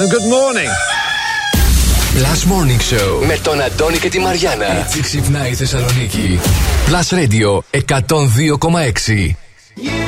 and good morning. Plus Morning Show με τον Αντώνη και τη Μαριάνα. Έτσι ξυπνάει η Θεσσαλονίκη. Plus Radio 102,6.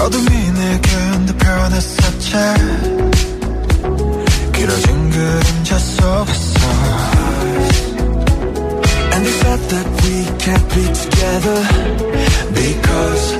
어둠이 내겐 더 변했었지 길어진 그림자 속에서 And they said that we can't be together Because,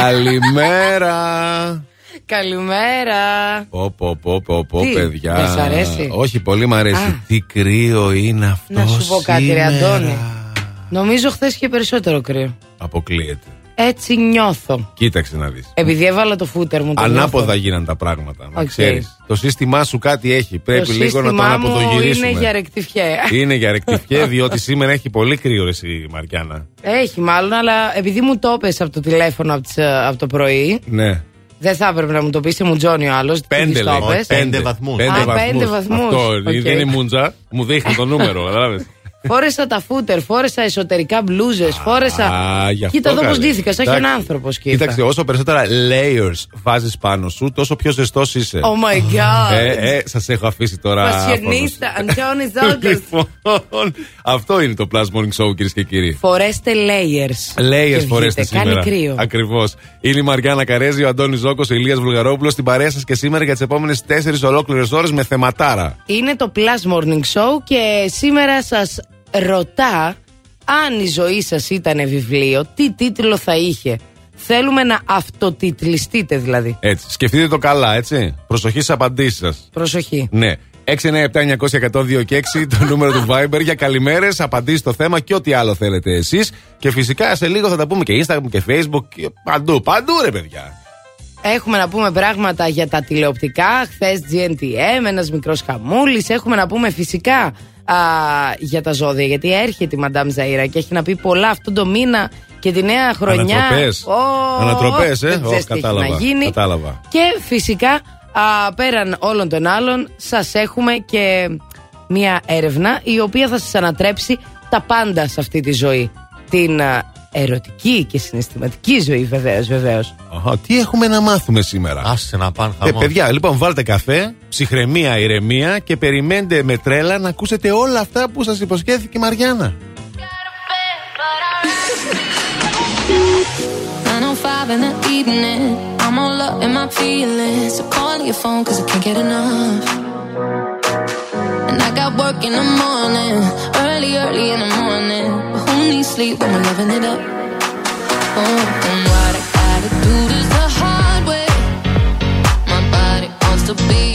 Καλημέρα. Καλημέρα. Πω, πω, πω, πω, πω, Τι, παιδιά. δεν σ' αρέσει; Όχι, πολύ μ' αρέσει. Α. Τι κρύο είναι αυτό. Να σου πω κάτι, ρε σήμερα. Αντώνη. Νομίζω χθες είχε περισσότερο κρύο. Αποκλείεται. Έτσι νιώθω. Κοίταξε να δεις. Επειδή έβαλα το φούτερ μου. το Ανάποδα νιώθω. γίναν τα πράγματα. Να Οκ. ξέρεις. Το σύστημά σου κάτι έχει. Πρέπει το λίγο να το σύστημά μου αναποδογυρίσουμε. είναι για ρεκτιφιέ. Είναι για ρεκτιφιέ, διότι σήμερα έχει πολύ κρύο εσύ, Μαριάννα. Έχει μάλλον, αλλά επειδή μου το έπεσε από το τηλέφωνο από, τις, ε, από το πρωί, Ναι. δεν θα έπρεπε να μου το πεις, μου τζόνι ο άλλος. Πέντε λέει. Πέντε βαθμούς. Πέντε Α, βαθμούς. πέντε βαθμούς. Αυτό Οκ. δεν είναι μουντζα. Μου δείχνει το νούμερο, κατάλαβες. Φόρεσα τα φούτερ, φόρεσα εσωτερικά μπλούζες, φόρεσα. Α, γι' αυτό Κοίτα εδώ πώς καλέ. ντύθηκα, σαν Εντάξει. ένα άνθρωπο. Κοίταξε, όσο περισσότερα layers βάζεις πάνω σου, τόσο πιο ζεστός είσαι. Oh my god. Ε, ε, σας έχω αφήσει τώρα. Πασιονίστα, Αντώνη άφωνος. Ζόλτερ. Λοιπόν, αυτό είναι το Plus Morning Show, κυρίες και κύριοι. Φορέστε layers. Layers Και φορέστε βγείτε. σήμερα. Κάνει κρύο. Ακριβώς. Είναι η Μαριάννα Καρέζη, ο Αντώνης Ζώκος, ο Ηλίας Βουλγαρόπουλος στην παρέα σας και σήμερα για τις επόμενες 4 ολόκληρες ώρες με θεματάρα. Είναι το Plus Morning Show και σήμερα σας ρωτά αν η ζωή σας ήταν βιβλίο, τι τίτλο θα είχε. Θέλουμε να αυτοτιτλιστείτε δηλαδή. Έτσι. Σκεφτείτε το καλά, έτσι. Προσοχή στις απαντήσεις σας. Προσοχή. Ναι. 697-900-102 και 6 το νούμερο του Viber για καλημέρες, απαντήσεις στο θέμα και ό,τι άλλο θέλετε εσείς. Και φυσικά σε λίγο θα τα πούμε και Instagram και Facebook και παντού. Παντού ρε παιδιά. Έχουμε να πούμε πράγματα για τα τηλεοπτικά. Χθες GNTM, ένας μικρός χαμούλης. Έχουμε να πούμε φυσικά α, για τα ζώδια. Γιατί έρχεται η Μαντάμ Ζαήρα και έχει να πει πολλά αυτόν τον μήνα και τη νέα χρονιά. Ανατροπές. Ω, Ανατροπές, ε. δεν ξέρεις Ω, τι έχει κατάλαβα, να γίνει. κατάλαβα. Και φυσικά α, πέραν όλων των άλλων, σας έχουμε και μια έρευνα η οποία θα σας ανατρέψει τα πάντα σε αυτή τη ζωή. Την α, ερωτική και συναισθηματική ζωή, βεβαίως, βεβαίως. Αχα, τι έχουμε να μάθουμε σήμερα; Άσε να πάνε Ε, χαμό. παιδιά, λοιπόν, βάλτε καφέ, ψυχραιμία, ηρεμία και περιμένετε με τρέλα να ακούσετε όλα αυτά που σας υποσχέθηκε η Μαριάννα. 905 in the evening. I'm all up in my feelings. So call your phone cause I can't get enough. And I got work in the morning. Early, early in the morning. Needs sleep when we're loving it up? Oh, and what I gotta do this the hard way. My body wants to be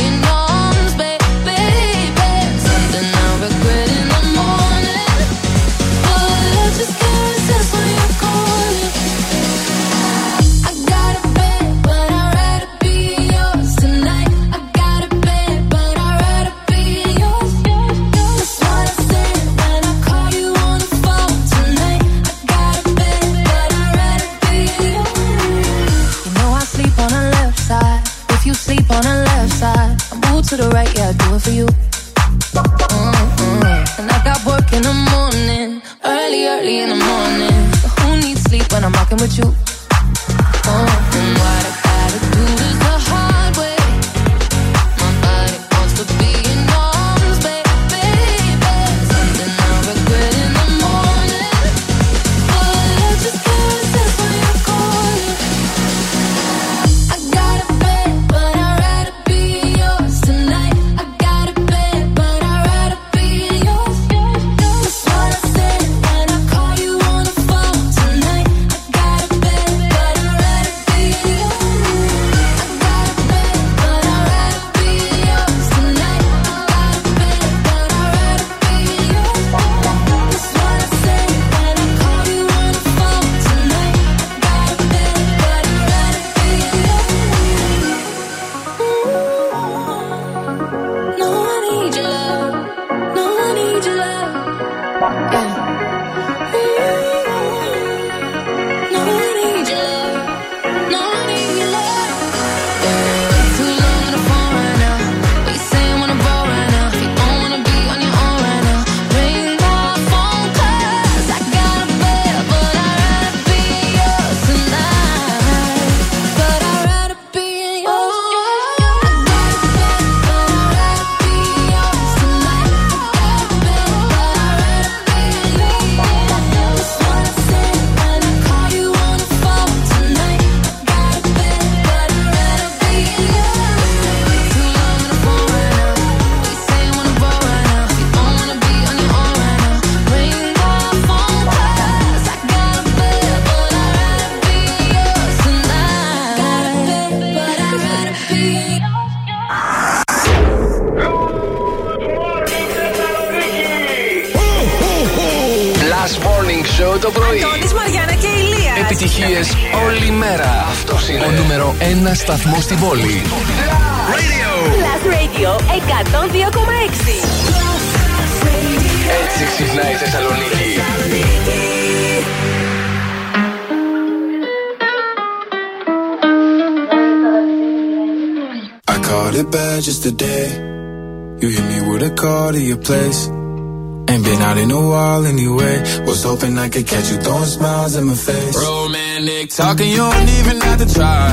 hoping I could catch you throwing smiles in my face. Romantic talking, you don't even have to try.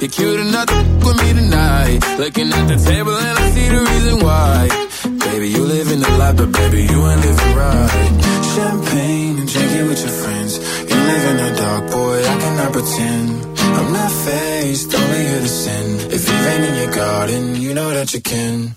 You're cute enough to f- with me tonight. Looking at the table and I see the reason why. Baby, you live in the life, but baby, you ain't living right. Champagne and drinking with your friends. You live in the dark, boy, I cannot pretend. I'm not faced, only here to sin. If you've in your garden, you know that you can.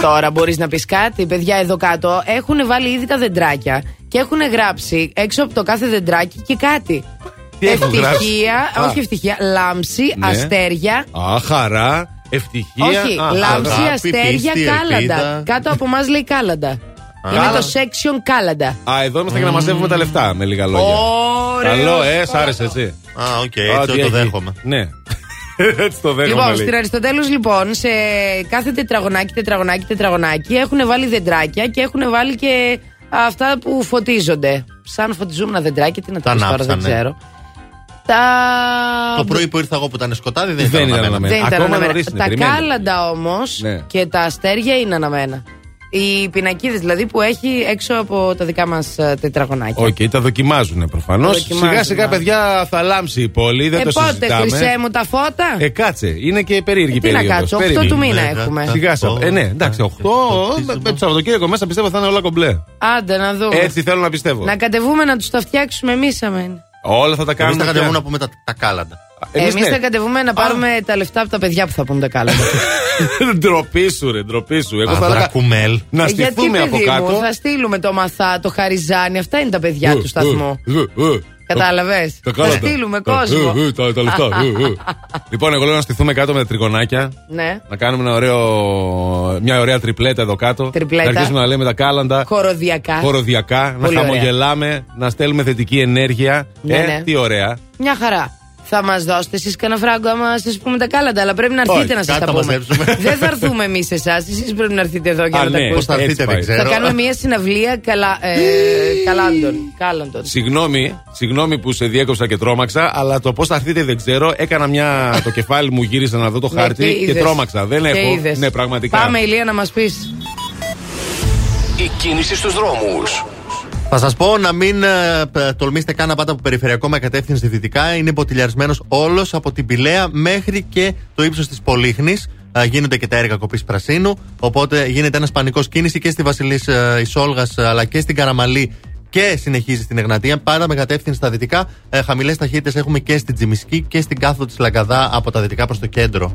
Τώρα, μπορείς να πεις κάτι, παιδιά εδώ κάτω έχουν βάλει ήδη τα δεντράκια και έχουν γράψει έξω από το κάθε δεντράκι και κάτι. Τι έχουν γράψει; ευτυχία, Α. όχι ευτυχία, λάμψη, Ναι. αστέρια. Α, χαρά, ευτυχία. Όχι, Α, λάμψη, αγάπη, αστέρια, πίστη, κάλαντα. ελπίδα. Κάτω από εμάς λέει κάλαντα. Είναι Κάλα- το section κάλαντα. Α, εδώ είμαστε για να μαζεύουμε τα λεφτά, με λίγα λόγια. Ωραίος, Καλό, ε, σ' άρεσε έτσι. Α, οκ, Α, έτσι τι το έχει. δέχομαι. Ναι. Έτσι το δέχομαι. Λοιπόν, λέει. στην Αριστοτέλους λοιπόν, σε κάθε τετραγωνάκι, τετραγωνάκι, τετραγωνάκι έχουν βάλει δεντράκια και έχουν βάλει και αυτά που φωτίζονται. Σαν φωτιζούμενα δεντράκια, τι να το Τα πεις τώρα, δεν ανάψανε. ξέρω. Τα... Το πρωί που ήρθα εγώ που ήταν σκοτάδι δεν, Δεν ήταν ήταν αναμένα. αναμένα. Δεν ήταν Ακόμα αναμένα. νωρίς είναι, Τα περιμένετε. κάλαντα όμως Ναι. και τα αστέρια είναι αναμένα. Οι πινακίδε δηλαδή που έχει έξω από τα δικά μας τετραγωνάκια. Οκ, τα δοκιμάζουν προφανώς. Τα δοκιμάζουν, Σιγά σιγά, ναι. παιδιά, θα λάμψει η πόλη. Δεν ε, το πότε, συζητάμε. χρυσέ μου τα φώτα; Ε, κάτσε. Είναι και περίεργη Ε, τι να περίοδος. κάτσω, Περίεργη. 8 του μήνα Ναι, έχουμε. ναι. Σιγά σιγά. Οκτώ. Ε, ναι, εντάξει, 8. Με με το Σαββατοκύριακο μέσα πιστεύω θα είναι όλα κομπλέ. Άντε να δούμε. Έτσι θέλω να πιστεύω. Να κατεβούμε να τους τα φτιάξουμε εμείς αμέν. Όλα θα τα Εμείς κάνουμε. θα πια. κατεβούμε να πούμε τα, τα κάλαντα. Εμείς Εμείς ναι. θα κατεβούμε να πάρουμε τα λεφτά από τα παιδιά που θα πούν τα κάλαντα. Ντροπή σου, ρε, ντροπή σου. Εγώ θα έλεγα Αβρακουμέλ. να Ε, Γιατί στηθούμε από παιδί κάτω. μου, θα στείλουμε το μαθά, το χαριζάνι. Αυτά είναι τα παιδιά του σταθμού. Ε, ε, ε. Κατάλαβες; Τα Θα κάλαντα. στείλουμε Τα- κόσμο. ε, ε, Τα τα λεφτά. ε, ε. Λοιπόν, εγώ λέω να στηθούμε κάτω με τα τριγωνάκια. Ναι. Να κάνουμε ένα ωραίο, μια ωραία τριπλέτα εδώ κάτω. Τριπλέτα. Να αρχίσουμε να λέμε τα κάλαντα. Χοροδιακά. Χοροδιακά. Να Πολύ ωραία. χαμογελάμε. Να στέλνουμε θετική ενέργεια. Ναι, ε, ναι. τι ωραία. Μια χαρά. Θα μας δώσετε εσείς κανένα φράγκο άμα σας πούμε τα κάλαντα, αλλά πρέπει να έρθετε Όχι, να σας κάτι τα θα πούμε. μαζέψουμε. Δεν θα έρθουμε εμείς εσάς, εσείς πρέπει να έρθετε εδώ για Α, να τα ναι. Πώς ακούσετε. θα Έτσι έρθετε, πάει. δεν Θα ξέρω. κάνουμε μια συναυλία καλά, ε, καλάντων. Κάλαντων. Συγγνώμη, συγγνώμη που σε διέκοψα και τρόμαξα, αλλά το πώς θα έρθετε δεν ξέρω. Έκανα μια. το κεφάλι μου γύρισα να δω το Ναι, χάρτη και, είδες. τρόμαξα. Δεν Και έχω. είδες. Ναι, πραγματικά. Πάμε, Ηλία, να μας πεις. Η κίνηση στους δρόμους. Θα σας πω να μην ε, π- τολμήσετε καν να πάτε από περιφερειακό με κατεύθυνση δυτικά. Είναι υποτιλιαρισμένο όλος από την Πηλαία μέχρι και το ύψος της Πολύχνης. Γίνονται και τα έργα κοπής πρασίνου. Οπότε γίνεται ένας πανικός κίνηση και στη Βασιλής Ισόλγα αλλά και στην Καραμαλή και συνεχίζει στην Εγνατία. Πάντα με κατεύθυνση στα δυτικά. Ε, Χαμηλές ταχύτητες έχουμε και στην Τζιμισκή και στην κάθοδο της Λαγκαδά από τα δυτικά προς το κέντρο.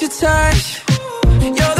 your touch. You're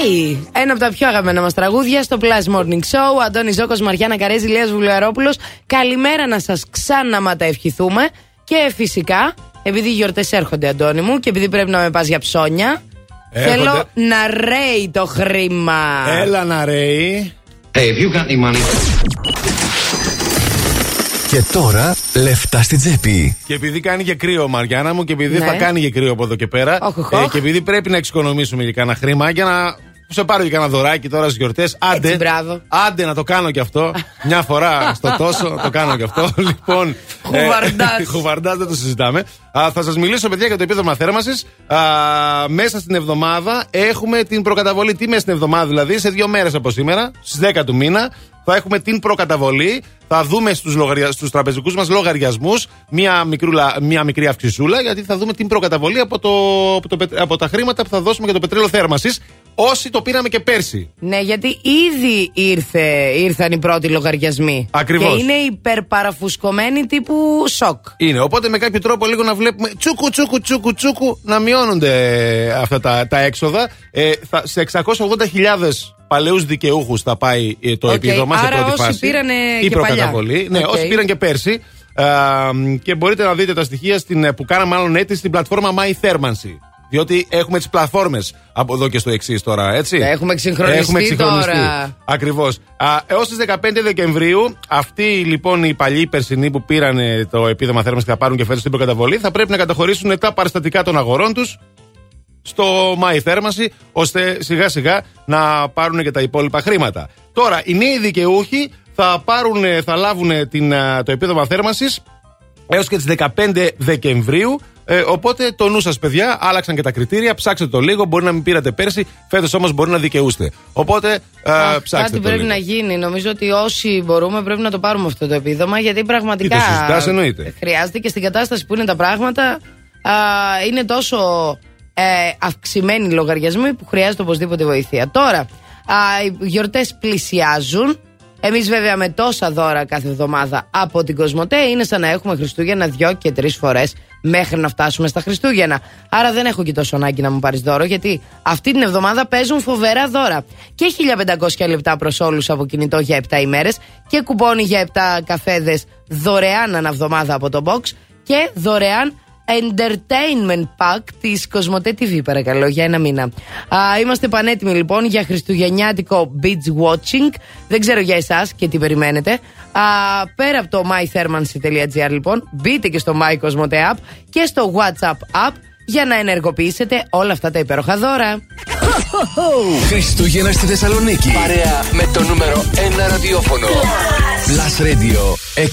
to stay. Stay. Ένα από τα πιο αγαπημένα μας τραγούδια στο Plus Morning Show. Αντώνης Ζώκος, Μαριάννα Καρέζη, Λίας Βουλιαρόπουλο. Καλημέρα να σας ξαναματαευχηθούμε. Και φυσικά, επειδή οι γιορτές έρχονται, Αντώνη μου, και επειδή πρέπει να με πας για ψώνια, Έρχονται. θέλω να ρέει το χρήμα. Έλα να ρέει. Hey, if you got any money. Και τώρα λεφτά στην τσέπη. Και επειδή κάνει και κρύο, Μαριάννα μου, και επειδή Ναι. θα κάνει και κρύο από εδώ και πέρα. Οχ, οχ, ε, οχ. και επειδή πρέπει να εξοικονομήσουμε για κανένα χρήμα για να σε πάρω και κανένα δωράκι τώρα στις γιορτές. Άντε, Έτσι, μπράβο. άντε να το κάνω κι αυτό. Μια φορά στο τόσο το κάνω κι αυτό. λοιπόν. Χουβαρντάς. Χουβαρντάς, δεν το συζητάμε. Α, θα σας μιλήσω, παιδιά, για το επίδομα θέρμανσης. Μέσα στην εβδομάδα έχουμε την προκαταβολή. Τι μέσα στην εβδομάδα, δηλαδή, σε δύο μέρες από σήμερα, στις 10 του μήνα, θα έχουμε την προκαταβολή. Θα δούμε στους λογαρια... στους τραπεζικούς μας λογαριασμούς μια, μικρούλα... μια μικρή αυξησούλα, γιατί θα δούμε την προκαταβολή από, το... από, το... πετ- από τα χρήματα που θα δώσουμε για το πετρέλαιο θέρμανσης. Όσοι το πήραμε και πέρσι. Ναι, γιατί ήδη ήρθε, ήρθαν οι πρώτοι λογαριασμοί. Ακριβώς. Και είναι υπερπαραφουσκωμένοι τύπου σοκ. Είναι. Οπότε με κάποιο τρόπο λίγο να βλέπουμε τσούκου, τσούκου, τσούκου, τσούκου να μειώνονται αυτά τα, τα έξοδα. Ε, θα, σε 680.000 παλαιούς δικαιούχους θα πάει ε, το Οκ, επίδομα σε άρα πρώτη όσοι φάση. πήρανε η και προκαταβολή. παλιά. Ναι, Οκ. όσοι πήραν και πέρσι. Α, και μπορείτε να δείτε τα στοιχεία στην, ε, που κάναμε μάλλον αίτηση στην πλατφόρμα My Thermancy. Διότι έχουμε τις πλατφόρμες από εδώ και στο εξής τώρα, έτσι. Έχουμε εξυγχρονιστεί τώρα. Ακριβώς. Έως τις 15 Δεκεμβρίου, αυτοί λοιπόν οι παλιοί περσινοί που πήραν ε, το επίδομα θέρμανσης και θα πάρουν και φέτος την προκαταβολή, θα πρέπει να καταχωρήσουν τα παραστατικά των αγορών τους στο My Θέρμανση, ώστε σιγά σιγά να πάρουν και τα υπόλοιπα χρήματα. Τώρα, οι νέοι δικαιούχοι θα, πάρουν, θα λάβουν την, α, το επίδομα θέρμανσης έως και τις 15 Δεκεμβρίου. Ε, οπότε το νου σας, παιδιά, άλλαξαν και τα κριτήρια. Ψάξτε το λίγο. Μπορεί να μην πήρατε πέρσι, φέτος όμως μπορεί να δικαιούστε. Οπότε ε, Αχ, ψάξτε κάτι το πρέπει λίγο. να γίνει. Νομίζω ότι όσοι μπορούμε πρέπει να το πάρουμε αυτό το επίδομα γιατί πραγματικά. Τι το συζητάς, εννοείται. Χρειάζεται και στην κατάσταση που είναι τα πράγματα. Α, είναι τόσο ε, αυξημένοι οι λογαριασμοί που χρειάζεται οπωσδήποτε βοήθεια. Τώρα, α, οι γιορτές πλησιάζουν. Εμείς, βέβαια, με τόσα δώρα κάθε εβδομάδα από την Κοσμοτέ είναι σαν να έχουμε Χριστούγεννα δυο και τρεις φορές μέχρι να φτάσουμε στα Χριστούγεννα. Άρα δεν έχω και τόσο ανάγκη να μου πάρεις δώρο, γιατί αυτή την εβδομάδα παίζουν φοβερά δώρα. Και 1500 λεπτά προς όλους από κινητό για 7 ημέρες και κουπόνι για 7 καφέδες δωρεάν ανά εβδομάδα από το box και δωρεάν Entertainment Pack της Κοσμοτέ TV, παρακαλώ, για ένα μήνα. Α, είμαστε πανέτοιμοι λοιπόν για χριστουγεννιάτικο beach watching. Δεν ξέρω για εσάς και τι περιμένετε. Α, πέρα από το mythermancy.gr λοιπόν, μπείτε και στο My Cosmote App και στο WhatsApp App για να ενεργοποιήσετε όλα αυτά τα υπέροχα δώρα. Χριστούγεννα στη Θεσσαλονίκη. Παρέα με το νούμερο 1 ραδιόφωνο. Plus Radio 102,6.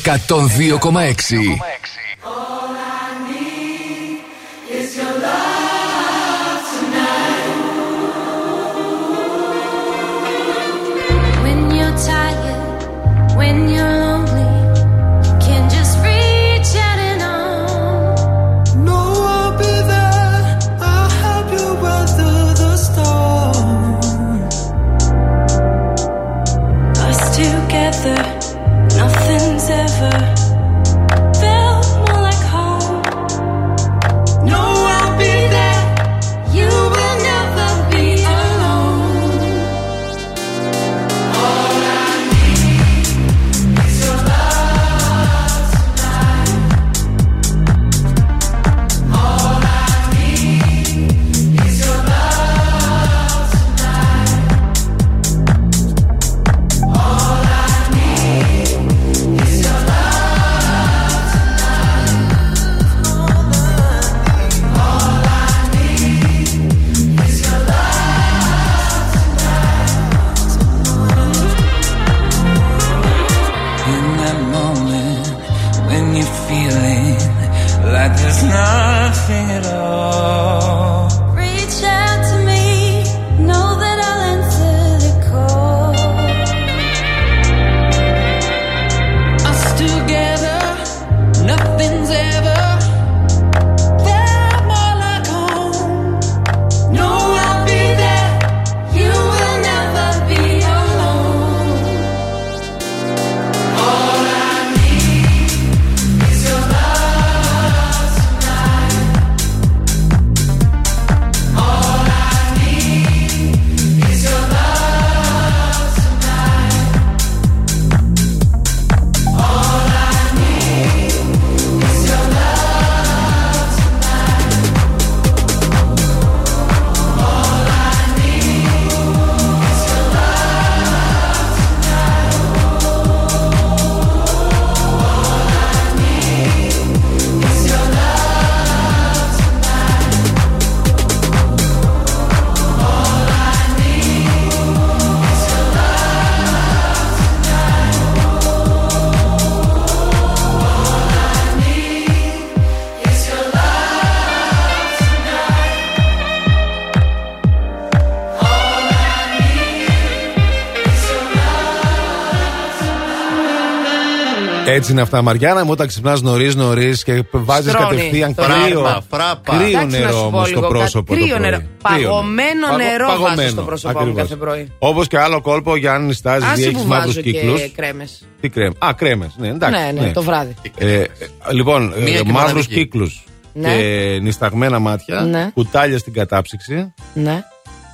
Έτσι είναι αυτά, Μαριάννα μου, όταν ξυπνάς νωρίς νωρίς και βάζεις Στρώνει κατευθείαν το κρύο. Φράπα, φράπα. Κρύο Εντάξει, να νερό σου πω όμως στο λίγο πρόσωπο. κάτι. το Κρύο πρωί. νερό. Παγωμένο νερό βάζω στο πρόσωπό μου κάθε πρωί. Όπως και άλλο κόλπο για αν νιστάζει ή Άσε έχει που μαύρου βάζω κύκλους. και κρέμες. Τι κρέμες; Α, κρέμες. Ναι, εντάξει. Ναι, ναι, το βράδυ. Ε, ε, λοιπόν, Μία και μαύρους μοναδική. κύκλους Ναι. και νισταγμένα μάτια, Ναι. κουτάλια στην κατάψυξη. Ναι.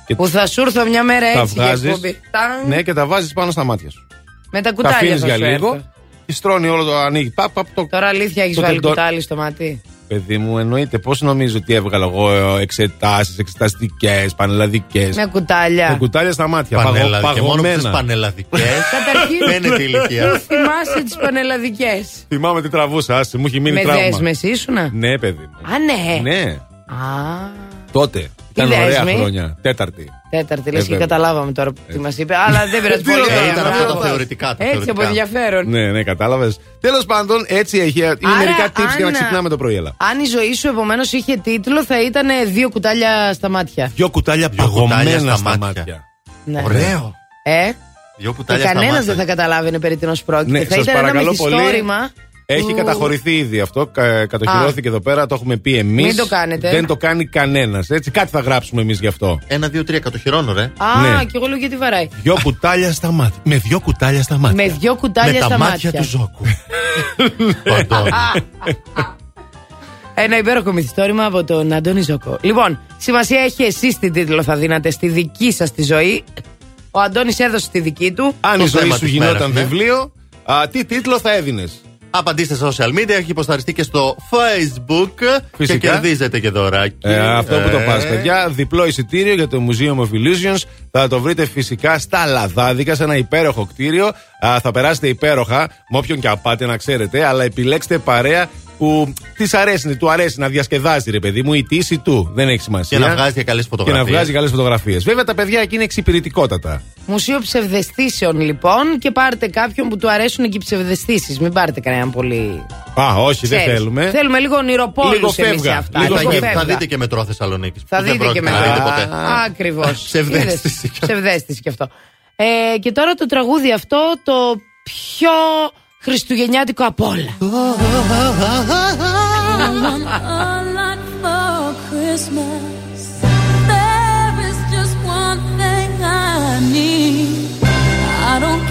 Και Που θα σου έρθω μια μέρα τα έτσι για βγάζεις. εκπομπή. Ταν. Ναι, και τα βάζεις πάνω στα μάτια σου. Με τα Τα κουτάλια αφήνεις θα για σου λίγο έρθω. Και στρώνει όλο το ανοίγει. Παπ, παπ, το... Τώρα αλήθεια έχεις το βάλει τεντό- κουτάλι στο μάτι. Παιδί μου, εννοείται. Πώς νομίζω ότι έβγαλα εγώ εξετάσεις, εξεταστικές, πανελλαδικές. Με κουτάλια. Με κουτάλια στα μάτια. Παγω, Πανέλα, και μόνο που παγωμένα. τις πανελλαδικές Καταρχήν, Φαίνεται η ηλικία. Πού θυμάσαι τις πανελλαδικές. Θυμάμαι τι τραβούσα, άσε, μου έχει μείνει Με τραύμα. δέσμε ήσουνα; Ναι, παιδί μου. Α, ναι. Ναι, Α, τότε. Ήταν ωραία δέσμη; χρόνια. Τέταρτη. Τέταρτη, λες Ε, και βέβαια. καταλάβαμε τώρα που τι μας είπε. Αλλά δεν πειράζει Τι πολύ. ρωτάω, ωραία, ήταν μπράβο. αυτά τα θεωρητικά, τα Έτσι από θεωρητικά. ενδιαφέρον. Ναι, ναι, κατάλαβες. Τέλος πάντων, έτσι έχει. Είναι Άρα, μερικά tips για να αν- ξυπνάμε το πρωί, έλα. Αν η ζωή σου επομένως είχε τίτλο, θα ήταν δύο κουτάλια στα μάτια. Δυο κουτάλια Δυο κουτάλια παγωμένα στα στα μάτια. μάτια. Ναι. Ωραίο. Ε, Δυο και κουτάλια στα κανένας μάτια. δεν θα καταλάβαινε περί τίνος πρόκειται. Ναι, θα σας ήταν ένα παρακαλώ πολύ. μυθιστόρημα. Έχει του- καταχωρηθεί ήδη αυτό. κα- Κατοχυρώθηκε εδώ πέρα, το έχουμε πει εμείς. Μην το κάνετε. Δεν το κάνει κανένας. Έτσι, κάτι θα γράψουμε εμείς γι' αυτό. Ένα, δύο, τρία κατοχυρώνω, ρε. Α, Ναι. και εγώ λέω γιατί βαράει. Δυο κουτάλια στα μάτια. Με δυο κουτάλια στα μάτια. Με δυο κουτάλια Με στα τα μάτια μάτια. του Ζόκου. Το Αντώνη. Ένα υπέροχο μυθιστόρημα από τον Αντώνη Ζοκό. Λοιπόν, σημασία έχει εσείς τι τίτλο θα δίνατε στη δική σας τη ζωή. Ο Αντώνης έδωσε τη δική του. Αν Το η ζωή θέμα σου της γινόταν μέρας, ναι. βιβλίο, α, τι τίτλο θα έδινες; Απαντήστε στα social media, έχει υποσταριστεί και στο Facebook Φυσικά. και κερδίζετε και δωράκι. Ε, αυτό που το Ε, πας παιδιά, διπλό εισιτήριο για το Museum of Illusions. Θα το βρείτε φυσικά στα Λαδάδικα, σε ένα υπέροχο κτίριο. Α, θα περάσετε υπέροχα, με όποιον και απάτε να ξέρετε, αλλά επιλέξτε παρέα που της αρέσει, του αρέσει να διασκεδάζει, ρε παιδί μου, η τύση του. Δεν έχει σημασία. Και να βγάζει και καλές Και φωτογραφίες. να βγάζει καλές φωτογραφίες. Βέβαια τα παιδιά εκεί είναι εξυπηρετικότατα. Μουσείο ψευδεστήσεων λοιπόν και πάρτε κάποιον που του αρέσουν και οι ψευδεστήσεις. Μην πάρετε κανέναν πολύ. Α, όχι, δεν Ξέρεις. θέλουμε. Θέλουμε λίγο ονειροπόλους Λίγο εμείς φεύγα. αυτά. Λίγο Θα, Λίγο γι- φεύγα. θα δείτε και μετρό Θεσσαλονίκης. Θα δείτε και μετά. ποτέ. Ακριβώς. Ψευδαίσθηση. Ψευδέστηση κι αυτό. Ε, και τώρα το τραγούδι αυτό το πιο χριστουγεννιάτικο απ' όλα. I don't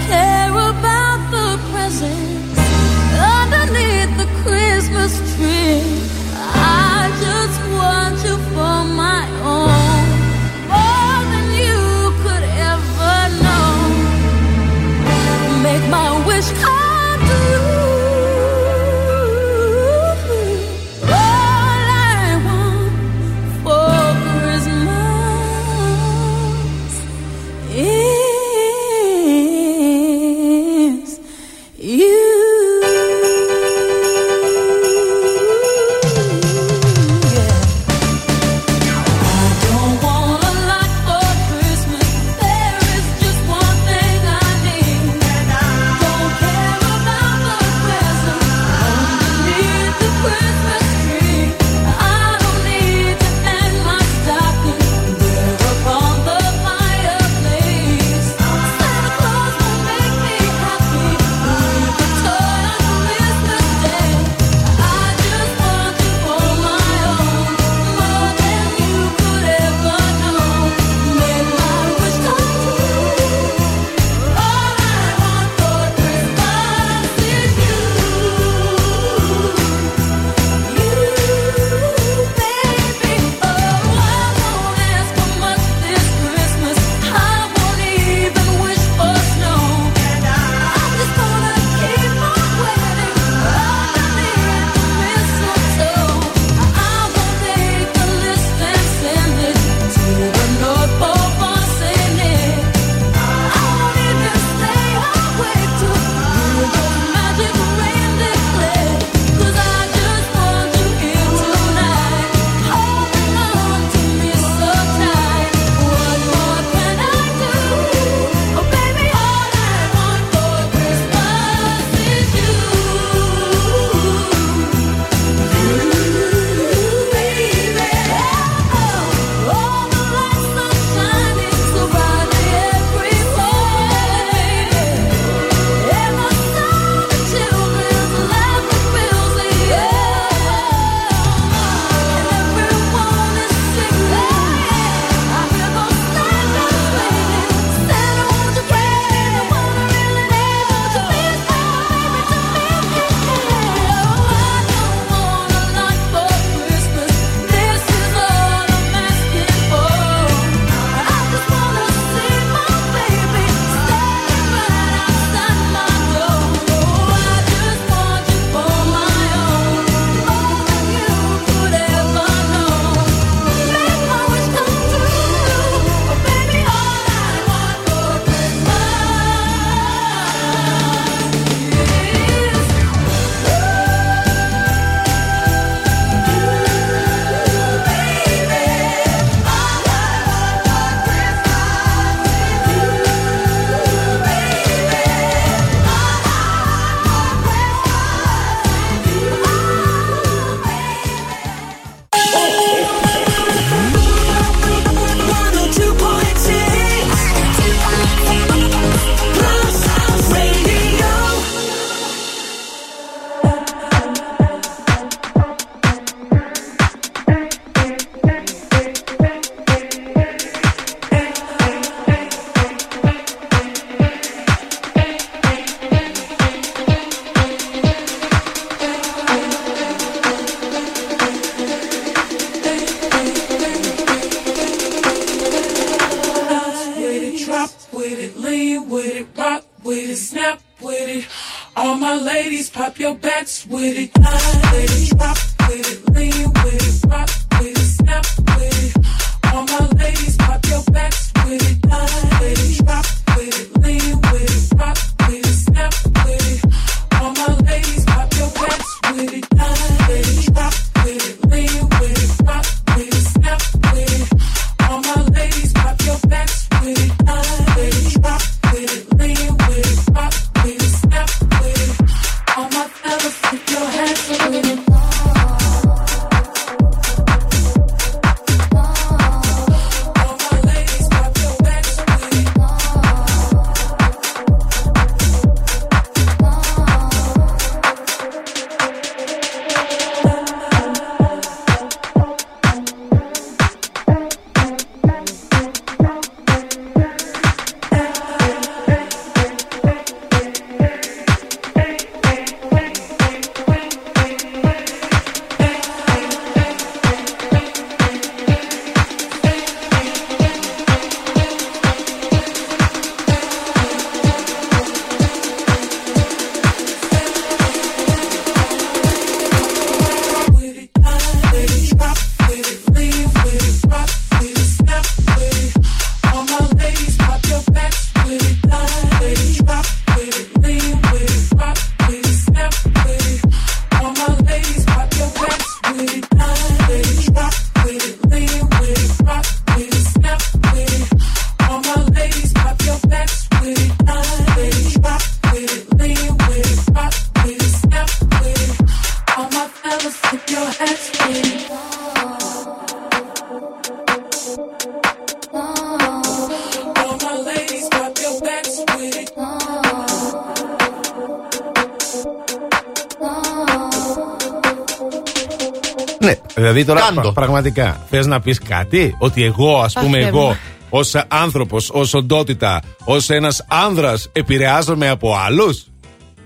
δηλαδή τώρα Κάντο. πρα- πραγματικά θες να πεις κάτι, ότι εγώ, ας πούμε, Θεέ εγώ μου. ως άνθρωπος, ως οντότητα, ως ένας άνδρας επηρεάζομαι από άλλους;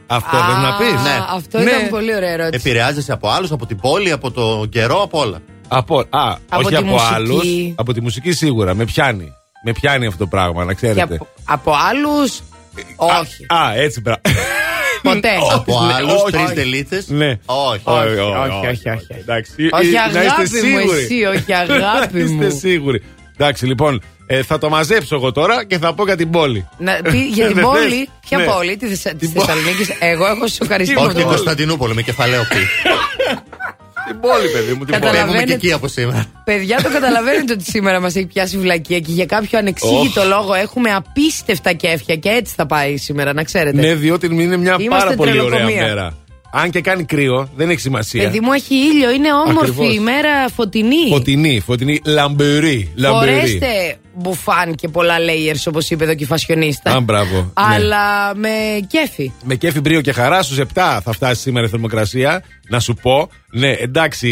Αυτό Α, θες να πεις; Ναι. Αυτό Ναι. ήταν πολύ ωραία ερώτηση. Επηρεάζεσαι από άλλους, από την πόλη, από το καιρό, από όλα. Από, α, Από όχι τη από μουσική. άλλους. Από τη μουσική σίγουρα. Με πιάνει. Με πιάνει αυτό το πράγμα, να Και ξέρετε. από, από άλλους. Όχι. Α, α, έτσι μπρα. Ποτέ. Από ναι, άλλους, όχι. τρεις τελίτσες; Ναι. Όχι. Όχι, όχι, όχι, όχι, όχι, όχι. Εντάξει. Όχι, Ε, να είστε αγάπη μου, σίγουροι. εσύ, όχι, αγάπη Να είστε μου. σίγουροι. Εντάξει, λοιπόν, ε, θα το μαζέψω εγώ τώρα και θα πω για την πόλη. Να πει για την Δεν πόλη; θες; Ποια Ναι. πόλη, τη Θεσσα- της Την πόλη. Θεσσαλονίκη. Εγώ έχω σοκαριστεί με Όχι την το Κωνσταντινούπολη, με κεφαλαίο πι. Την πόλη, παιδί μου, την πόλη. Φεύγουμε και Καταλαβαίνετε. εκεί από σήμερα. Παιδιά, το καταλαβαίνετε ότι σήμερα μας έχει πιάσει βλακία και για κάποιο ανεξήγητο λόγο έχουμε απίστευτα κέφια και έτσι θα πάει σήμερα, να ξέρετε. Ναι, διότι είναι μια Είμαστε πάρα πολύ ωραία τρελοκομεία. μέρα. Αν και κάνει κρύο, δεν έχει σημασία. Παιδί μου έχει ήλιο, είναι όμορφη Ακριβώς. η μέρα φωτεινή. Φωτεινή, φωτεινή, λαμπερή. λαμπερή. Φορέστε μπουφάν και πολλά layers όπως είπε εδώ και η φασιονίστα. Α, μπράβο. Ναι. Αλλά με κέφι. Με κέφι μπρίο και χαρά στους 7 θα φτάσει σήμερα η θερμοκρασία. Να σου πω, ναι, εντάξει.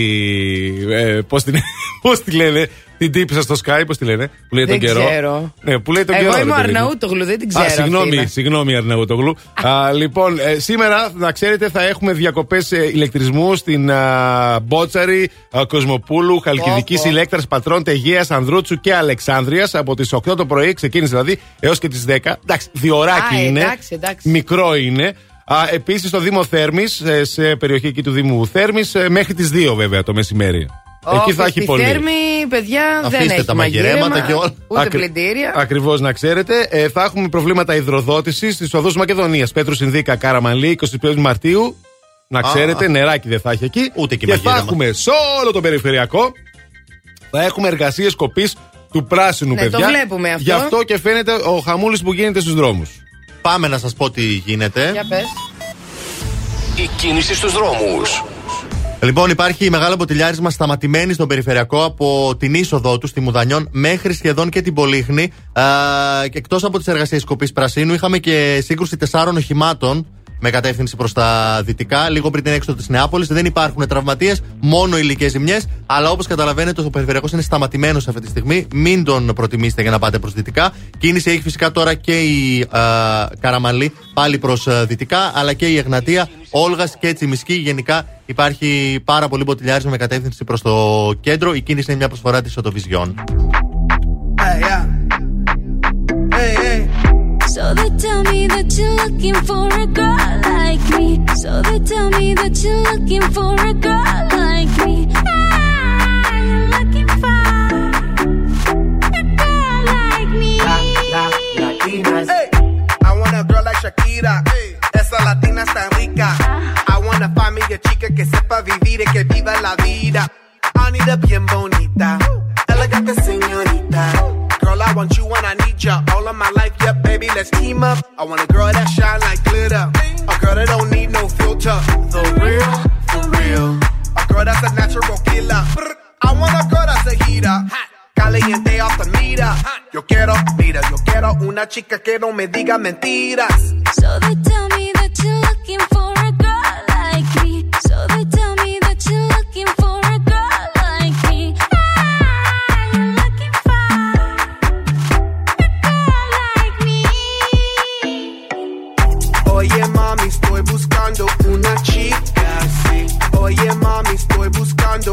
Ε, Πώς την, πώς τη λένε, την τύπησα στο Sky, πώς τη λένε, που λέει Δεν τον καιρό. ξέρω. Ναι, που λέει τον Εγώ καιρό. είμαι ο ρε παιδί μου. Αρναούτογλου, δεν την ξέρω. Α, συγγνώμη, αυτή είναι. συγγνώμη Αρναούτογλου. Α, λοιπόν, ε, σήμερα, να ξέρετε, θα έχουμε διακοπές ηλεκτρισμού στην α, Μπότσαρη, α, Κοσμοπούλου, Χαλκιδικής, Πω, πω. Ηλέκτρα, Πατρών, Τεγεία, Ανδρούτσου και Αλεξάνδρεια από τις 8 το πρωί, ξεκίνησε δηλαδή, έως και τις 10. Εντάξει, διωράκι Α, είναι. εντάξει, εντάξει. Μικρό είναι. Επίσης στο Δήμο Θέρμης, σε περιοχή εκεί του Δήμου Θέρμης, μέχρι τις 2 βέβαια το μεσημέρι. Εκεί Όχι, θα έχει στη πολύ. Θέρμη, παιδιά, δεν Αφήστε έχει τα μαγειρέματα μαγείρεμα, και όλα. Ούτε Ακρι- πλυντήρια. Ακριβώς να ξέρετε. Ε, θα έχουμε προβλήματα υδροδότησης στις οδούς Μακεδονίας. Πέτρους Συνδίκα, Καραμαλή, 25 Μαρτίου. Να ξέρετε, νεράκι δεν θα έχει εκεί. Ούτε και και θα μαγείρεμα. έχουμε σε όλο το περιφερειακό. Θα έχουμε εργασίες κοπή του πράσινου, Ναι, το παιδιά. βλέπουμε αυτό. Γι' αυτό και φαίνεται ο χαμούλης που γίνεται στους δρόμους. Πάμε να σας πω τι γίνεται. Για πες. Η κίνηση στους δρόμους. Λοιπόν, υπάρχει μεγάλο ποτηλιάρισμα σταματημένη στον περιφερειακό από την είσοδό του στη Μουδανιών μέχρι σχεδόν και την Πολύχνη. Εκτός από τις εργασίες κοπή Πρασίνου, είχαμε και σύγκρουση τεσσάρων οχημάτων με κατεύθυνση προς τα δυτικά, λίγο πριν την έξοδο της Νεάπολης. Δεν υπάρχουν τραυματίες, μόνο υλικέ ζημιές. Αλλά όπως καταλαβαίνετε, ο περιφερειακός είναι σταματημένος αυτή τη στιγμή. Μην τον προτιμήσετε για να πάτε προς δυτικά. Κίνηση έχει φυσικά τώρα και η α, Καραμαλή πάλι προς δυτικά, αλλά και η Εγνατία, Όλγας και Τσιμισκή. Γενικά υπάρχει πάρα πολύ ποτηλιάρισμα με κατεύθυνση προς το κέντρο. Η κίνηση είναι μια προσφορά της Οτοβιζιών. Hey, yeah. Hey, hey. So they tell me that you're looking for a girl like me. So they tell me that you're looking for a girl like me. Ah, you're looking for a girl like me. Latinas. Hey, I want a girl like Shakira. Esa latina está rica. I want a find me a chica que sepa vivir y que viva la vida. I need a bien bonita. Elegante señorita. I want you when I need ya. All of my life, yep, baby, let's team up. I want a girl that shine like glitter. A girl that don't need no filter. The real, for real. A girl that's a natural killer. I want a girl that's a heater. Caliente off the meter. Yo quiero, mira, yo quiero una chica que no me diga mentiras. So they tell me Oye mami, estoy buscando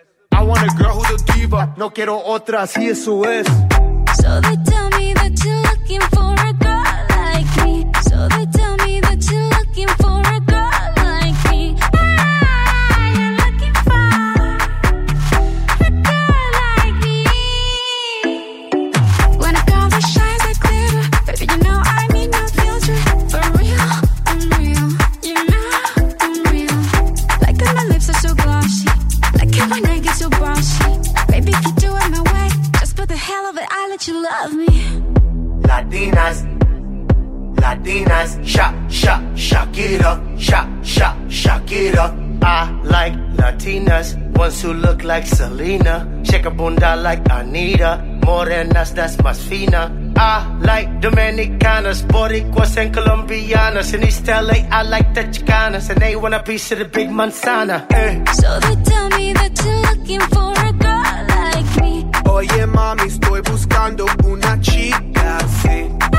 I want a girl who's a diva. No quiero otra, así eso es. So they tell me that you're looking for a girl like me. So they tell like Selena, shake a bunda like Anita, morenas that's más fina. I like Dominicanas, Boricuas and Colombianas. In East LA, I like the Chicanas, and they want a piece of the big manzana. Eh. So they tell me that you're looking for a girl like me. Oye mami, estoy buscando una chica, sí.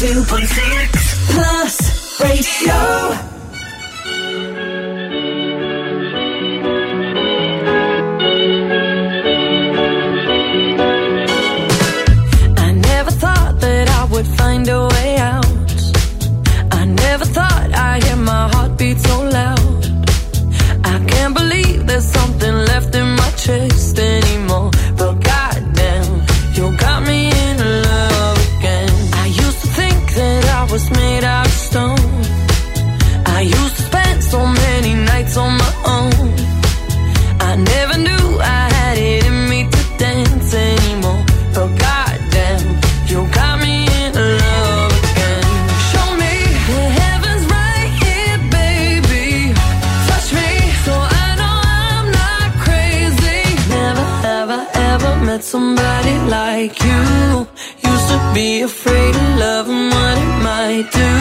102.6 Plus Radio. Be afraid of love and what it might do.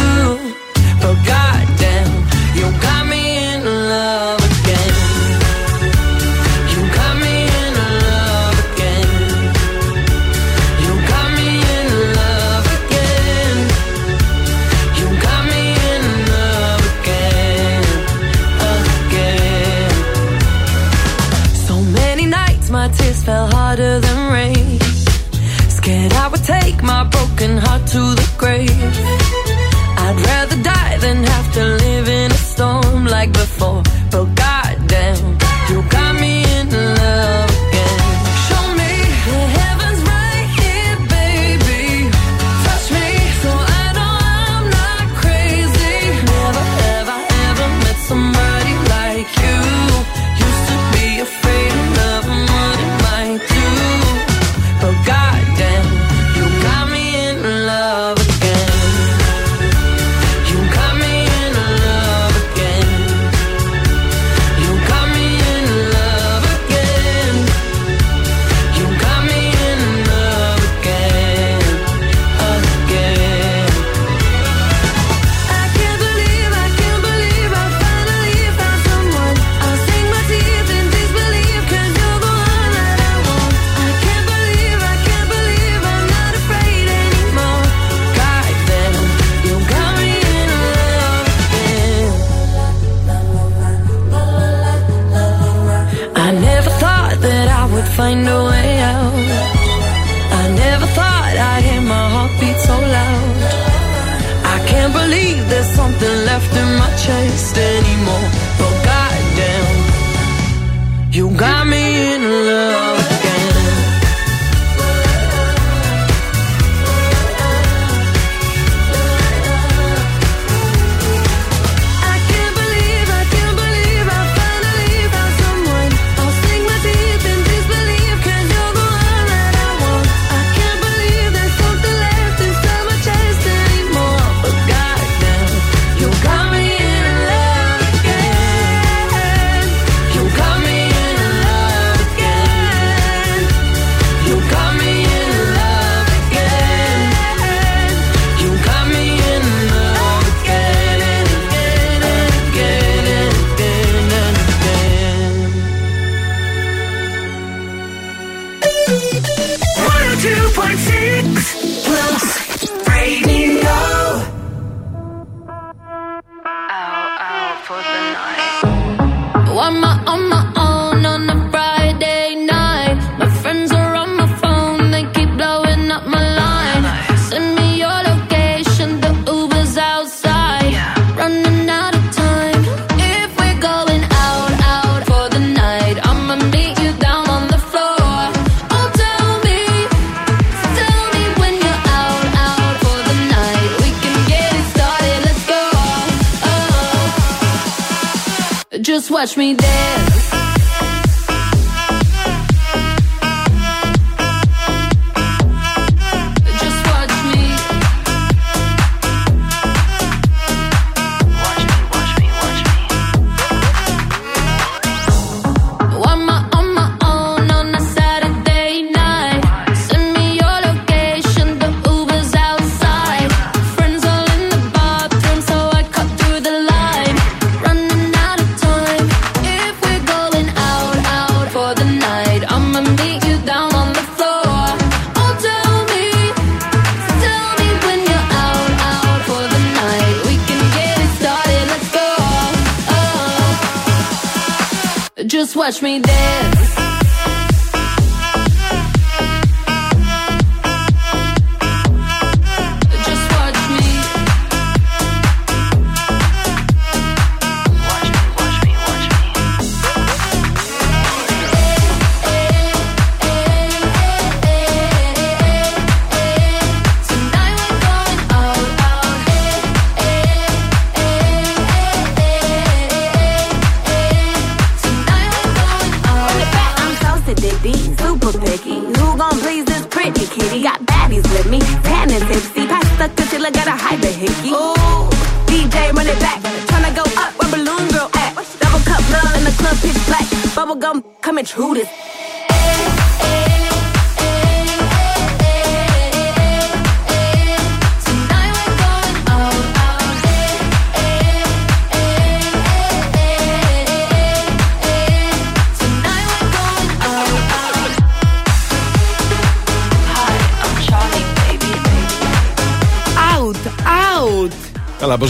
Watch me dance.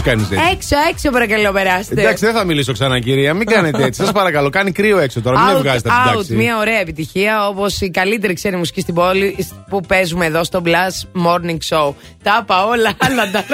Κάνεις έτσι. Έξω, έξω παρακαλώ, περάστε. Εντάξει, δεν θα μιλήσω ξανά, κυρία. Μην κάνετε έτσι. Σας παρακαλώ, κάνει κρύο έξω τώρα. Μην με Out, βγάζετε από την out, τάξη. μια ωραία επιτυχία όπως η καλύτερη ξένη μουσική στην πόλη που παίζουμε εδώ στο Blast Morning Show. Τα είπα όλα, αλλά τα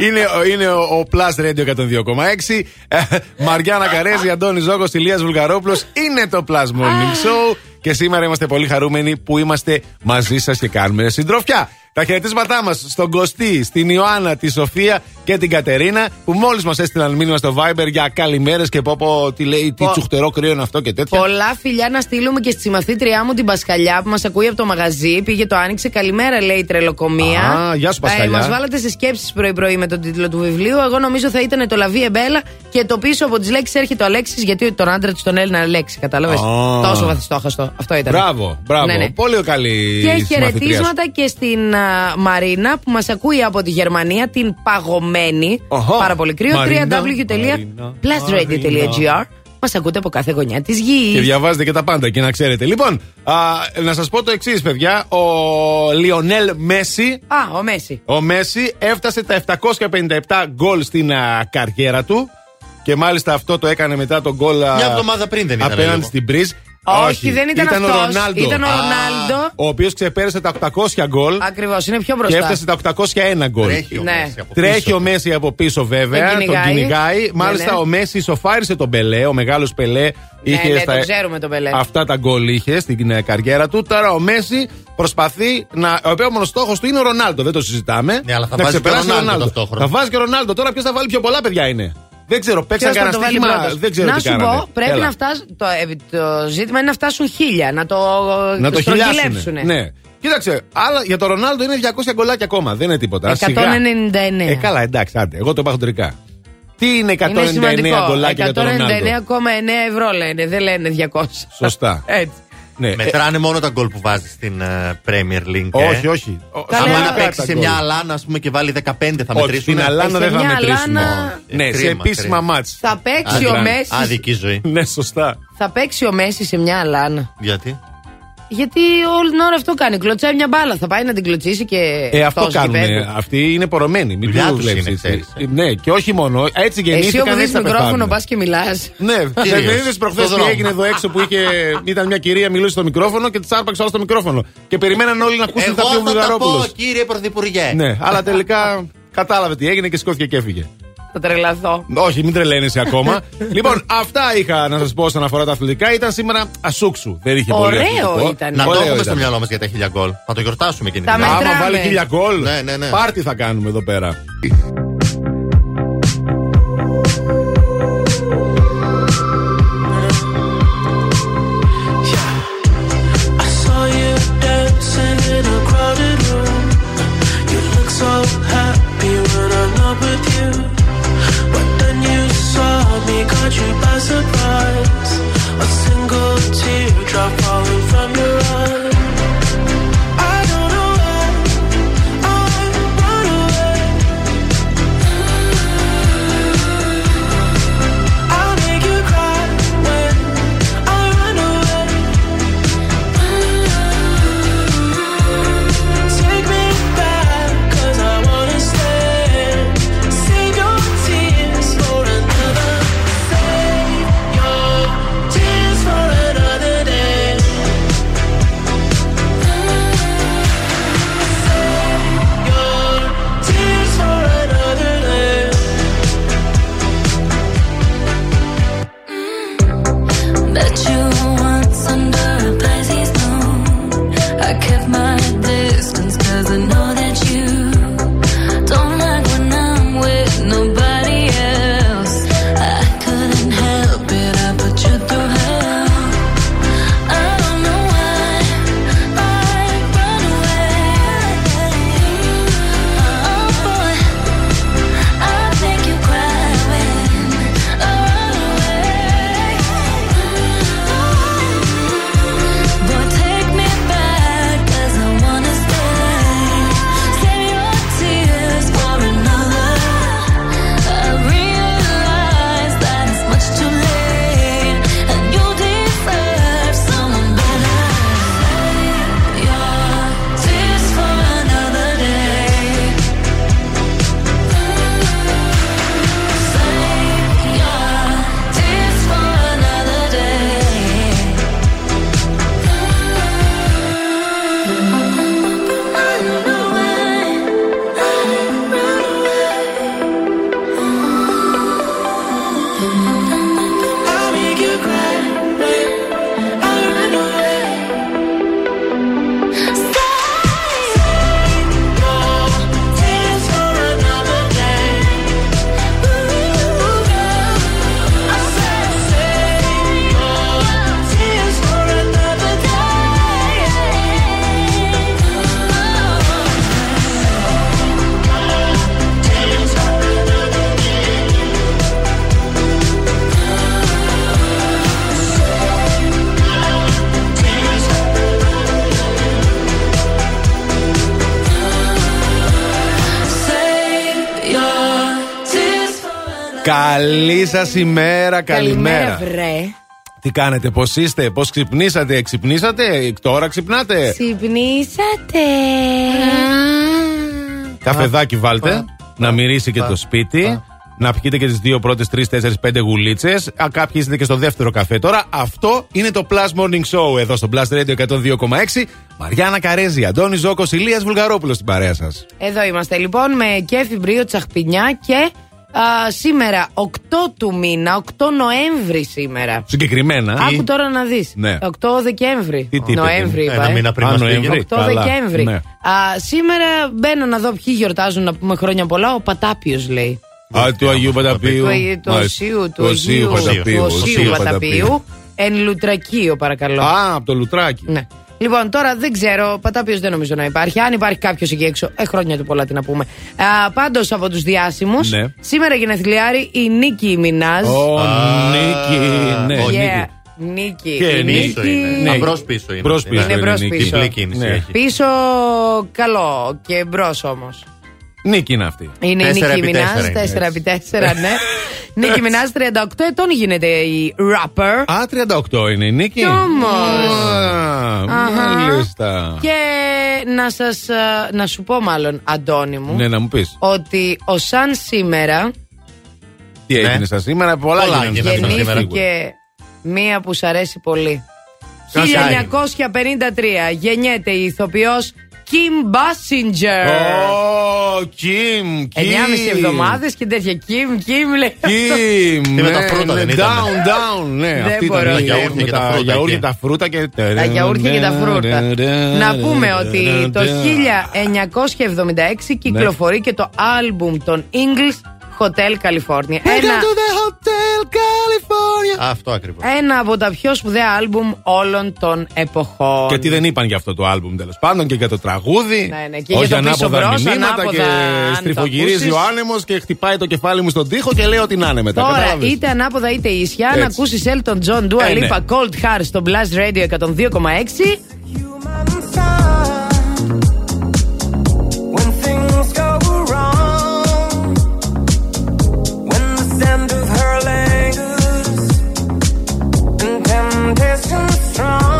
Είναι, είναι ο, ο Plus Radio 102,6. Ε, Μαριάννα Καρέζη, Αντώνη Ζώκος, Ηλίας Βουλγαρόπουλος. Είναι το Plus Morning Show. Και σήμερα είμαστε πολύ χαρούμενοι που είμαστε μαζί σας και κάνουμε συντροφιά. Τα χαιρετίσματά μας στον Κωστή, στην Ιωάννα, τη Σοφία και την Κατερίνα που μόλις μας έστειλαν μήνυμα στο Viber για καλημέρες και πω, πω τι λέει, τι Πο- τσουχτερό κρύο είναι αυτό και τέτοια. Πολλά φιλιά να στείλουμε και στη συμμαθήτριά μου την Πασχαλιά που μας ακούει από το μαγαζί. Πήγε το άνοιξε. Καλημέρα, λέει η τρελοκομεία. Α, γεια σου, Πασχαλιά. μας βάλατε σε σκέψεις πρωί-πρωί με τον τίτλο του βιβλίου. Εγώ νομίζω θα ήταν το Λαβί Εμπέλα και το πίσω από τις λέξεις έρχεται ο Αλέξης γιατί τον άντρα της τον Έλληνα Αλέξη. Κατάλαβες; Α. Τόσο βαθιστόχαστο. Αυτό ήταν. Μπράβο, μπράβο. Ναι, ναι. Πολύ καλή Και συμμαθητρία σου. χαιρετίσματα και στην α, Μαρίνα που μας ακούει από τη Γερμανία, την παγωμένη. Οχο. Πάρα πολύ κρύο. Μαρίνα, www.plusradio.gr Μας ακούτε από κάθε γωνιά της Και γη. διαβάζετε και τα πάντα εκεί να ξέρετε. Λοιπόν, α, να σας πω το εξής, παιδιά. Ο Λιονέλ Μέση, Α, ο Μέση. ο Μέση έφτασε τα 757 γκολ στην α, καριέρα του. Και μάλιστα αυτό το έκανε μετά τον γκολ. α, Μια εβδομάδα πριν δεν ήταν Απέναντι λίγο. στην Μπριζ. Όχι, δεν ήταν ο αυτός. Ρονάλντο. Ήταν ο Α, Ρονάλντο. Ο οποίος ξεπέρασε τα 800 γκολ. Ακριβώς, είναι πιο Και μπροστά. έφτασε τα 801 γκολ. Τρέχει ο Ναι. Μέση από Τρέχει πίσω. ο Μέση από πίσω βέβαια, Τον τον κυνηγάει. κυνηγάει. Μάλιστα ναι. ο Μέση σοφάρισε τον Πελέ, ο μεγάλος Πελέ. Είχε ναι, στα- τον ξέρουμε τον Πελέ. Αυτά τα γκολ είχε στην ε, καριέρα του. Τώρα ο Μέση προσπαθεί να. Ο επόμενο στόχος του είναι ο Ρονάλντο, δεν το συζητάμε. Ναι, αλλά θα να βάζει και ξεπεράσει Ρονάλντο τον ταυτόχρονα. Θα βάζει και ο Ρονάλντο. Τώρα ποιος θα βάλει πιο πολλά παιδιά είναι. Δεν ξέρω, παίξαν Ποιος θα κανένα το βάλει στοίχημα. πρώτος. Δεν ξέρω να τι σου κάνανε. πω, πρέπει Έλα. να φτάσουν. Το, ε, το ζήτημα είναι να φτάσουν χίλια, να το, Να το χιλιάσουν. στρογγυλέψουνε. Ναι. Κοίταξε, αλλά για τον Ρονάλντο είναι 200 γκολάκια ακόμα. Δεν είναι τίποτα. Σιγά. 199. Ε, καλά, εντάξει, άντε. Εγώ το είπα χοντρικά. Τι είναι 199 Είναι σημαντικό. γκολάκια για τον Ρονάλντο; 199,9 ευρώ λένε, δεν λένε 200. Σωστά. Έτσι. Ναι. Μετράνε μόνο τα γκολ που βάζεις στην ε, Premier League. ε. Όχι, όχι. Ο- Καλά, Άμα ένα να παίξει τα σε γκολ. μια αλάνα ας πούμε, και βάλει 15 θα Όχι, μετρήσουν. στην Αλάνα Ε, δεν σε θα μια μετρήσουμε. Αλάνα- Ναι, σε Κρίμα, επίσημα κρίμα. μάτς. Θα παίξει ο Μέσης. Άδικη ζωή. Ναι, σωστά. Θα παίξει ο Μέσης σε μια αλάνα. Γιατί; Γιατί όλη την ώρα αυτό κάνει. Κλωτσάει μια μπάλα. Θα πάει να την κλωτσίσει και. Ε, αυτό εκτός κάνουν. γηπέδου. Αυτοί είναι πορωμένοι. Μην Δουλειά τους τους βλέπεις. είναι, ξέρεις, ε. Ναι, και όχι μόνο. Έτσι Εσύ γεννήθηκαν. όπου δει έτσι θα μικρόφωνο πεθάνουν. πας και μιλάς. Ναι, Κυρίως. δεν είδε προχθές Στο τι δρόμο. έγινε εδώ έξω που είχε, ήταν μια κυρία μιλούσε στο μικρόφωνο και της άρπαξε όλα στο μικρόφωνο. Και περιμέναν όλοι να ακούσουν Εγώ τα πιο θα τα Βουλγαρόπουλο. πω κύριε Πρωθυπουργέ. Ναι, αλλά τελικά κατάλαβε τι έγινε και σηκώθηκε και έφυγε. Θα τρελαθώ. Όχι, μην τρελαίνεσαι ακόμα. λοιπόν, αυτά είχα να σας πω όσον αφορά τα αθλητικά. Ήταν σήμερα ασούξου. Δεν είχε πολύ Ωραίο αθλητικό. ήταν. Να το Ωραίο έχουμε ήταν. στο μυαλό μας για τα χίλια γκολ. Θα το γιορτάσουμε εκείνη Τα την με- ημέρα. Άμα Μετράμε. βάλει χίλια γκολ, Ναι, ναι, ναι. πάρτι θα κάνουμε εδώ πέρα. Καλή σας ημέρα, καλημέρα. βρε. Τι κάνετε, πώς είστε, πώς ξυπνήσατε, ξυπνήσατε, τώρα ξυπνάτε; Ξυπνήσατε. Καφεδάκι βάλτε, να μυρίσει και το σπίτι. Να πιείτε και τις δύο πρώτες, τρεις, τέσσερις, πέντε γουλίτσες. Κάποιοι είστε και στο δεύτερο καφέ τώρα. Αυτό είναι το Plus Morning Show εδώ στο Plus Radio 102,6. Μαριάννα Καρέζη, Αντώνης Ζώκος, Ηλίας Βουλγαρόπουλος στην παρέα σας. Εδώ είμαστε λοιπόν με κέφι μπρίο τσαχπινιά και α, σήμερα 8 του μήνα, 8 Νοέμβρη σήμερα. Συγκεκριμένα. Άκου τώρα να δεις. Ναι. 8 Δεκέμβρη. Τι, τι είπε, Νοέμβρη, ένα είπα. ε. μήνα πριν Α, μας Νοέμβρη. πήγαινε. 8 Καλά. Δεκέμβρη. Ναι. Α, σήμερα μπαίνω να δω ποιοι γιορτάζουν να πούμε χρόνια πολλά. Ο Πατάπιος λέει. Α, του Αγίου Παταπίου. Του, Αγίου- του Μάλιστα. Οσίου, του Του Οσίου Αγίου Παταπίου. του Οσίου Παταπίου. Εν Λουτρακείο, παρακαλώ. Α, από το Λουτράκι. Ναι. Λοιπόν, τώρα δεν ξέρω, Πατάπιος δεν νομίζω να υπάρχει. Αν υπάρχει κάποιος εκεί έξω, ε, χρόνια του πολλά τι να πούμε. Πάντως από τους διάσημους, Ναι. σήμερα γενεθλιάρη η Νίκη Μινάζ. Ω, Νίκη, ναι. Ο Yeah. Νίκη. Και Η πίσω είναι. Ναι. Αμπρός πίσω είναι. Μπρος πίσω Είναι είναι μπρος Νίκη. πίσω. Διπλή κίνηση Ναι. έχει. Πίσω καλό και μπρος όμως. Νίκη είναι αυτή. Είναι η Τέσσερα Νίκη επί Μινάζ, τέσσερα είναι 4x4, ναι. Νίκη Μινάζ, 38 ετών γίνεται η rapper. Α, 38 είναι η Νίκη. Κι όμως. Α, Αχα. Μάλιστα. Και να σας, α, να σου πω μάλλον, Αντώνη μου, Ναι, να μου πεις. ότι ο Σαν σήμερα Τι έγινε σα σήμερα, πολλά Πολλά γίνανε γίνανε σήμερα. σήμερα. γεννήθηκε μία που σ' αρέσει πολύ. Ποια 1953 γεννιέται η ηθοποιός Kim Basinger. Ω, Κιμ, Κιμ. 9,5 εβδομάδες και τέτοια Kim, Kim λέει αυτό. Κιμ, Τι με τα ναι, φρούτα ναι, δεν ήταν. Down, down, ναι. Δεν Αυτή ήταν μπορώ. η Τα γιαούρτια γιαούρτια και και τα τα φρούτα γιαούρτια εκεί. και τα φρούτα και. Τα γιαούρτια και τα φρούτα. Να πούμε ότι το 1976 κυκλοφορεί και το άλμπουμ των English Hotel California. Ένα, Αυτό ακριβώς. ένα από τα πιο σπουδαία άλμπουμ όλων των εποχών. Και τι δεν είπαν για αυτό το άλμπουμ τέλος πάντων και για το τραγούδι. Ναι, ναι, και όχι για το πίσω ανάποδα μπρος, μηνύματα ανάποδα, και αν το στριφογυρίζει ακούσεις. ο άνεμος και χτυπάει το κεφάλι μου στον τοίχο και λέει ότι να είναι μετά. Τώρα, κατάλαβες; είτε ανάποδα είτε ίσια, να Έτσι. ακούσεις Elton John, Dua Ε, ναι. Lipa, Cold Heart στο Blast Radio 102,6. too strong.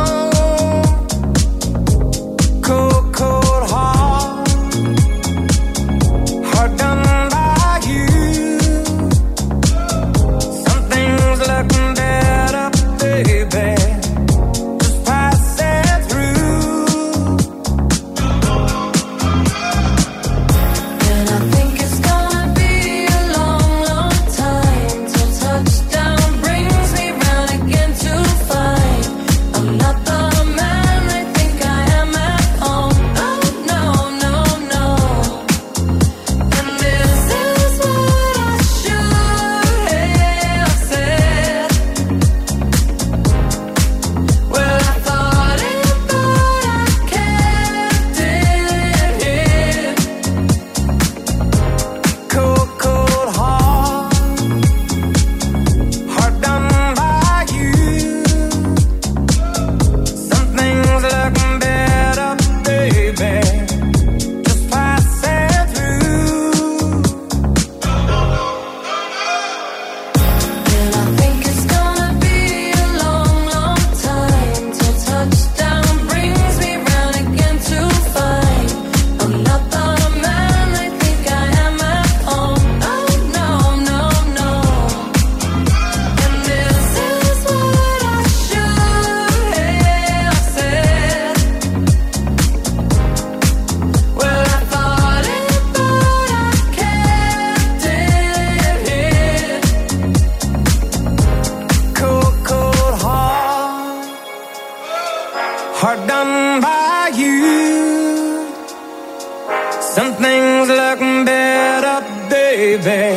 Things looking better, baby.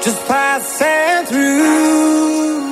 Just passing through.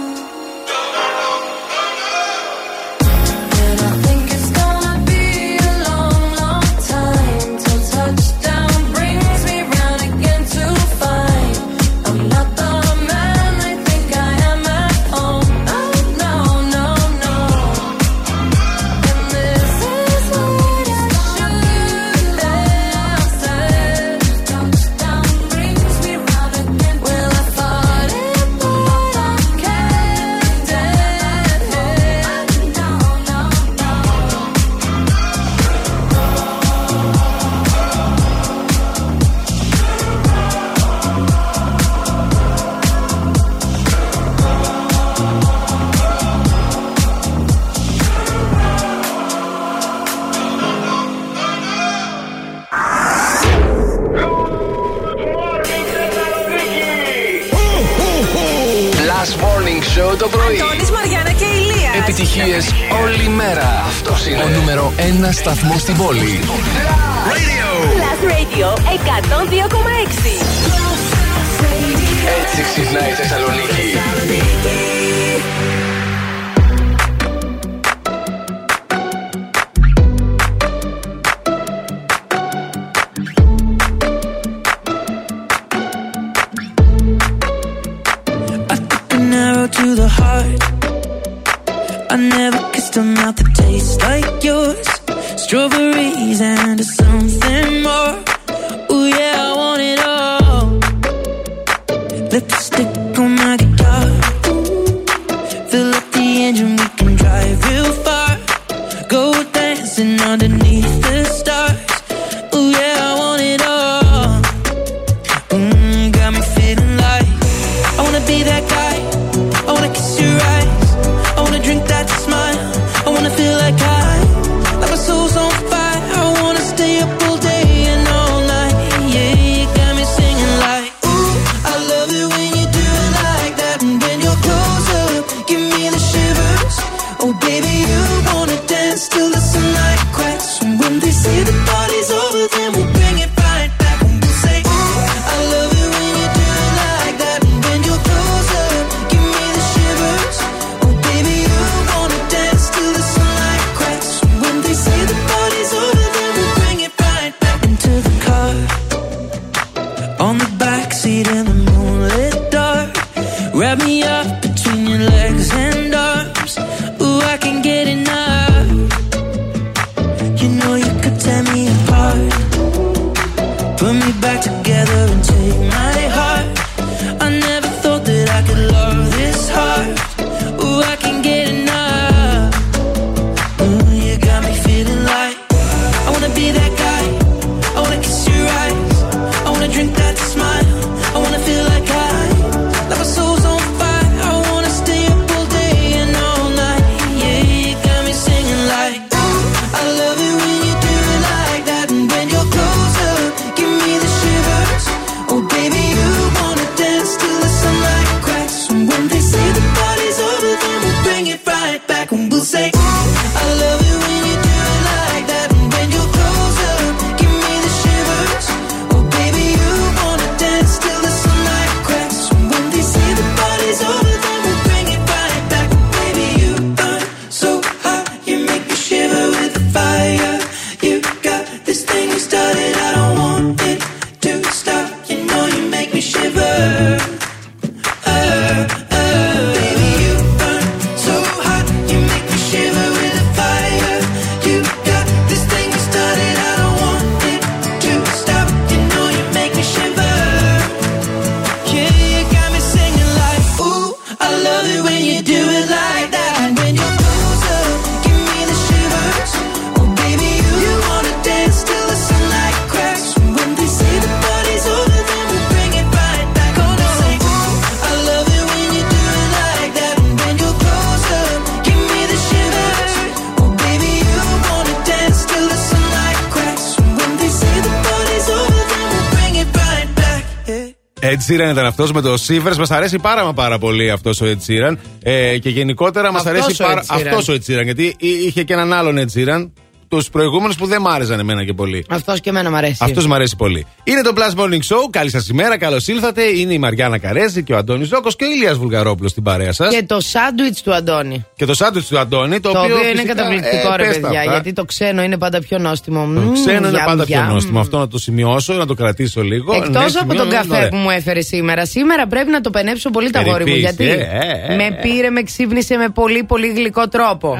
Sheeran ήταν αυτός με το Sivers. Μας αρέσει πάρα, μα πάρα πολύ αυτός ο Ed ε, και γενικότερα μας αρέσει πάρα. Αυτός ο Ed Γιατί είχε και έναν άλλον Ed Sheeran τους προηγούμενους που δεν μ' άρεσαν εμένα και πολύ. Αυτός και εμένα μ' αρέσει. Αυτός μ' αρέσει πολύ. Είναι το Plus Morning Show. Καλή σας ημέρα, καλώς ήλθατε. Είναι η Μαριάννα Καρέζη και ο Αντώνης Ζώκος και ο Ηλίας Βουλγαρόπουλος στην παρέα σας. Και το σάντουιτς του Αντώνη. Και το σάντουιτς του Αντώνη, το, το οποίο, οποίο είναι φυσικά, καταπληκτικό, ε, ρε παιδιά, αυτά. γιατί το ξένο είναι πάντα πιο νόστιμο. Το ξένο mm, είναι πάντα πιο νόστιμο. Mm. Αυτό να το σημειώσω, να το κρατήσω λίγο. Εκτός ναι, από τον καφέ ναι. που μου έφερε σήμερα. Σήμερα πρέπει να το πενέψω πολύ τα γόρη μου, γιατί ε, ε, ε, με πήρε, με ξύπνησε με πολύ πολύ γλυκό τρόπο.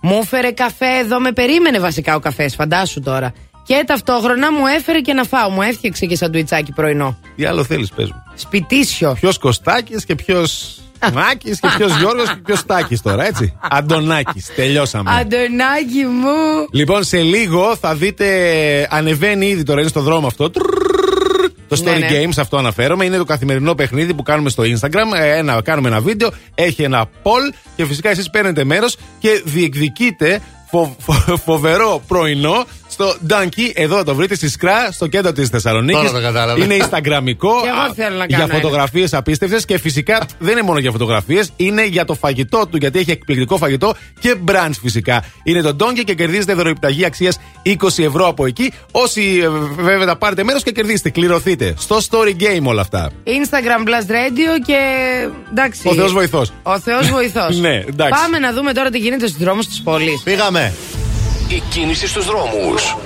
Μου έφερε καφέ εδώ, με περίμενε βασικά ο καφές, φαντάσου τώρα. Και ταυτόχρονα μου έφερε και να φάω. Μου έφτιαξε και σαντουιτσάκι πρωινό. Τι άλλο θέλεις, πες μου. Σπιτίσιο. Ποιος Κωστάκης και ποιος. Μάκης και ποιος Γιώργος και ποιος Τάκη τώρα, έτσι. Αντωνάκης. Τελειώσαμε. Αντωνάκη μου. Λοιπόν, σε λίγο θα δείτε. Ανεβαίνει ήδη τώρα, είναι στο δρόμο αυτό. Το Story ναι, ναι. Games, αυτό αναφέρομαι, είναι το καθημερινό παιχνίδι που κάνουμε στο Instagram. Ένα, κάνουμε ένα βίντεο, έχει ένα poll και φυσικά εσεί παίρνετε μέρο και διεκδικείτε φο, φο, φοβερό πρωινό στο Donkey. Εδώ θα το βρείτε στη Σκρά, στο κέντρο της Θεσσαλονίκης. Τώρα το κατάλαβα. Είναι Instagramικό. Και εγώ α, θέλω να Για κάνω ένα. φωτογραφίες απίστευτες και φυσικά δεν είναι μόνο για φωτογραφίες, είναι για το φαγητό του γιατί έχει εκπληκτικό φαγητό και brunch φυσικά. Είναι το Donkey και κερδίζετε δωροεπιταγή αξίας 20 ευρώ από εκεί. Όσοι ε, βέβαια θα πάρετε μέρος και κερδίσετε, κληρωθείτε. Στο story game όλα αυτά. Instagram Blast Radio και εντάξει. Ο Θεός βοηθός. Ο Θεός βοηθός. Ναι, εντάξει. Πάμε να δούμε τώρα τι γίνεται στους δρόμους της πόλης. Πήγαμε. Η κίνηση στους δρόμους.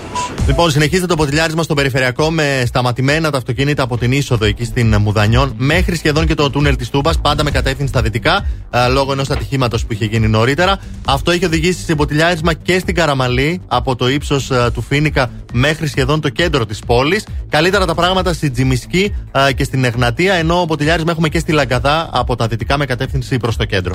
Λοιπόν, συνεχίζεται το ποτηλιάρισμα στο περιφερειακό με σταματημένα τα αυτοκίνητα από την είσοδο εκεί στην Μουδανιών μέχρι σχεδόν και το τούνελ της Τούμπας, πάντα με κατεύθυνση στα δυτικά, α, λόγω ενός ατυχήματος που είχε γίνει νωρίτερα. Αυτό είχε οδηγήσει σε ποτηλιάρισμα και στην Καραμαλή από το ύψος του Φίνικα μέχρι σχεδόν το κέντρο της πόλης. Καλύτερα τα πράγματα στη Τζιμισκή α, και στην Εγνατία, ενώ ποτηλιάρισμα έχουμε και στη Λαγκαδά από τα δυτικά με κατεύθυνση προς το κέντρο.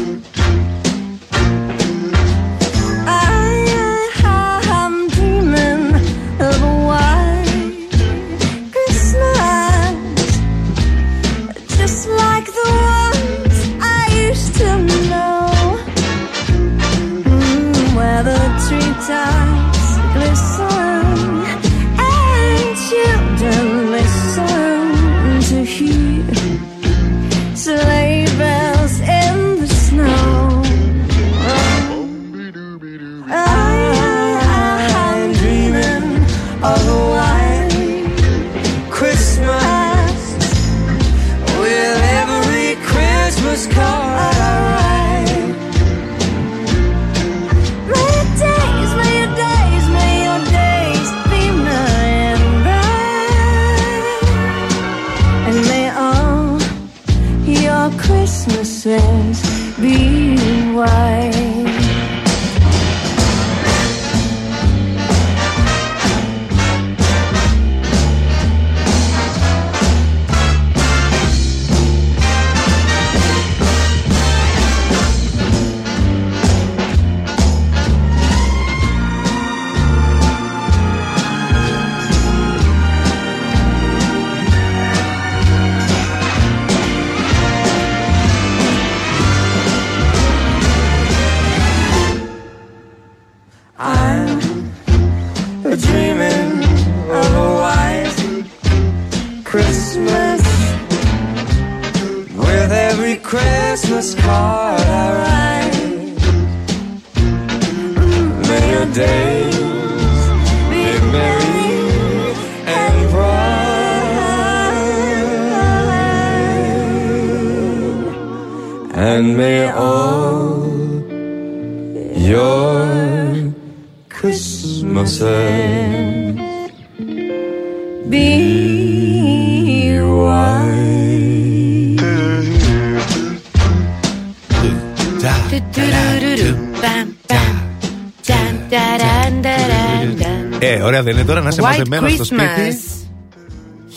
Είναι τώρα να είσαι White μαζεμένο στο σπίτι. Christmas.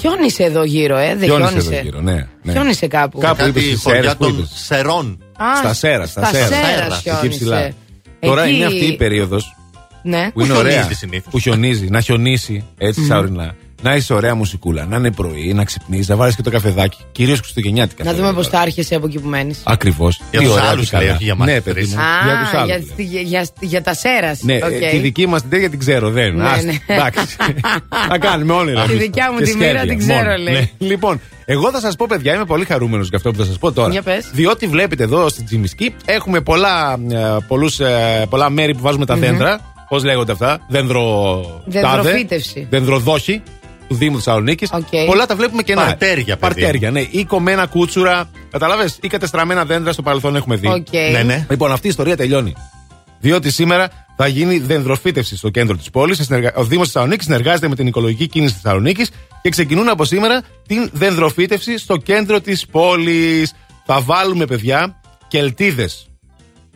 Χιόνισε εδώ γύρω, ε. Δεν Χιόνισε χιόνισε. εδώ γύρω, ναι. ναι. Χιόνισε κάπου. Κάπου Κάτι είπες στις χωριά Σέρες που των είπες; Σερών. Α, Στα Σέρας, στα στα Σέρας. Σέρας Εκεί χιόνισε. ψηλά. Τώρα Εκεί- είναι αυτή η περίοδος Ναι. που είναι Που ωραία. χιονίζει συνήθως. Που χιονίζει, να χιονίσει έτσι σαουρινά. Να είσαι ωραία μουσικούλα, να είναι πρωί, να ξυπνήσει, να βάλει και το καφεδάκι. Κυρίως Χριστουγεννιάτικα. Να δούμε πώς θα άρχισε από εκεί που μένεις. Ακριβώς. Για τους άλλους λέει, όχι για μας Ναι, τους παιδί τρεις. μου. Α, Για τους άλλους. για, για, για, για τα σέρας. Ναι, ε, τη δική μας την τέτοια την ξέρω, δεν. Ναι, Άστα, ναι. Εντάξει. Θα κάνουμε όνειρα. Τη εμείς. δικιά μου Και τη μοίρα σχέδια, την ξέρω, μόνο. λέει. Ναι. Λοιπόν, εγώ θα σας πω, παιδιά, είμαι πολύ χαρούμενος για αυτό που θα σας πω τώρα. Για πες. Διότι βλέπετε εδώ στην Τζιμισκή έχουμε πολλά, ε, πολλούς, ε, πολλά μέρη που βάζουμε τα δέντρα. Πώς λέγονται αυτά, δέντρο. Δεντροφύτευση. τάδε, Δεντροδόχη του Δήμου Θεσσαλονίκης. Οκ. Πολλά τα βλέπουμε κενά. Παρτέρια, παιδί. Παρτέρια, ναι. Ή κομμένα κούτσουρα. Κατάλαβε, ή κατεστραμμένα δέντρα στο παρελθόν έχουμε δει. Οκ. Ναι, ναι. Λοιπόν, αυτή η ιστορία τελειώνει. Διότι σήμερα θα γίνει δενδροφύτευση στο κέντρο της πόλης. Ο Δήμος Θεσσαλονίκης συνεργάζεται με την οικολογική κίνηση Θεσσαλονίκης και ξεκινούν από σήμερα την δενδροφύτευση στο κέντρο της πόλης. Θα βάλουμε, παιδιά, κελτίδες.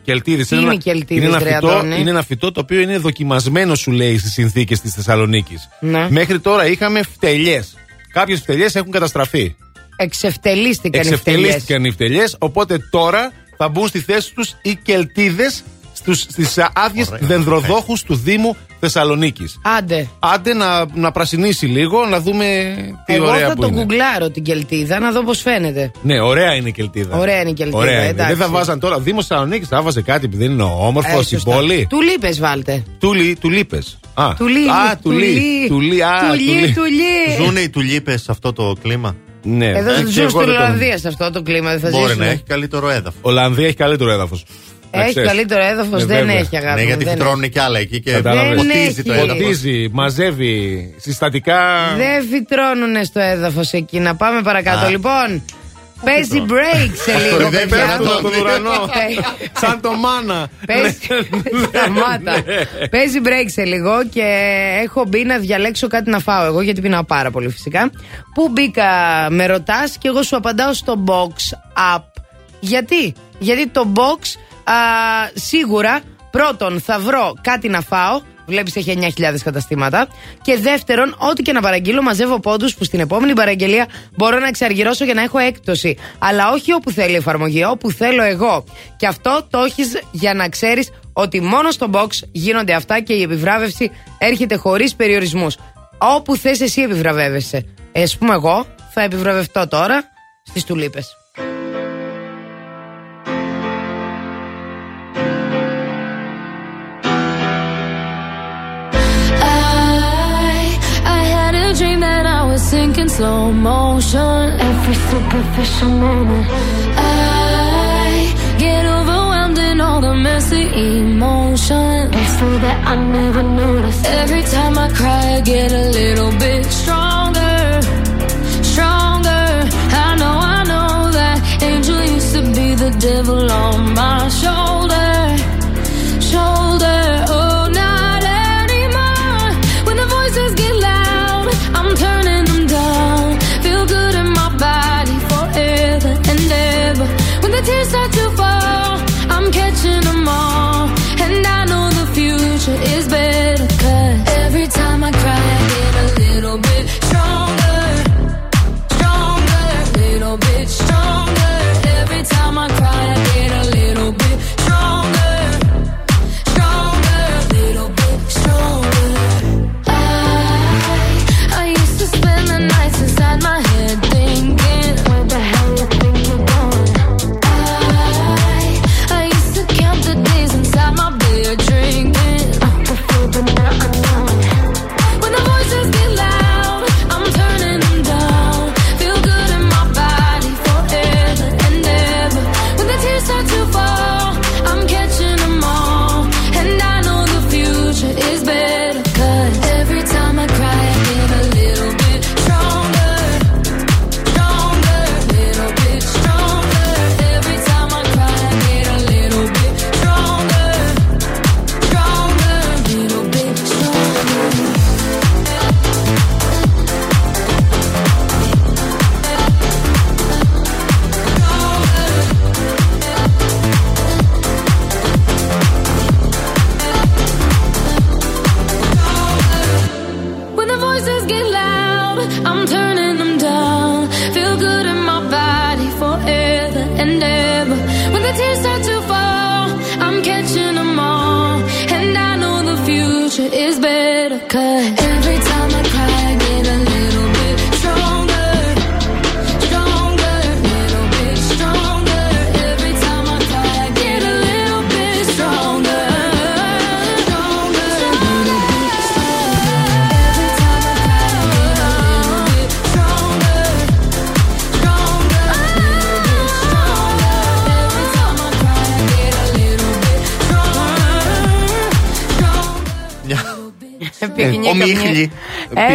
Κελτίδε. Τι είναι οι κελτίδες, είναι, ένα ρε, φυτό, Αντώνη; είναι ένα φυτό το οποίο είναι δοκιμασμένο, σου λέει, στις συνθήκες της Θεσσαλονίκης. Ναι. Μέχρι τώρα είχαμε φτελιές. Κάποιες φτελιές έχουν καταστραφεί. Εξευτελίστηκαν οι φτελιές. Εξευτελίστηκαν οι φτελιές, οπότε τώρα θα μπουν στη θέση τους οι κελτίδες στις άδειες Ωραία. δενδροδόχους του Δήμου Θεσσαλονίκης. Άντε. Άντε να, να πρασινίσει λίγο, να δούμε τι Εγώ ωραία θα που το είναι. γκουγκλάρω την κελτίδα να δω πώς φαίνεται. Ναι, ωραία είναι η κελτίδα. Ωραία είναι η κελτίδα, Ωραία είναι. εντάξει. Δεν θα βάζαν τώρα. Δήμος Θεσσαλονίκης θα βάζε κάτι που δεν είναι όμορφο Ε, στην σωστά. πόλη. Του λείπες, βάλτε. Τουλί, του λείπες. Α, Τουλί, α, τουλί. τουλί. Τουλί, α, Τουλί, τουλί. τουλί. Ζούνε οι τουλίπε σε αυτό το κλίμα; Ναι. Εδώ Ε, δεν και ζουν εγώ στην δεν το- Ολλανδία σε αυτό το κλίμα, δεν θα Μπορεί ζήσουν. να έχει καλύτερο έδαφος. Ολλανδία έχει καλύτερο έδαφος. Έχει καλύτερο έδαφος, Ε, δεν βέβαια. έχει αγάπη. Ναι, μου, γιατί δεν φυτρώνουν και άλλα εκεί και Κατάλαβες. ποτίζει το έχει. έδαφος. Ποτίζει, μαζεύει συστατικά. Δεν φυτρώνουν στο έδαφος εκεί. Να πάμε παρακάτω. Α. Λοιπόν, Παίζει break σε λίγο, Κορυδεύει παιδιά. τον- τον ουρανό. Σαν το μάνα. Παίζει. Σταμάτα. Παίζει break σε λίγο και έχω μπει να διαλέξω κάτι να φάω εγώ γιατί πεινάω πάρα πολύ φυσικά. Πού μπήκα, με ρωτάς και εγώ σου απαντάω στο box app. Γιατί; Γιατί το box α, σίγουρα πρώτον θα βρω κάτι να φάω. Βλέπεις έχει 9.000 καταστήματα. Και δεύτερον, ό,τι και να παραγγείλω, μαζεύω πόντους που στην επόμενη παραγγελία μπορώ να εξαργυρώσω για να έχω έκπτωση. Αλλά όχι όπου θέλει η εφαρμογή, όπου θέλω εγώ. Και αυτό το έχεις για να ξέρεις ότι μόνο στο box γίνονται αυτά και η επιβράβευση έρχεται χωρίς περιορισμούς. Όπου θες, εσύ επιβραβεύεσαι. Ε, ας πούμε, εγώ θα επιβραβευτώ τώρα στις τουλίπες. That I was sinking slow motion. Every superficial moment. I get overwhelmed in all the messy emotions. So that I never noticed. Every time I cry, I get a little bit stronger. Stronger. I know, I know that angel used to be the devil on my. Shoulder.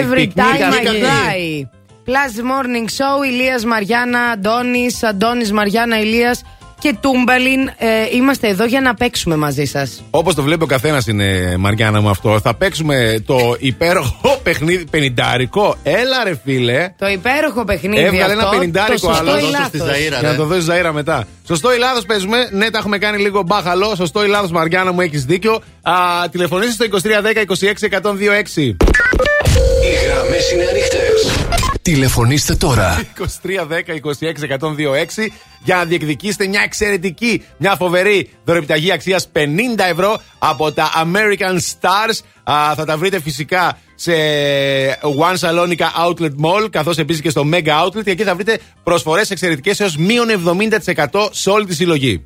Every Πικ- time I πικνίκ. cry. Plus Morning Show, Ηλίας Μαριάννα, Αντώνης, Αντώνης Μαριάννα, Ηλίας και Τούμπαλιν. Ε, είμαστε εδώ για να παίξουμε μαζί σας. Όπως το βλέπει ο καθένας είναι Μαριάννα μου αυτό. Θα παίξουμε το υπέροχο παιχνίδι πενιντάρικο. Έλα ρε φίλε. Το υπέροχο παιχνίδι Έβγαλε αυτό, ένα πενιντάρικο το σωστό άλλο. ή λάθος. Για να το δώσεις Ζαήρα μετά. Σωστό ή λάθος παίζουμε. Ναι, τα έχουμε κάνει λίγο μπάχαλο. Σωστό ή λάθος, Μαριάννα μου, έχεις δίκιο. Α, τηλεφωνήστε στο 2310-26-126. Οι γραμμές είναι ανοιχτές. Τηλεφωνήστε τώρα. 2310-26-126 για να διεκδικήσετε μια εξαιρετική, μια φοβερή δωρεπιταγή αξίας 50 ευρώ από τα American Stars. Α, θα τα βρείτε φυσικά σε One Salonica Outlet Mall, καθώς επίσης και στο Mega Outlet. Και εκεί θα βρείτε προσφορές εξαιρετικές έως μείον 70% σε όλη τη συλλογή.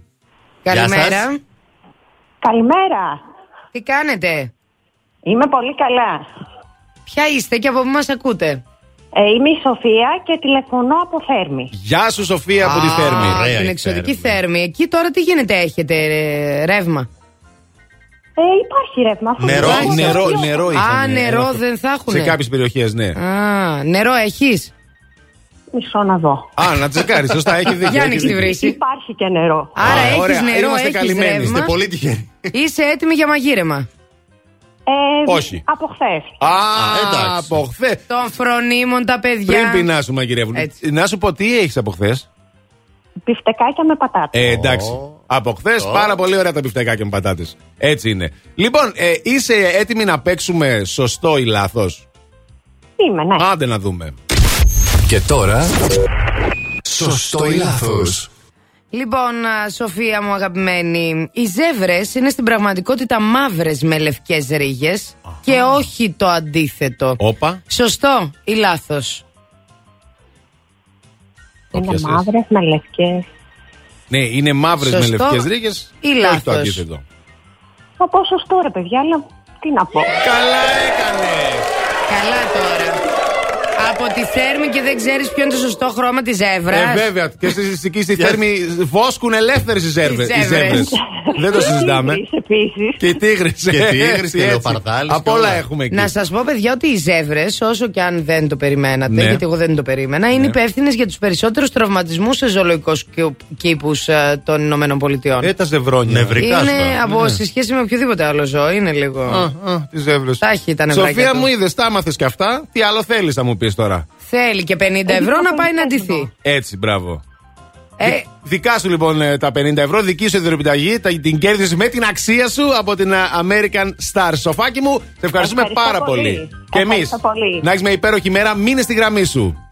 Καλημέρα. Καλημέρα. Τι κάνετε; Είμαι πολύ καλά. Ποια είστε και από πού μας ακούτε; Ε, είμαι η Σοφία και τηλεφωνώ από Θέρμη. Γεια σου, Σοφία από τη Α, Θέρμη. την εξωτική θέρμη. Εκεί τώρα τι γίνεται, έχετε ε, ρεύμα; Ε, υπάρχει ρεύμα. αυτό Νερό, το ξέρω. νερό, νερό Α, είχαμε. νερό Ένα- δεν θα έχουν. Σε κάποιες περιοχές, ναι. Α, νερό έχεις; Μισό να δω. Α, να τσεκάρει, σωστά, έχεις δίκιο. Για έχεις ανοίξει τη δίκιο. βρύση. Υπάρχει και νερό. Άρα Α, έχεις ωραία. νερό, Είμαστε έχεις καλυμμένοι. ρεύμα. Είστε Πολύ τυχεροί. Είσαι έτοιμη για μαγείρεμα. Ε, Όχι. Από χθες. Α, εντάξει. από χθες. Των φρονίμων τα παιδιά. Πριν πεινάσου μαγειρεύουν. Έτσι. Να σου πω τι έχεις από χθες; Πιφτεκάκια με πατάτες. Ε, εντάξει. Από χθες πάρα πολύ ωραία τα πιφτεκάκια με πατάτες. Έτσι είναι. Λοιπόν, ε, είσαι έτοιμη να παίξουμε σωστό ή λάθος; Είμαι, ναι. Άντε να δούμε. Και τώρα. Σωστό ή λάθος; Λοιπόν, α, Σοφία μου αγαπημένη, οι ζεύρες είναι στην πραγματικότητα μαύρες με λευκές ρίγες και όχι το αντίθετο. Όπα. Σωστό ή λάθος; Είναι Όποιες μαύρες με λευκές. Ναι, είναι μαύρες με Σωστό λευκές ρίγες. ή το λάθος; αντίθετο. Θα πω σωστό ρε παιδιά, αλλά τι να πω. Καλά έκανες. Καλά τώρα. Από τη θέρμη και δεν ξέρεις ποιο είναι το σωστό χρώμα της ζεύρα. Ε, βέβαια. Και στη, εκεί στη θέρμη βόσκουν ελεύθερες οι ζέρβε. Οι ζεύρες. Δεν το συζητάμε. Επίσης. Και οι τίγρες. Και τίγρης και λεοπαρδάλης Από και όλα όλα. έχουμε εκεί. Να σας πω, παιδιά, ότι οι ζεύρε, όσο και αν δεν το περιμένατε, Ναι. γιατί εγώ δεν το περίμενα, είναι Ναι. υπεύθυνες για τους περισσότερους τραυματισμούς σε ζωολογικούς κήπους των Ηνωμένων Πολιτειών. Ε, τα ζευρόνια. Νευρικά είναι σου. από Ναι. σε σχέση με οποιοδήποτε άλλο ζώο. Είναι λίγο. Α, α, τις ζεύρες. Τα έχει τα νευράκια Σοφία τους. μου είδες, τα άμαθες και αυτά. Τι άλλο θέλεις να μου πεις τώρα. Θέλει και 50 ευρώ να πάει να ντυθεί. Έτσι, μπράβο. Ε, Δικά σου λοιπόν ε, τα 50 ευρώ, δική σου ιδρυταγή, την κέρδισε με την αξία σου από την ε, American Star. Σοφάκι μου, σε ευχαριστούμε Ευχαριστώ πάρα πολύ. πολύ. Και εμείς. Ευχαριστώ πολύ. Να έχεις με υπέροχη μέρα, μείνε στη γραμμή σου.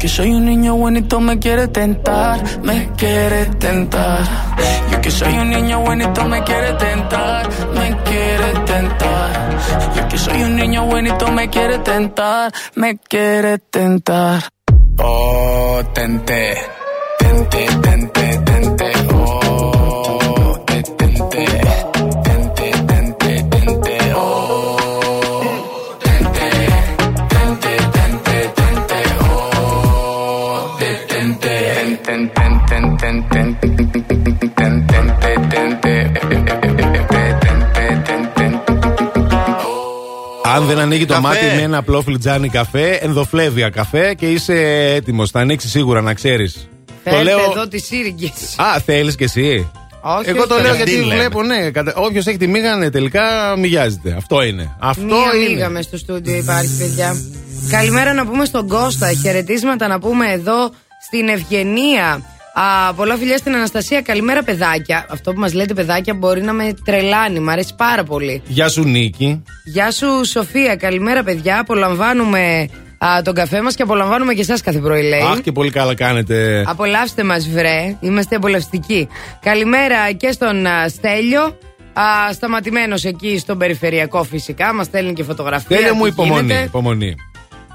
Que soy un niño bonito me quiere tentar, me quiere tentar. Yo que soy un niño bonito me quiere tentar, me quiere tentar. Yo que soy un niño bonito me quiere tentar, me quiere tentar. Το Καφέ. μάτι με ένα απλό φλιτζάνι καφέ, ενδοφλέβια καφέ και είσαι έτοιμος. Θα ανοίξει σίγουρα να ξέρεις. Φέρτε εδώ τις σύριγγες. Α, θέλεις κι εσύ. Όχι, Εγώ όχι, το όχι. λέω Αυτή γιατί λέμε. βλέπω, ναι. Όποιος έχει τη μίγα, ναι, τελικά μοιάζεται. Αυτό είναι. Αυτό Μία είναι. μίγα μες στο στούντιο υπάρχει, παιδιά. Καλημέρα να πούμε στον Κώστα. Χαιρετίσματα να πούμε εδώ στην Ευγενία. Α, πολλά φιλιά στην Αναστασία. Καλημέρα, παιδάκια. Αυτό που μας λέτε, παιδάκια, μπορεί να με τρελάνει. Μ' αρέσει πάρα πολύ. Γεια σου, Νίκη. Γεια σου, Σοφία. Καλημέρα, παιδιά. Απολαμβάνουμε α, τον καφέ μας και απολαμβάνουμε και εσάς κάθε πρωί, λέει. Αχ, και πολύ καλά κάνετε. Απολαύστε μας βρε, είμαστε απολαυστικοί. Καλημέρα και στον α, Στέλιο. Α, σταματημένος εκεί στον περιφερειακό φυσικά, μας στέλνει και φωτογραφία. Τέλεια μου τι υπομονή. γίνεται. υπομονή.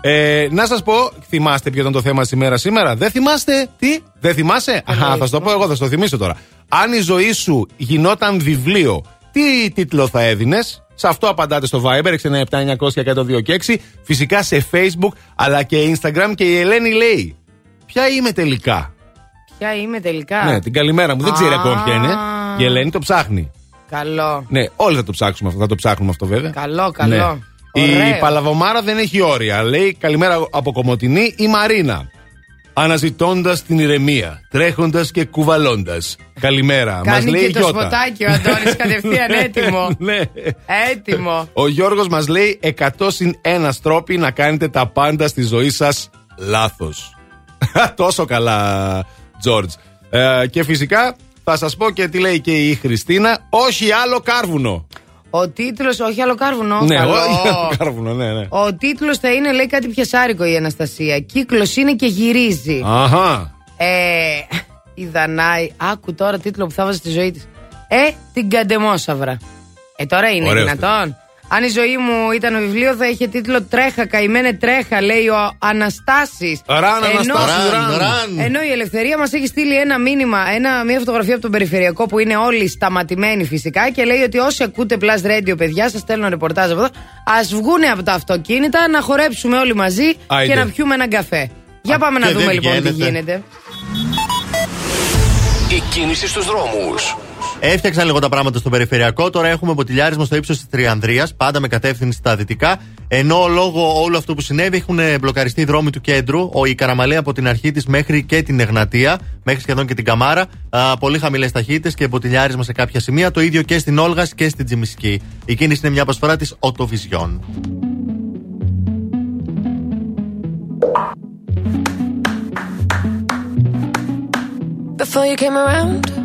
Ε, να σας πω, θυμάστε ποιο ήταν το θέμα σήμερα σήμερα; Δεν θυμάστε, τι, δεν θυμάσαι; Αχα, θα σου το πω εγώ, θα σου το θυμίσω τώρα. Αν η ζωή σου γινόταν βιβλίο, τι τίτλο θα έδινες; Σε αυτό απαντάτε στο Viber 697-900-1026. Φυσικά σε Facebook αλλά και Instagram. Και η Ελένη λέει: Ποια είμαι τελικά; Ποια είμαι τελικά; Ναι, την καλημέρα μου. Δεν ξέρει Α. ακόμα ποια είναι. Η Ελένη το ψάχνει. Καλό. Ναι, όλοι θα το ψάξουμε αυτό. Θα το ψάχνουμε αυτό βέβαια. Καλό, καλό. Ναι. Η Ωραίο. Παλαβομάρα δεν έχει όρια. Λέει καλημέρα από Κομωτινή η Μαρίνα. Αναζητώντας την ηρεμία, τρέχοντας και κουβαλώντας. Καλημέρα. Μας Κάνει λέει η και το Γιώτα. σποτάκι ο Αντώνης κατευθείαν έτοιμο. ναι. Έτοιμο. Ο Γιώργος μας λέει 100 συν ένα τρόποι να κάνετε τα πάντα στη ζωή σας λάθος. Τόσο καλά, Τζόρτζ. Ε, και φυσικά θα σας πω και τι λέει και η Χριστίνα. Όχι άλλο κάρβουνο. Ο τίτλος, όχι άλλο κάρβουνο. ναι, καλό. όχι άλλο κάρβουνο, ναι, ναι. Ο τίτλος θα είναι, λέει κάτι πιασάρικο η Αναστασία. Κύκλος είναι και γυρίζει. Αχα. Ε, η Δανάη, άκου τώρα τίτλο που θα βάζεις στη ζωή της. Ε, την καντεμόσαυρα. Ε, τώρα είναι Ωραίος δυνατόν. Αν η ζωή μου ήταν βιβλίο, θα είχε τίτλο Τρέχα, καημένε τρέχα, λέει ο Αναστάσης. Ραν, Αναστάση, ραν. Ενώ η ελευθερία μας έχει στείλει ένα μήνυμα, ένα, μια φωτογραφία από τον περιφερειακό που είναι όλοι σταματημένοι φυσικά και λέει ότι όσοι ακούτε Plus Radio, παιδιά, σας στέλνω ρεπορτάζ από εδώ, ας βγούνε από τα αυτοκίνητα να χορέψουμε όλοι μαζί Άιντε. και να πιούμε ένα καφέ. Για πάμε να και δούμε δεν λοιπόν τι βγαίνετε. γίνεται. Η κίνηση στους δρόμους. Έφτιαξαν λίγο τα πράγματα στο περιφερειακό. Τώρα έχουμε ποτηλιάρισμα στο ύψος της Τριανδρίας, πάντα με κατεύθυνση στα δυτικά. Ενώ λόγω όλου αυτού που συνέβη έχουν μπλοκαριστεί οι δρόμοι του κέντρου. Ο, η Καραμαλή από την αρχή της μέχρι και την Εγνατία, μέχρι σχεδόν και την Καμάρα. Α, πολύ χαμηλές ταχύτητες και ποτηλιάρισμα σε κάποια σημεία. Το ίδιο και στην Όλγα και στην Τζιμισκή. Η κίνηση είναι μια προσφορά της Οτοβιζιόν. Before you came around,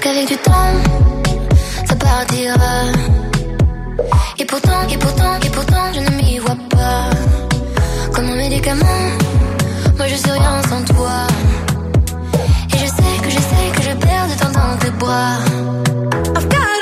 Qu'avec du temps, ça partira. Et pourtant, et pourtant, et pourtant, je ne m'y vois pas. Comme un médicament, moi je suis rien sans toi. Et je sais que je sais que je perds de temps dans tes bras. I've got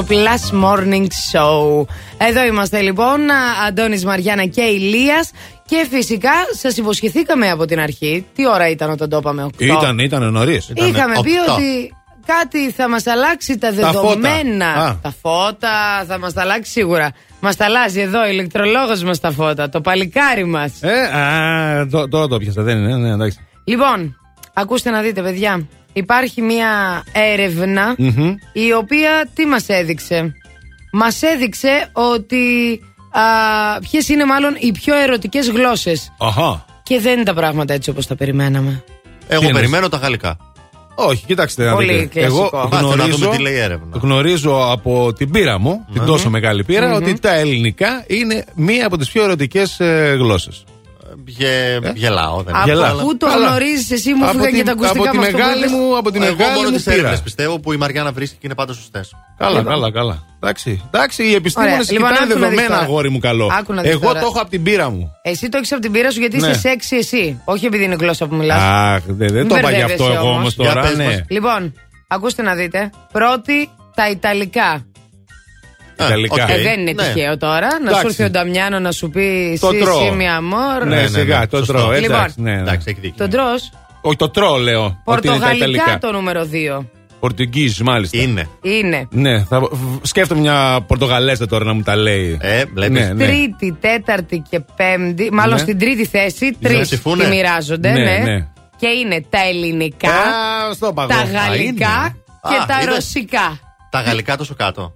στο Plus Morning Show. Εδώ είμαστε λοιπόν, Αντώνης Μαριάννα και Ηλίας και φυσικά σας υποσχεθήκαμε από την αρχή. Τι ώρα ήταν όταν το είπαμε, 8. Ήταν, ήταν νωρίς. Είχαμε πει ότι κάτι θα μας αλλάξει τα Τα φώτα. δεδομένα. Α. Τα φώτα θα μας τα αλλάξει σίγουρα. Μας τα αλλάζει εδώ, ο ηλεκτρολόγος μας τα φώτα, το παλικάρι μας. Ε, α, το- τώρα το πιάσα, δεν είναι, ναι, εντάξει. Λοιπόν, ακούστε να δείτε, παιδιά. Υπάρχει μια έρευνα Μμμ. η οποία τι μας έδειξε; Μας έδειξε ότι α, ποιες είναι μάλλον οι πιο ερωτικές γλώσσες. Αχα. Και δεν είναι τα πράγματα έτσι όπως τα περιμέναμε. Εγώ Τι περιμένω τα γαλλικά. Όχι, κοιτάξτε να Πολύ δείτε. κλασικό. Εγώ Μάθε να γνωρίζω, δούμε τι λέει η έρευνα. γνωρίζω από την πείρα μου, την τόσο μεγάλη πείρα, ότι τα ελληνικά είναι μία από τις πιο ερωτικές ε, γλώσσες. Γε, Γελάω, δεν Από Γελά. πού το Καλά. γνωρίζεις εσύ, μου Από φύγαν και την- τα ακουστικά από τη μας, το μεγάλη είπες. μου, από τη Εγώ μεγάλη μόνο μου τις πείρα. έρευνε πιστεύω που η Μαριάννα βρίσκει και είναι πάντα σωστές. Καλά, Λοιπόν. καλά, καλά. Εντάξει, εντάξει οι επιστήμονες Ωραία. Λοιπόν, κοιτάνε άκου να δεις δεδομένα, τώρα. αγόρι μου καλό. Άκου να δεις Εγώ τώρα. το έχω από την πείρα μου. Εσύ το έχεις από την πείρα σου γιατί Ναι. είσαι σεξι εσύ. Όχι επειδή είναι η γλώσσα που μιλάς. Αχ, δεν, δεν Μην το είπα γι' μπερδεύεσαι αυτό εγώ όμως. όμως Για τώρα. πες Ναι. μας. Λοιπόν, ακούστε να δείτε. Πρώτη, τα Ιταλικά. Ιταλικά. οκ. Ε, δεν είναι Ναι. τυχαίο τώρα. Να Εντάξει. σου έρθει ο Νταμιάνο να σου πει Το «Σι, τρώω. σι, mi amor». Ναι, ναι, σιγά, ναι, το σωστό. τρώω. Λοιπόν, Εντάξει, ναι, ναι. Εντάξει, έχει δίκιο. Τον τρώ. Όχι, το τρώω, λέω. Ότι είναι τα Πορτογαλικά Ιταλικά. το νούμερο 2. Πορτογγίζ, μάλιστα. Είναι. Είναι. Ναι, θα... β- σκέφτομαι μια Πορτογαλέζα τώρα να μου τα λέει. Ε, βλέπεις. Ναι, ναι. Τρίτη, τέταρτη και πέμπτη. Μάλλον Ναι. στην τρίτη θέση. Τρεις ψηφούνε. τη μοιράζονται. Ναι, Ναι, ναι. Και είναι τα ελληνικά, Α, στο παγό. τα Α, γαλλικά και Α, τα είδες. ρωσικά. Τα γαλλικά τόσο κάτω.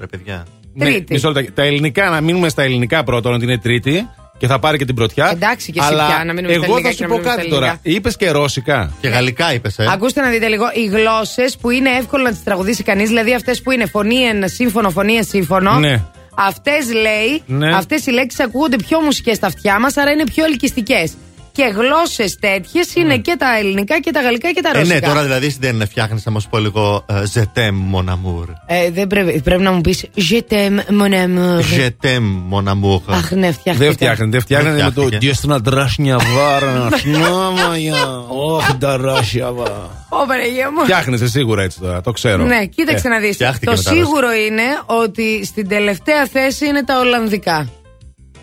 Ρε παιδιά. Ναι, Τρίτη. μισό λεπτό. Τα ελληνικά, να μείνουμε στα ελληνικά πρώτον, ότι είναι τρίτη και θα πάρει και την πρωτιά. Εντάξει, και εσύ Αλλά πια, να μείνουμε στα εγώ ελληνικά θα και σου να πω μείνουμε κάτι στα τώρα. ελληνικά. Είπες και ρώσικα. Και γαλλικά είπες, ε. Ακούστε να δείτε λίγο. Οι γλώσσες που είναι εύκολο να τις τραγουδήσει κανείς, δηλαδή αυτές που είναι φωνή εν σύμφωνο, φωνή εν σύμφωνο. Ναι. Αυτές λέει, Ναι. αυτές οι λέξεις ακούγονται πιο μουσικές στα αυτιά μας, άρα είναι πιο ελκυστικές. Και γλώσσες τέτοιες είναι και τα ελληνικά και τα γαλλικά και τα Ε, ρωσικά. ναι, τώρα δηλαδή δεν φτιάχνεις να μας πω λίγο ε, Je t'aime mon amour. Ε, δεν πρέπει, πρέπει να μου πεις Je t'aime mon amour. Je t'aime mon amour. Αχ, ναι, φτιάχτηκα. Δεν φτιάχνεται, δεν φτιάχνεται Δεν με το φτιάχτηκε. Διέστηνα δράσνια βάρα. Σνιάμαγια. Όχι, δράσια βάρα. Ω, Παναγία μου. Φτιάχνεσαι σίγουρα έτσι τώρα, το ξέρω. Ναι, κοίταξε Ε, να δεις. φτιάχτηκε Το μετά, σίγουρο είναι ότι στην τελευταία θέση είναι τα Ολλανδικά.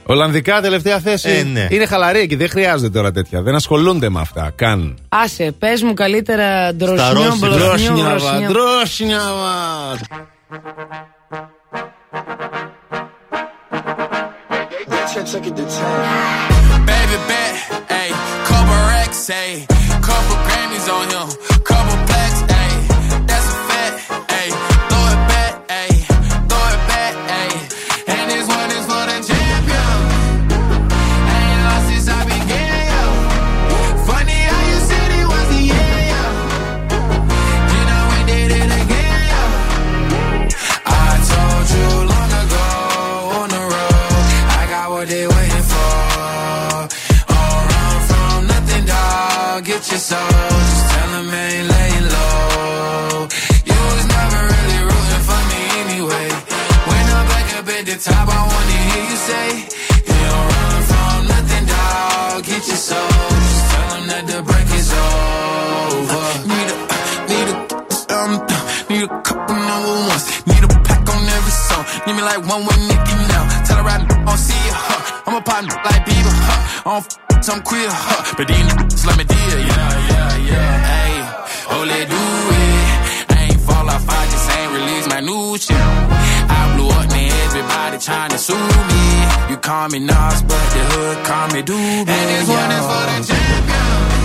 Ολλανδικά τελευταία θέση. Ε, ναι. Είναι χαλαρή εκεί, δεν χρειάζεται τώρα τέτοια. Δεν ασχολούνται με αυτά καν. Άσε, πες μου καλύτερα ντροσνιό, ρώσικα. μπλοσνιό, Δρόσνια βα, μπροσνιό. δρόσνια βα. Baby bet, ayy, couple racks, ayy, couple Grammys on him, couple Need me like one with Nicky now. Tell her I don't see it, huh? I'm a partner like Bieber, huh? I don't f- some queer, huh? But these niggas let me deal, yeah, yeah, yeah. Hey, oh, let do it. I ain't fall off, I just ain't release my new shit. I blew up, man, everybody trying to sue me. You call me Nas, but the hood call me Doobie. And this one is for the champion.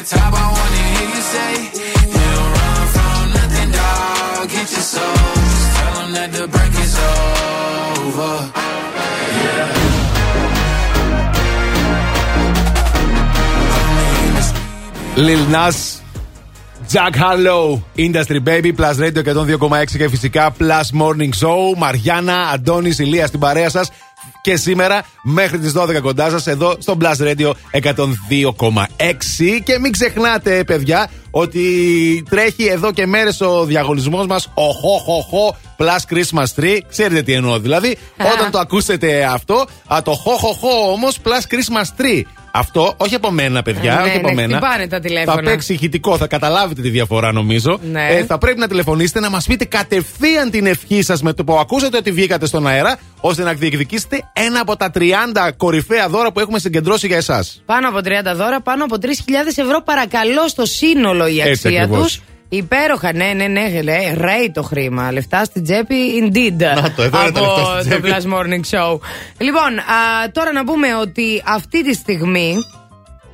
back up at the top, I wanna hear you say, You don't run from nothing, dog. Get your soul. Just tell 'em that the break is over. Yeah. Lil Nas, Jack Harlow, Industry Baby, Plus Radio 102,6 και φυσικά Plus Morning Show. Μαριάννα, Αντώνη, Ηλία στην παρέα σα. Και σήμερα μέχρι τις 12 κοντά σας εδώ στο Plus Radio 102,6 και μην ξεχνάτε παιδιά ότι τρέχει εδώ και μέρες ο διαγωνισμός μας ο χω χω χω Plus Christmas Tree. Ξέρετε τι εννοώ δηλαδή. Όταν το ακούσετε αυτό α, το χω χω χω όμως Plus Christmas Tree αυτό, όχι από μένα, παιδιά. Ναι, όχι από ναι, μένα. χτυπάνε τα τηλέφωνα. Θα παίξει ηχητικό, θα καταλάβετε τη διαφορά νομίζω. Ναι. Ε, θα πρέπει να τηλεφωνήσετε να μας πείτε κατευθείαν την ευχή σας με το που ακούσατε ότι βγήκατε στον αέρα, ώστε να διεκδικήσετε ένα από τα 30 κορυφαία δώρα που έχουμε συγκεντρώσει για εσάς. Πάνω από 30 δώρα, πάνω από 3.000 ευρώ παρακαλώ στο σύνολο η Έτσι αξία τους. Ακριβώς. Υπέροχα, ναι, ναι, ναι, ναι, ρέει το χρήμα. Λεφτά στην τσέπη, indeed. Να το, εδώ είναι τα από λεφτά στην το τσέπη. Plus Morning Show. Λοιπόν, α, τώρα να πούμε ότι αυτή τη στιγμή.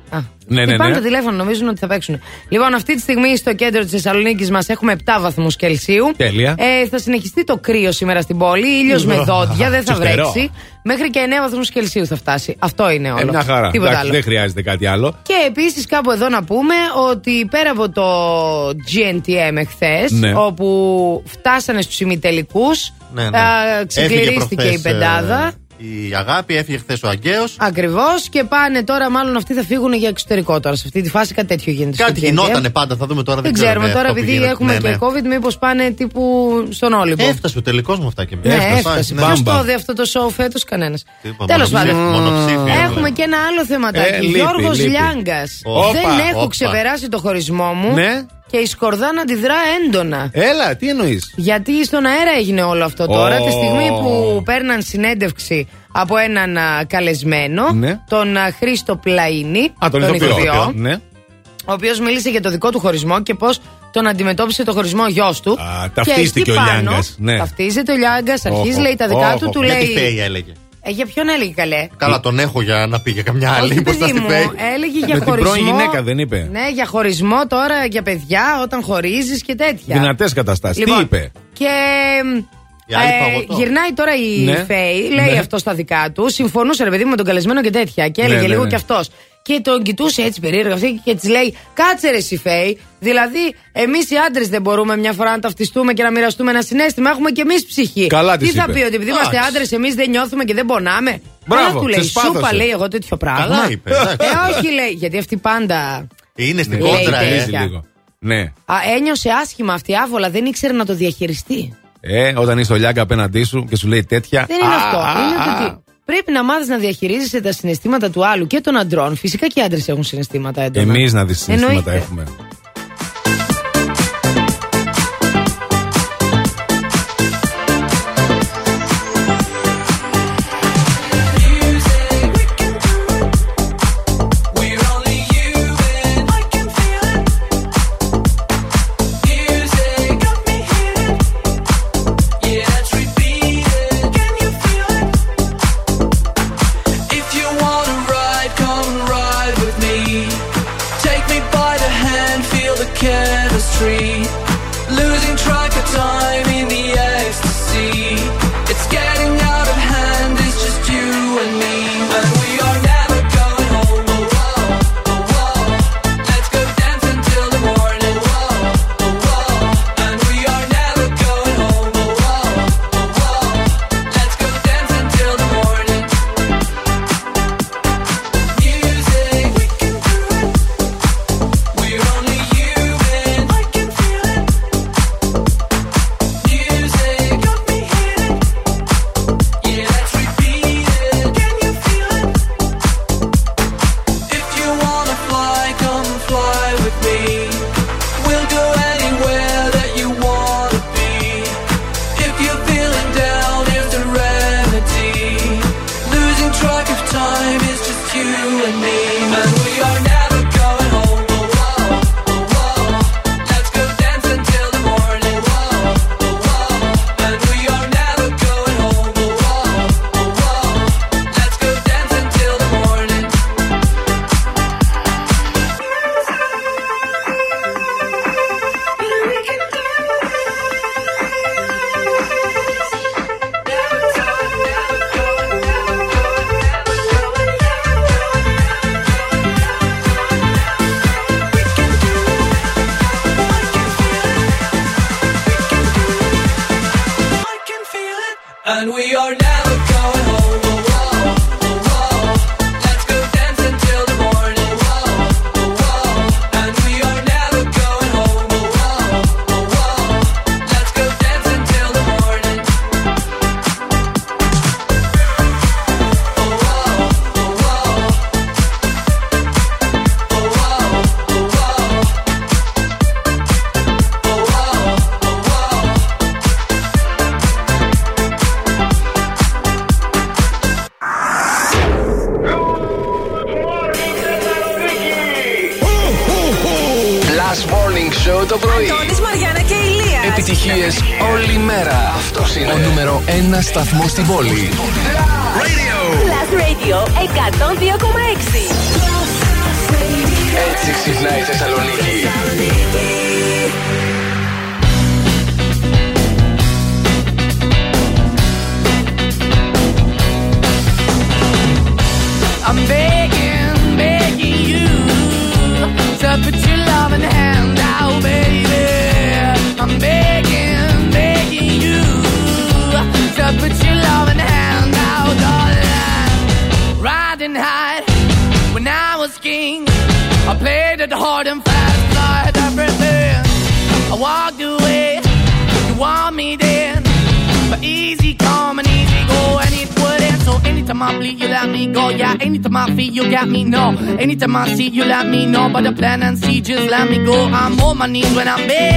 Α, Ναι, και ναι, πάνε ναι. το τηλέφωνο, νομίζουν ότι θα παίξουν. Λοιπόν, αυτή τη στιγμή στο κέντρο της Θεσσαλονίκης μας έχουμε 7 βαθμούς Κελσίου. Τέλεια. Ε, θα συνεχιστεί το κρύο σήμερα στην πόλη. ήλιος με δόντια, δεν θα Τσιστερό. βρέξει. Μέχρι και 9 βαθμούς Κελσίου θα φτάσει. Αυτό είναι όλο. Ε, μια χαρά. Τίποτα Εντάξει, άλλο. δεν χρειάζεται κάτι άλλο. Και επίσης κάπου εδώ να πούμε ότι πέρα από το GNTM εχθές, Ναι. όπου φτάσανε στους ημιτελικούς, Ναι, ναι. ξεκληρίστηκε Έφυγε η πεντάδα. Προχθές, ε, η αγάπη, έφυγε χθες ο Αγκαίος. Ακριβώς και πάνε τώρα, μάλλον αυτοί θα φύγουν για εξωτερικό τώρα. Σε αυτή τη φάση κάτι τέτοιο γίνεται. Κάτι στο GNTM. γινότανε πάντα, θα δούμε τώρα. Δεν Δεν, ξέρουμε τώρα, αυτό που επειδή γίνεται. έχουμε Ναι, και ναι. COVID, μήπως πάνε τύπου στον Όλυμπο. Έφτασε ο τελικός μου αυτά και Ναι, μετά. έφτασε. Ναι. Ποιος το δει αυτό το show φέτος, κανένας. Τίποτα, Τέλος μονοψήφιο, πάντων. μονοψήφιο, Έχουμε ναι. και ένα άλλο θεματάκι. Ε, λείπει, Γιώργος λείπει. Λιάγκας. Όπα, Δεν έχω όπα. ξεπεράσει το χωρισμό μου. Ναι. Και η Σκορδά να αντιδρά έντονα. Έλα, τι εννοείς; Γιατί στον αέρα έγινε όλο αυτό τώρα, Ω. τη στιγμή που παίρναν συνέντευξη από έναν α, καλεσμένο, Ναι. τον α, Χρήστο Πλαΐνη, Α, τον ηθοποιό. Ναι. ο οποίος μίλησε για το δικό του χωρισμό και πώς τον αντιμετώπισε το χωρισμό ο γιος του. Α, ταυτίστηκε και ο εκεί πάνω, Λιάγκας, ναι. Ταυτίζεται ο Λιάγκας, αρχίζει Όχο, λέει τα δικά όχο. του, του Για λέει. Τη Φέη έλεγε. Ε, για ποιον έλεγε καλέ; Καλά, τον έχω για να πει για καμιά άλλη. Όχι, μπροστά παιδί στη μου, Φέη. έλεγε για Με την χωρισμό. πρώην γυναίκα δεν είπε. Ναι, για χωρισμό τώρα για παιδιά όταν χωρίζεις και τέτοια. Δυνατές καταστάσεις. Λοιπόν, Τι είπε; Και Η άλλη ε, παγωτό. γυρνάει τώρα η Ναι. Φέη, λέει Ναι. αυτό στα δικά του. Συμφωνούσε ρε παιδί μου με τον καλεσμένο και τέτοια. Και Ναι, έλεγε ναι, λίγο ναι. κι αυτός. Και τον κοιτούσε έτσι περίεργα αυτή και της λέει: Κάτσε ρε εσύ Φέη. Δηλαδή, εμείς οι άντρες δεν μπορούμε μια φορά να ταυτιστούμε και να μοιραστούμε ένα συνέστημα. Έχουμε κι εμείς ψυχή. Καλά Τι της θα είπε. πει, ότι επειδή είμαστε Εντάξει. άντρες, εμείς δεν νιώθουμε και δεν πονάμε. Μπράβο, Καλά του λέει: ξεσπάθωσε. Σούπα λέει εγώ τέτοιο πράγμα. Καλά είπε, εντάξει. Ε, όχι λέει, γιατί αυτή πάντα. Είναι στην Λέει κόντρα, τέτοια. ε. Παίζει λίγο. Ναι. Α, ένιωσε άσχημα αυτή άβολα, δεν ήξερε να το διαχειριστεί. Ε, όταν είσαι ο Λιάγκα απέναντί σου και σου λέει τέτοια. Δεν είναι Α, αυτό. α, είναι α. ότι πρέπει να μάθεις να διαχειρίζεσαι τα συναισθήματα του άλλου και των αντρών. Φυσικά και οι άντρες έχουν συναισθήματα έντονα. Εμείς να δεις συναισθήματα Εννοείται. έχουμε. Knees when I'm begging,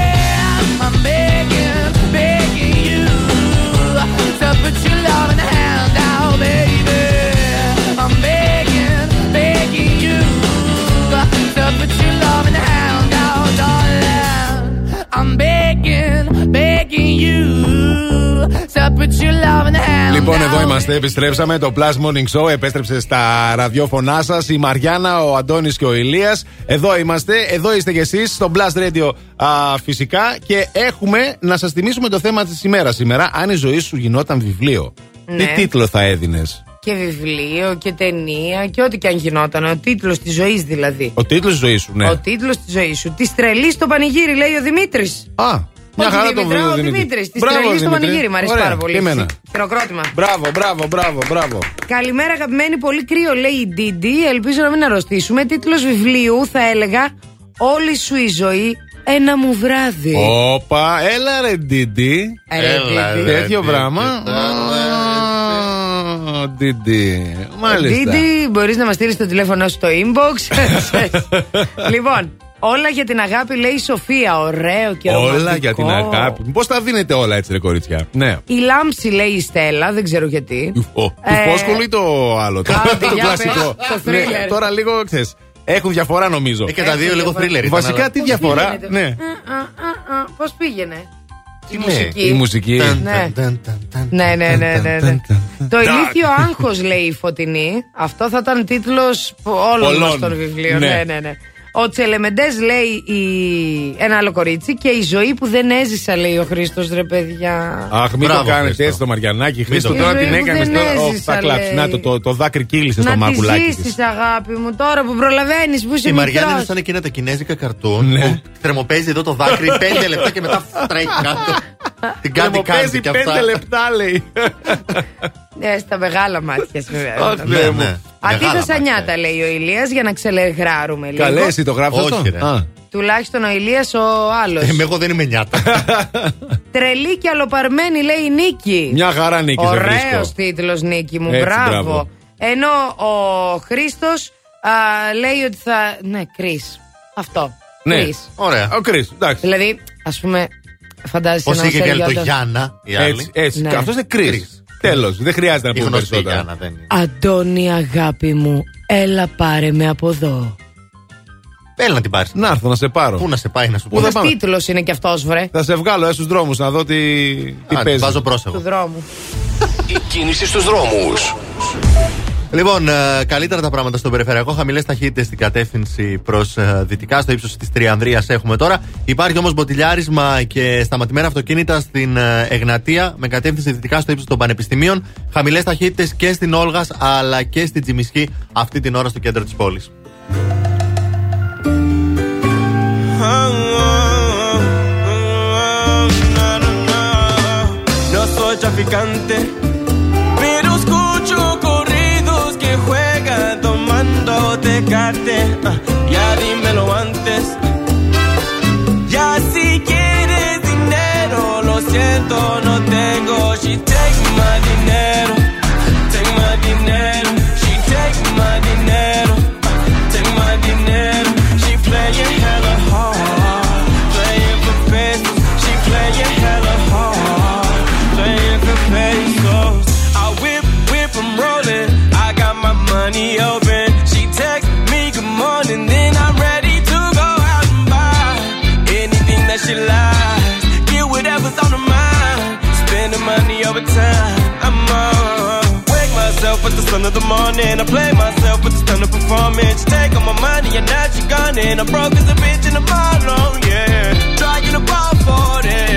Λοιπόν, out. εδώ είμαστε. Επιστρέψαμε. Το Plus Morning Show επέστρεψε στα ραδιόφωνά σας. Η Μαριάννα, ο Αντώνης και ο Ηλίας. Εδώ είμαστε. Εδώ είστε κι εσείς στο Plus Radio α, φυσικά. Και έχουμε να σας θυμίσουμε το θέμα της ημέρας σήμερα. Αν η ζωή σου γινόταν βιβλίο, Ναι. τι τίτλο θα έδινες; Και βιβλίο και ταινία και ό,τι και αν γινόταν. Ο τίτλος της ζωής δηλαδή. Ο τίτλος της ζωής σου, ναι. Ο τίτλος της ζωής σου. Της τρελής στο πανηγύρι, λέει ο Δημήτρης. Α, μια Όχι, χαρά το Δημητρά, βρήκα. ο Δημήτρη. Της Μπράβο, τρελής στο Δημήτρη. πανηγύρι. Μ' αρέσει Ωραία, πάρα πολύ. και εμένα. Χειροκρότημα. Μπράβο, μπράβο, μπράβο, μπράβο, μπράβο. Καλημέρα, αγαπημένη. Πολύ κρύο, λέει η Ντίντι. Ελπίζω να μην αρρωστήσουμε. Τίτλος βιβλίου θα έλεγα Όλη σου η ζωή ένα μου βράδυ. Όπα, έλα ρε Ντίντι. Έλα, ρε, Τέτοιο Ντίντι. πράγμα. Α, Ντίντι. Μάλιστα. Ντίντι, μπορείς να μας στείλεις το τηλέφωνο σου στο inbox. λοιπόν, όλα για την αγάπη, λέει η Σοφία. Ωραίο και Όλα ρομαντικό. για την αγάπη. Πώς τα δίνετε όλα έτσι, ρε κορίτσια; Ναι. Η λάμψη, λέει η Στέλλα, δεν ξέρω γιατί. Ο, του Ε, Φόσκολου ή το άλλο, το, Άντε, το για κλασικό. πες, το Ναι, thriller. τώρα λίγο ξέρεις. Έχουν διαφορά νομίζω. Ε, και τα δύο λίγο thriller ήταν, Βασικά αλλά- τι Πώς διαφορά. πήγαινε το- Ναι. Α, α, α, α, Πώς πήγαινε; Η Ναι, μουσική. Η μουσική. Ναι. Ναι, ναι, ναι, ναι, ναι. Το ηλίθιο άγχος λέει η Φωτεινή. Αυτό θα ήταν τίτλος όλων Πολλών. μας των βιβλίων. Ναι. Ναι, ναι, ναι. Ο Τσελεμεντές λέει η... ένα άλλο κορίτσι και η ζωή που δεν έζησα λέει ο Χρήστος ρε παιδιά. Αχ, μην Μπράβο, το κάνετε Χρήστο. έτσι το Μαριανάκι. Χρήστο, το- τώρα Η την ζωή που έκανε δεν τώρα. Ω, έζησα, θα κλάψεις. λέει. Να το, το, το δάκρυ κύλησε στο Να τη μάκουλάκι της. ζήσεις αγάπη μου τώρα που προλαβαίνεις που είσαι Η Μαριάννα είναι μικρός. σαν εκείνα τα κινέζικα καρτούν Ναι. που θερμοπαίζει εδώ το δάκρυ 5 λεπτά και μετά τρέχει κάτω. Την Και κάντι μου κάντι παίζει και αυτά. πέντε λεπτά λέει. Ναι, στα μεγάλα μάτια σου βέβαια. Αχ, Θεέ μου. ναι. Αντίθεσα νιάτα λέει ο Ηλίας για να ξελεγράρουμε λίγο. Καλέ, εσύ το γράφεις Όχι, αυτό. ρε. Α. Τουλάχιστον ο Ηλίας ο άλλος. Ε, εγώ δεν είμαι νιάτα. Τρελή και αλοπαρμένη λέει η Νίκη. Μια χαρά νίκη. σε Ωραίος βρίσκω. τίτλος Νίκη μου, Έτσι, μπράβο. μπράβο. Ενώ ο Χρήστος α, λέει ότι θα... Ναι, Κρίς. Αυτό. Ναι. Κρίς. Ωραία. Ο Κρι, εντάξει. Δηλαδή, ας πούμε, φαντάζεσαι Πώς να είχε και θέλει το όντως- Γιάννα η άλλη. Έτσι, έτσι. Ναι. Αυτός είναι Κρι. Τέλος. Δεν χρειάζεται να Η πούμε γνωστή περισσότερα. Γιάννα δεν είναι. Αντώνη αγάπη μου, έλα πάρε με από εδώ. Έλα να την πάρεις. Να έρθω να σε πάρω. Πού να σε πάει να σου Πού πω. θα Ένας πάμε; τίτλος είναι κι αυτός βρε. Θα σε βγάλω ε, στους δρόμους να δω τι, τι Α, παίζει. Βάζω Του πρόσωπο. δρόμου. Η κίνηση στους δρόμους. Λοιπόν, ε, καλύτερα τα πράγματα στον περιφερειακό. Χαμηλές ταχύτητες στην κατεύθυνση προς δυτικά, στο ύψος της Τριανδρίας έχουμε τώρα. Υπάρχει όμως μποτιλιάρισμα και σταματημένα αυτοκίνητα στην ε, Εγνατία με κατεύθυνση δυτικά στο ύψος των Πανεπιστημίων. Χαμηλές ταχύτητες και στην Όλγας αλλά και στην Τζιμισχή αυτή την ώρα στο κέντρο της πόλης. No soy traficante, secarte. Ah, sun of the morning. I play myself with the stun of performance. Take all my money and now she gone and I'm broke as a bitch in the bottom, yeah. Trying to ball for it.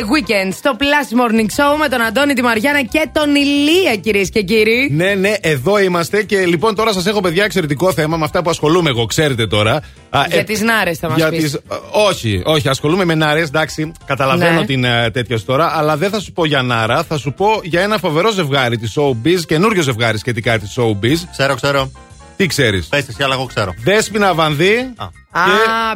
The Weekend στο Plus Morning Show με τον Αντώνη, τη Μαριάννα και τον Ηλία, κυρίες και κύριοι. Ναι, ναι, εδώ είμαστε και λοιπόν τώρα σας έχω παιδιά εξαιρετικό θέμα με αυτά που ασχολούμαι εγώ, ξέρετε τώρα. Α, Για ε, τις νάρες θα μας για πεις. τις- ε, όχι, όχι, ασχολούμαι με νάρες, εντάξει, καταλαβαίνω Ναι. την ε, τέτοια τώρα, αλλά δεν θα σου πω για νάρα, θα σου πω για ένα φοβερό ζευγάρι της Showbiz, καινούριο ζευγάρι σχετικά της Showbiz. Ξέρω, ξέρω. Τι ξέρεις; Πες εσύ, αλλά εγώ ξέρω. Δέσποινα Βανδύ. Α,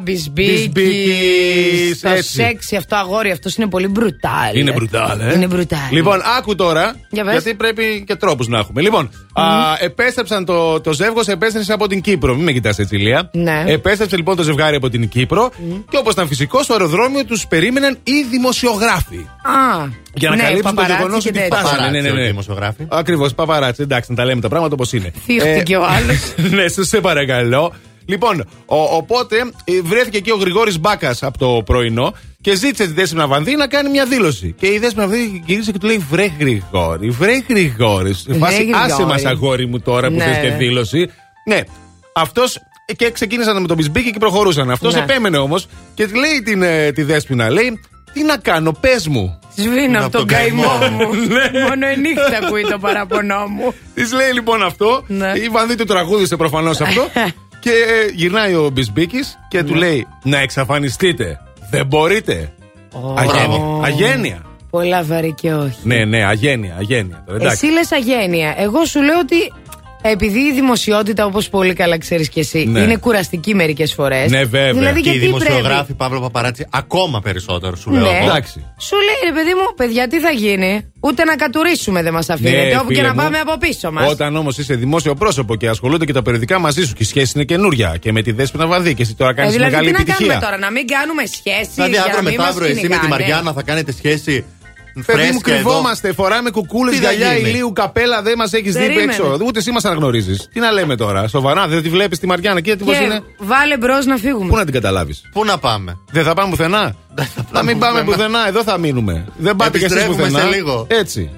Μπισμπίκη. Μπισμπίκης, Στο έτσι. σεξι αυτό αγόρι, αυτός είναι πολύ μπρουτάλ. Είναι μπρουτάλ, ε. Είναι μπρουτάλ. Λοιπόν, άκου τώρα. Για πες. γιατί πρέπει και τρόπους να έχουμε. Λοιπόν, α, επέστρεψαν το, το ζεύγος, επέστρεψε από την Κύπρο. Μην με κοιτάς έτσι, Ηλία. Ναι. Επέστρεψε λοιπόν το ζευγάρι από την Κύπρο και όπως ήταν φυσικό, στο αεροδρόμιο τους περίμεναν οι δημοσιογράφοι. Α, Για να ναι, καλύψουν το παπαράτσι γεγονός και ότι τέτοια. φτάσανε. Ναι, ναι, όχι ναι. δημοσιογράφοι. Ακριβώς, παπαράτσι. Εντάξει, να τα λέμε τα πράγματα όπως είναι. Θίχτηκε ο άλλος. ναι, σε, σε παρακαλώ. Λοιπόν, ο, οπότε ε, βρέθηκε εκεί ο Γρηγόρης Μπάκας από το πρωινό και ζήτησε τη Δέσποινα Βανδύ να κάνει μια δήλωση. Και η Δέσποινα Βανδύ γύρισε και του λέει: Βρε Γρηγόρη, βρε Γρηγόρης. Σε φάση, Γρηγόρη. άσε μας αγόρι μου τώρα που Ναι. θες και δήλωση. Ναι, αυτός. Και ξεκίνησαν με τον Μπισμπίκη και προχωρούσαν. Αυτός Ναι. επέμενε όμως και τη λέει την, ε, τη Δέσποινα, λέει: Τι να κάνω, πες μου. Σβήνω από τον καημό μου. Ναι. Μόνο η νύχτα ακούει το παραπονό μου. Της λέει λοιπόν αυτό. Ναι. Η Βανδύ του τραγούδισε προφανώς αυτό. και ε, γυρνάει ο Μπισμπίκης και Ναι. του λέει: Να εξαφανιστείτε. Δεν μπορείτε. Αγένεια. Αγένεια. Πολλά βαρύ και όχι. Ναι, ναι, αγένεια, αγένεια. Τώρα, εντάξει. Εσύ λες αγένεια. Εγώ σου λέω ότι επειδή η δημοσιότητα, όπως πολύ καλά ξέρεις κι εσύ, Ναι. είναι κουραστική μερικές φορές. Ναι, βέβαια. Δηλαδή, και οι γιατί δημοσιογράφοι πρέπει. Παύλο Παπαράτσι ακόμα περισσότερο σου λέω. Ναι. εγώ. Εντάξει. Σου λέει ρε παιδί μου, παιδιά, τι θα γίνει; Ούτε να κατουρίσουμε δεν μας αφήνεται. Ναι, όπου και φίλε να μου, πάμε από πίσω μας. Όταν όμως είσαι δημόσιο πρόσωπο και ασχολούνται και τα περιοδικά μαζί σου και η σχέση είναι καινούρια και με τη δέσποινα βαδί και εσύ τώρα κάνεις δηλαδή, μεγάλη τι να επιτυχία. κάνουμε τώρα, να μην κάνουμε σχέση. Δηλαδή, για αύριο να μην μεθαύριο μας εσύ με τη κυνηγάνε. Μαριάννα θα κάνετε σχέση. Παιδί μου, φρέσκια εδώ. κρυβόμαστε, φοράμε κουκούλες, Τι θα γυαλιά, γίνει; ηλίου, καπέλα, δεν μας έχεις δει Περίμενε. έξω. Ούτε εσύ μας αναγνωρίζεις. Τι να λέμε τώρα, σοβαρά, δεν τη βλέπεις τη Μαριάννα και τι Και είναι. βάλε μπρος να φύγουμε. Πού να την καταλάβεις; Πού να πάμε; Δεν θα πάμε πουθενά; Να μην πάμε πουθενά. πουθενά, εδώ θα μείνουμε. Δεν πάτε κι εσείς Επιστρέφουμε πουθενά. σε λίγο. Έτσι.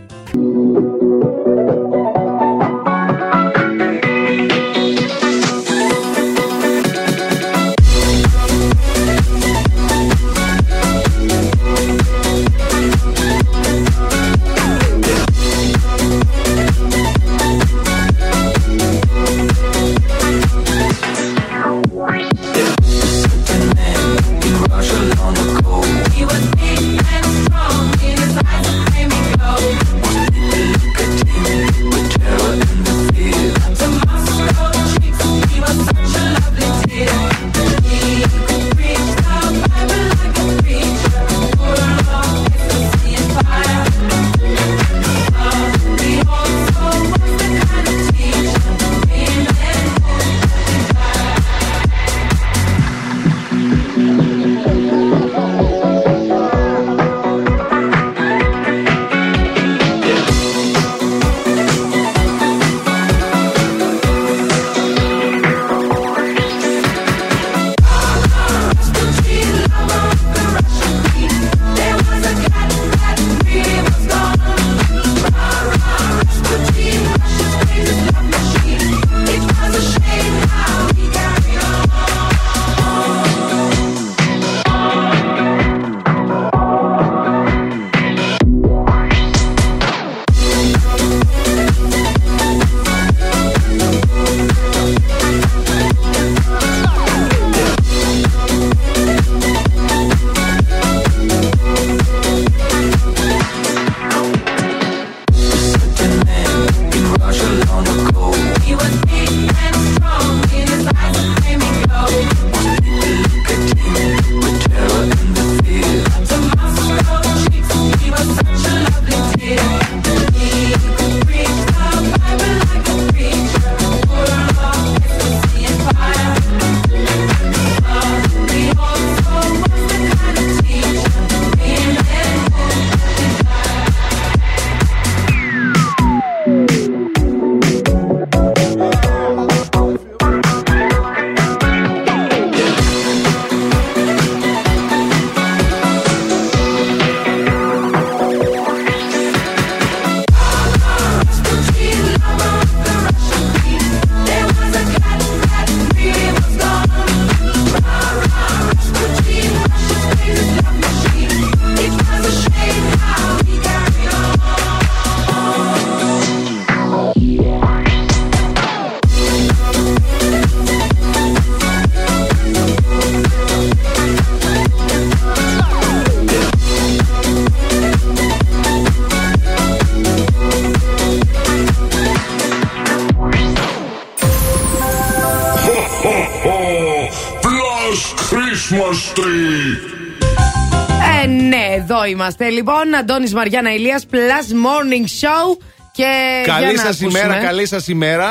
Είμαστε. Λοιπόν, Αντώνης Μαριάννα Ηλίας, Plus Morning Show. Και για Καλή να σας ημέρα, ακούσουμε. καλή σας ημέρα.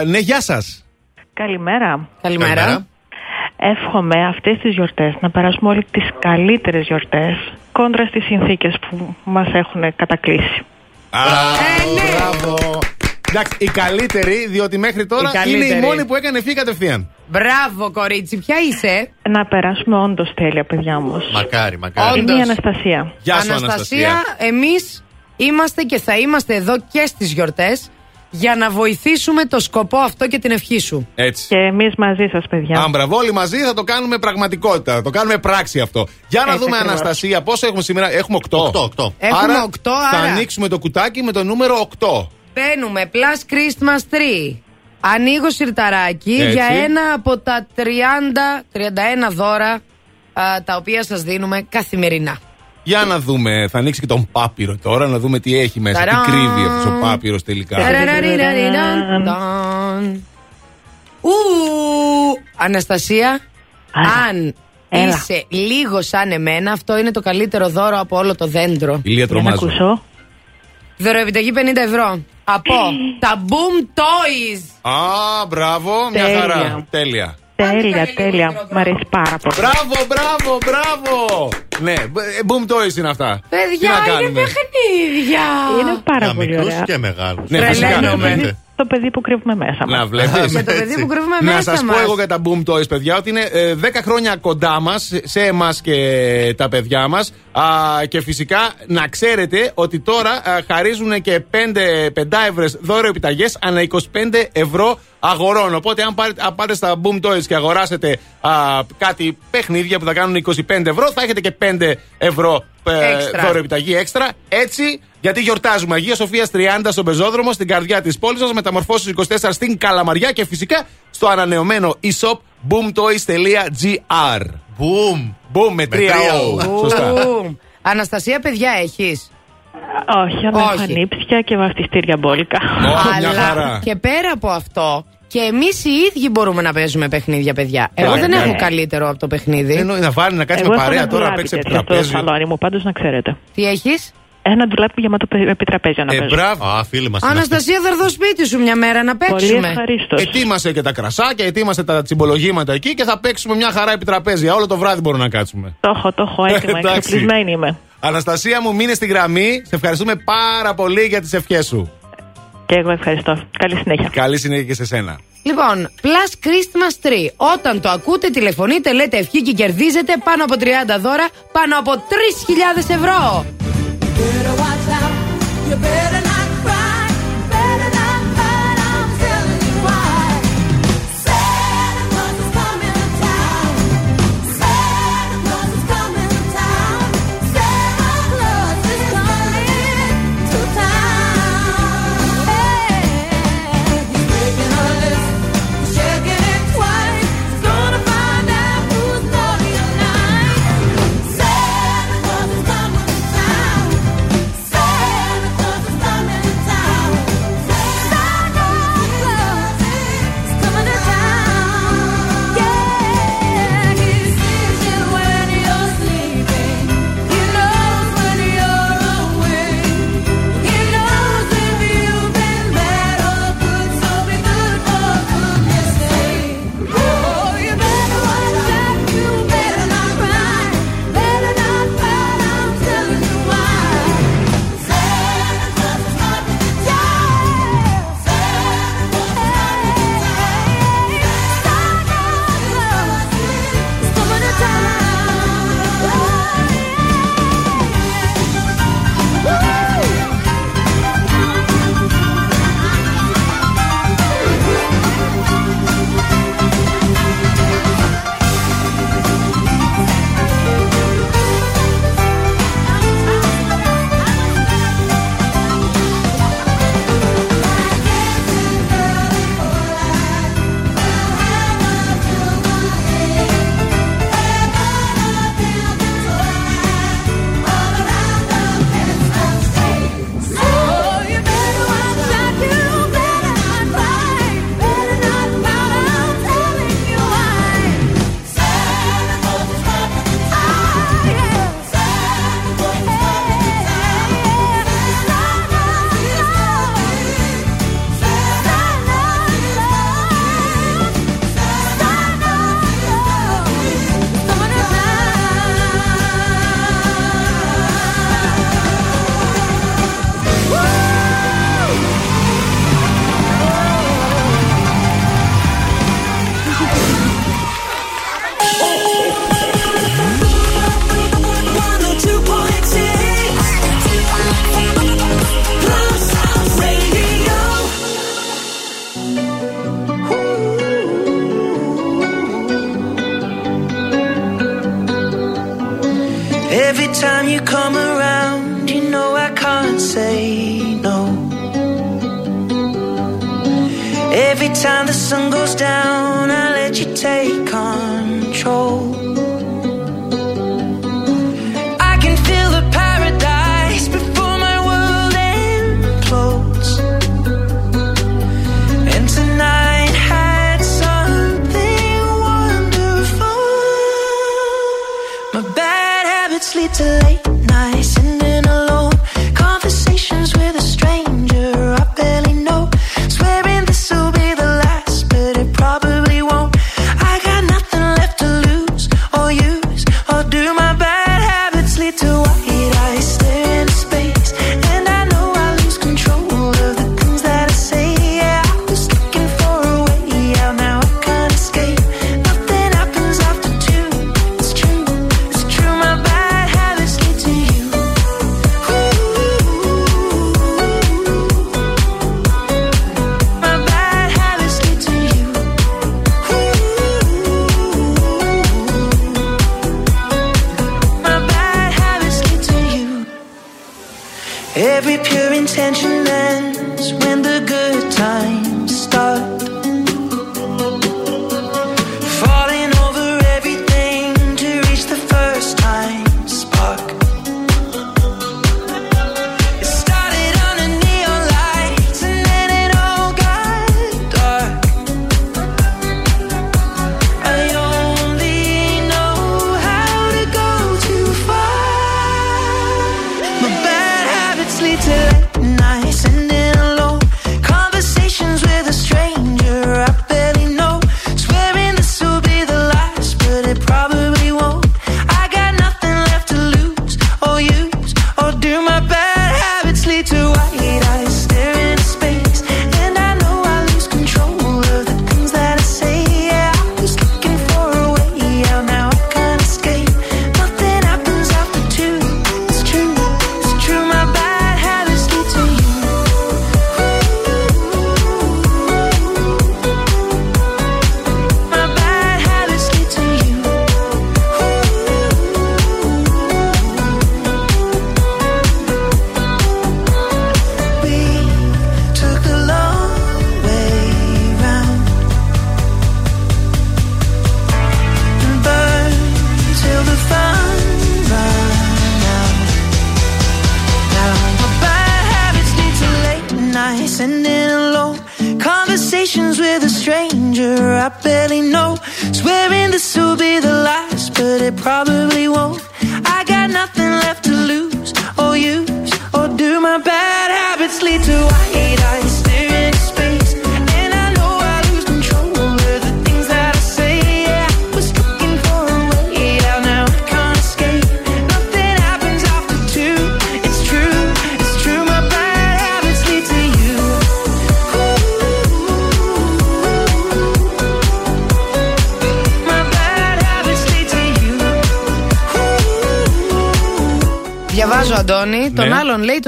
Ε, ναι, γεια σας. Καλημέρα. Καλημέρα. Εύχομαι αυτές τις γιορτές να περάσουμε όλοι τις καλύτερες γιορτές κόντρα στις συνθήκες που μας έχουν κατακλείσει. Α, Ε, ναι. Μπράβο. Εντάξει, η καλύτερη, διότι μέχρι τώρα Η είναι η καλύτερη. μόνη που έκανε φύ κατευθείαν. Μπράβο, κορίτσι, ποια είσαι; Να περάσουμε όντως τέλεια, παιδιά μου. Μακάρι, μακάρι. Είναι η Αναστασία. Γεια σου, Αναστασία, Αναστασία. εμείς είμαστε και θα είμαστε εδώ και στις γιορτές για να βοηθήσουμε το σκοπό αυτό και την ευχή σου. Έτσι. Και εμείς μαζί σας, παιδιά. Αν μπραβό, όλοι μαζί θα το κάνουμε πραγματικότητα. Θα το κάνουμε πράξη αυτό. Για να Έτσι δούμε, ακριβώς. Αναστασία, πόσο έχουμε σήμερα. Έχουμε 8. 8, 8. Έχουμε άρα, οκτώ, Θα άρα. ανοίξουμε το κουτάκι με το νούμερο 8. Μπαίνουμε Plus Christmas Tree. Ανοίγω σιρταράκι Έτσι. για ένα από τα 30-31 δώρα α, τα οποία σας δίνουμε καθημερινά. Για να δούμε, θα ανοίξει και τον πάπυρο τώρα, να δούμε τι έχει μέσα. Ταραν. Τι κρύβει αυτός ο πάπυρος τελικά. Ταραραριραριραν, ταν. Ου, Αναστασία, αν Έλα. είσαι λίγο σαν εμένα, αυτό είναι το καλύτερο δώρο από όλο το δέντρο. Ηλία Για να τρομάζω. Ακούσω. Δωροεπιταγή 50 ευρώ. Από τα Boom Toys. Α, μπράβο, μια Τέλεια. χαρά. Τέλεια. Τέλεια, τέλεια. Μ' αρέσει πάρα πολύ. Μπράβο, μπράβο, μπράβο. Ναι, μπ- ε, boom toys είναι αυτά. Τι Παιδιά, να είναι κάνουμε; παιχνίδια. Είναι πάρα Για πολύ μικρούς ωραία. και μεγάλους. Ναι, φυσικά. Τρελαίνομαι. Εννοείται. Το παιδί που κρύβουμε μέσα μας. Να βλέπεις. Με το παιδί που κρύβουμε Να μέσα σας πω μας. εγώ για τα Boom Toys, παιδιά, ότι είναι ε, 10 χρόνια κοντά μας, σε εμάς και τα παιδιά μας. Α, και φυσικά να ξέρετε ότι τώρα α, χαρίζουν και 5 πεντάευρες δώρο επιταγές ανά 25 ευρώ αγορών. Οπότε αν πάρετε, αν πάτε στα Boom Toys και αγοράσετε α, κάτι παιχνίδια που θα κάνουν 25 ευρώ, θα έχετε και 5 ευρώ ε, Έξτρα. δώρο επιταγή έξτρα. Έτσι, γιατί γιορτάζουμε Αγία Σοφία 30 στον πεζόδρομο, στην καρδιά της πόλης μα, μεταμορφώσεις 24 στην Καλαμαριά και φυσικά στο ανανεωμένο e-shop boomtoys.gr. Boom. Boom με τρία τρία O. O. Σωστά. Ου. Αναστασία, παιδιά, έχεις; Όχι, αλλά Όχι. έχω ανήψια και βαφτιστήρια μπόλικα. Ω, μια χαρά. Αλλά και πέρα από αυτό, και εμείς οι ίδιοι μπορούμε να παίζουμε παιχνίδια, παιδιά. Εγώ Ναι, δεν ναι. έχω καλύτερο από το παιχνίδι. Εννοεί να βάλει να κάτσει Εγώ με έχω παρέα ένα τώρα να ντουλάπι παίξει επί τέτοιο στο τραπέζι. σαλόνι μου, πάντως να ξέρετε. Τι έχεις; Ένα ντουλάπι γεμάτο πε- επί τραπέζια να Ε, παίζω. μπράβο. Α, φίλοι μας είναι αυτοί. Αναστασία, θα έρθω σπίτι σου μια μέρα να Πολύ παίξουμε. ευχαρίστως. Ετοίμασε και τα κρασάκια, ετοίμασε τα τσιμπολογήματα εκεί και θα παίξουμε μια χαρά επί τραπέζια. Όλο το βράδυ μπορούμε να κάτσουμε. Το έχω, το έχω έτοιμα, Εντάξει. εξοπλισμένη είμαι. Αναστασία μου, μείνε στη γραμμή. Σε ευχαριστούμε πάρα πολύ για τις ευχές σου. Και εγώ ευχαριστώ. Καλή συνέχεια. Καλή συνέχεια και σε σένα. Λοιπόν, Plus Christmas Tree. Όταν το ακούτε, τηλεφωνείτε, λέτε ευχή και κερδίζετε πάνω από 30 δώρα, πάνω από 3.000 ευρώ. better watch out. You better.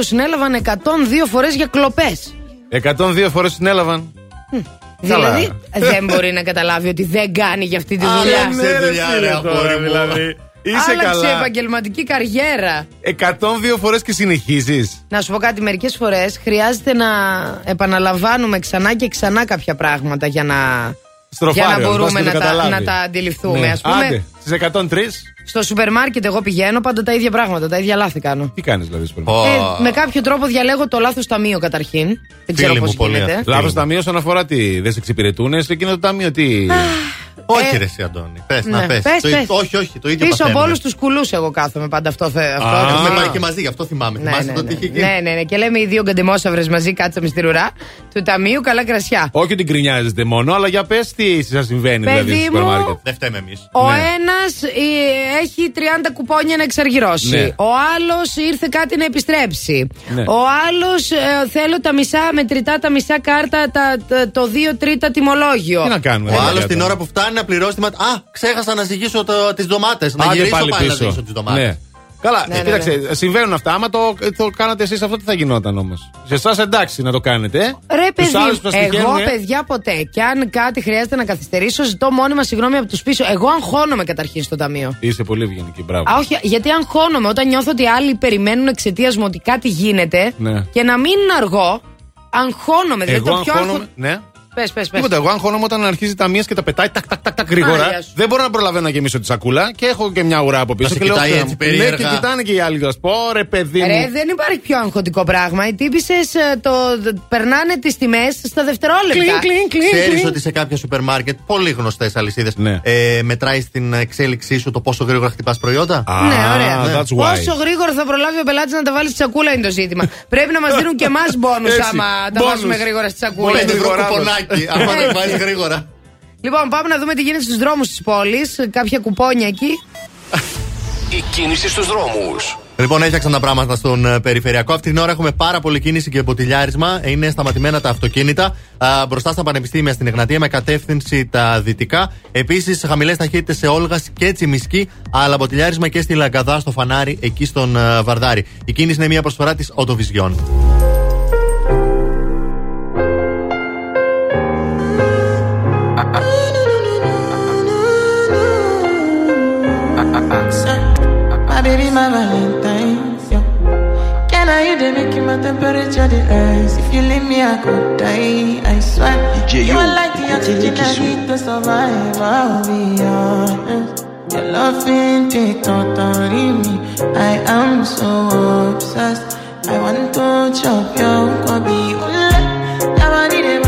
Συνέλαβαν 102 φορές για κλοπές. 102 φορές συνέλαβαν. Καλά. Δηλαδή δεν μπορεί να καταλάβει ότι δεν κάνει για αυτή τη δουλειά. Άλλαξε δουλειά, ρε, αγόρι μου. δηλαδή. Είσαι Άλλαξε καλά. επαγγελματική καριέρα. 102 φορές και συνεχίζεις. Να σου πω κάτι, μερικές φορές χρειάζεται να επαναλαμβάνουμε ξανά και ξανά κάποια πράγματα για να, Στροφάριο, για να μπορούμε να να το τα, καταλάβει. να τα αντιληφθούμε. Ναι. Ας πούμε, Άντε, στις 103. Στο σούπερ μάρκετ εγώ πηγαίνω πάντα τα ίδια πράγματα, τα ίδια λάθη κάνω. Τι κάνεις δηλαδή, σπίτι. Ε, με κάποιο τρόπο διαλέγω το λάθος ταμείο καταρχήν. Δεν ξέρω Φίλοι πώς μου, πολύ γίνεται. αυτό. Λάθος ταμείο όσον αφορά τι. Δεν σε εξυπηρετούν, σε εκείνο το ταμείο τι; Όχι, Ε, ρε, εσύ, Αντώνη. Πες, Ναι, να πες. πες, Το- πες. Όχι, όχι, το ίδιο Πίσω από παθαίνουμε. όλους τους κουλούς εγώ κάθομαι πάντα αυτό. θε- αυτό Α. Έχουμε το- πάει και μαζί, γι' αυτό θυμάμαι. Ναι, Θυμάσαι ναι, το ναι. τι είχε γίνει; ναι, ναι, ναι. Και λέμε οι δύο γκαντεμόσαυρες μαζί κάτσαμε στη ρουρά του Ταμείου Καλά Κρασιά. Όχι ότι γκρινιάζετε μόνο, αλλά για πες τι σας συμβαίνει Παιδί δηλαδή στο μου, σούπερ μάρκετ. Δεν φταίμε εμείς. Ο Ναι. ένας έχει 30 κουπόνια να εξαργυρώσει. Ναι. Ο άλλος ήρθε κάτι να επιστρέψει. Ναι. Ο άλλος θέλω τα μισά μετρητά, τα μισά κάρτα, τα, τα- το 2 τρίτα τιμολόγιο. Τι να κάνουμε. Ο ρε, άλλος παιδιά, την τώρα. ώρα που φτάνει να πληρώσει τη ματ- Α, ξέχασα να ζυγίσω τις ντομάτες. Να Άντε γυρίσω πάλι πάλι, να πίσω. ζυγίσω τις ντομάτες. Ναι. Καλά, Ναι, ε, ναι, κοίταξε, συμβαίνουν αυτά. Άμα το, το κάνατε εσείς αυτό, τι θα γινόταν όμως; Σε εσάς εντάξει να το κάνετε. ε. Ρε Τους παιδί, άλλους που σας εγώ τυχαίνουν, ε, παιδιά ποτέ. Και αν κάτι χρειάζεται να καθυστερήσω, ζητώ μόνιμα συγγνώμη από τους πίσω. Εγώ αγχώνομαι καταρχήν στο ταμείο. Είσαι πολύ ευγενική, μπράβο. Α, όχι, γιατί αγχώνομαι όταν νιώθω ότι άλλοι περιμένουν εξαιτίας μου ότι κάτι γίνεται Ναι. και να μην είναι αργό. Αγχώνομαι. Δηλαδή Εγώ το πιο αγχώνομαι. άγχο- Ναι. Πες, πες, πες. Τίποτα. Εγώ αγχώνομαι όταν αρχίζει τα μίας και τα πετάει τακ, τακ, τακ, τακ γρήγορα. Άρια σου. Δεν μπορώ να προλαβαίνω να γεμίσω τη σακούλα και έχω και μια ουρά από πίσω. Να σε και λέω, κοιτάει «Θεέ έτσι μου». περίεργα. Ναι, και κοιτάνε και οι άλλοι. Θα σου πω, ρε παιδί μου. Ρε, δεν υπάρχει πιο αγχωτικό πράγμα. Οι τύπησες το. περνάνε τις τιμές στα δευτερόλεπτα. Ξέρεις ότι σε κάποια σούπερ μάρκετ, πολύ γνωστές αλυσίδες, Ναι. ε, μετράει στην εξέλιξή σου το πόσο γρήγορα χτυπάς προϊόντα; Ναι, ωραία. that's why. Πόσο γρήγορα θα προλάβει ο πελάτης να τα βάλει στη σακούλα είναι το ζήτημα. Πρέπει να μας δίνουν και εμάς μπόνου Έτσι. άμα τα Μπόνους. βάζουμε γρήγορα στη σακούλα. Πολύ μικρό κουπονάκι, άμα δεν βάζει γρήγορα. Λοιπόν, πάμε να δούμε τι γίνεται στους δρόμους της πόλης. Κάποια κουπόνια εκεί. Η κίνηση στους δρόμους. Λοιπόν, έφτιαξαν τα πράγματα στον ε, περιφερειακό. Αυτή την ώρα έχουμε πάρα πολλή κίνηση και ποτηλιάρισμα. Είναι σταματημένα τα αυτοκίνητα α, μπροστά στα πανεπιστήμια στην Εγνατία με κατεύθυνση τα δυτικά. Επίσης, χαμηλές ταχύτητες σε Όλγας και Τσιμισκή, αλλά ποτηλιάρισμα και στη Λαγκαδά, στο φανάρι, εκεί στον ε, Βαρδάρι. Η κίνηση είναι μια προσφορά της Οτοβιζιόν. My Valentine's, yeah. Can I hear the make my temperature the rise? If you leave me, I could die. I swear. you are like the oxygen I need to survive. I'll be honest. Your love ain't it totally me. I am so obsessed. I want to chop your kobe. Ule, nobody dey make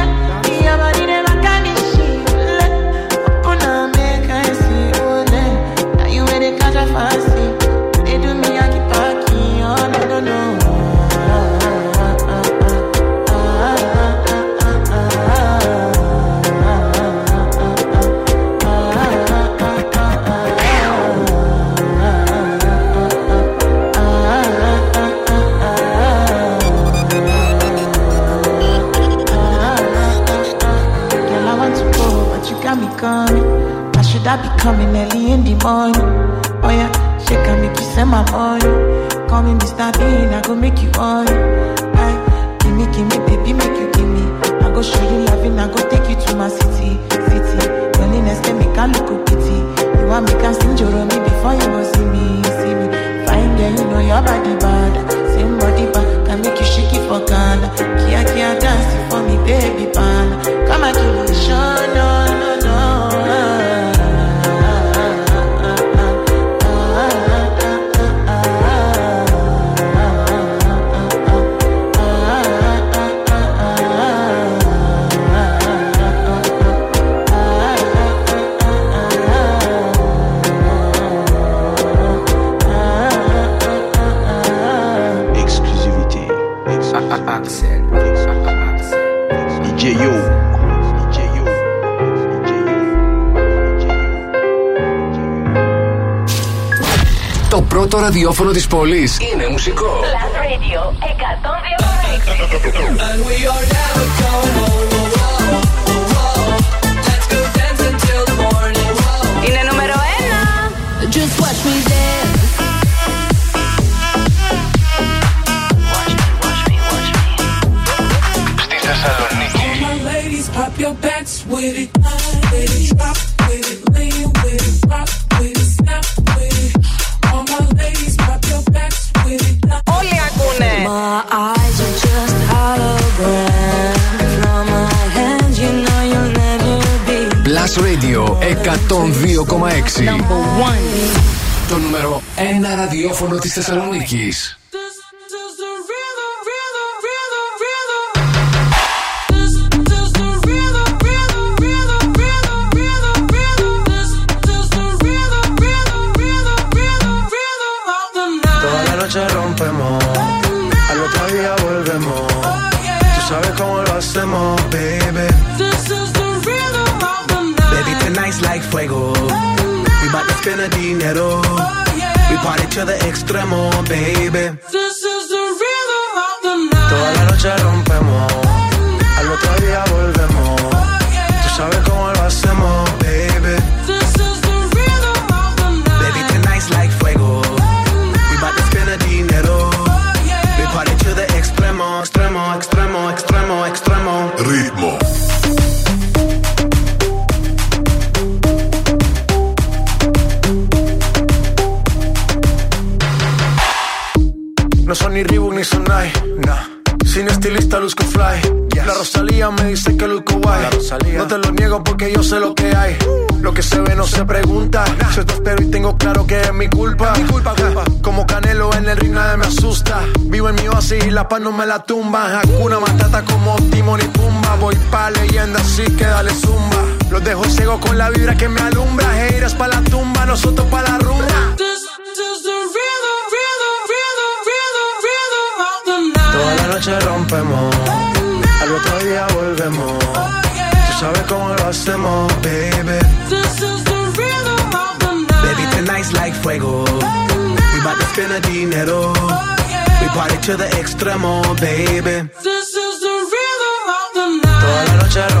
coming early in the morning? Oh yeah, she can make you send my money. Call me Mr. Bean, I go make you on. Aye, give me, give me, baby, make you give me. I go show you loving, I go take you to my city, city. Loneliness can make I look a pity. You want me can sing your me before you go see me, see me. Fine girl, you know your body bad. Same body bad, can make you shake it for Ghana. Kia kia dance for me, baby pan. Come and give me show, no, no. ραδιόφωνο της πόλης. Είναι μουσικό. Είναι νούμερο ένα. Στη Θεσσαλονίκη. Plus Radio 102,6. number one. Το νούμερο 1 ραδιόφωνο της Θεσσαλονίκης. La paz no me la tumba. Hakuna Matata como Timon y Pumba. Voy pa' leyenda así que dale zumba. Los dejo ciego con la vibra que me alumbra. Heiras pa' la tumba, nosotros pa' la rumba. Toda la noche rompemos, al otro día volvemos. Tú sabes cómo lo hacemos, baby. This is the rhythm of the night. Baby, tonight's like fuego. We bout to spend the dinero. Party to the extremo, baby. This is the rhythm of the night. Toda la noche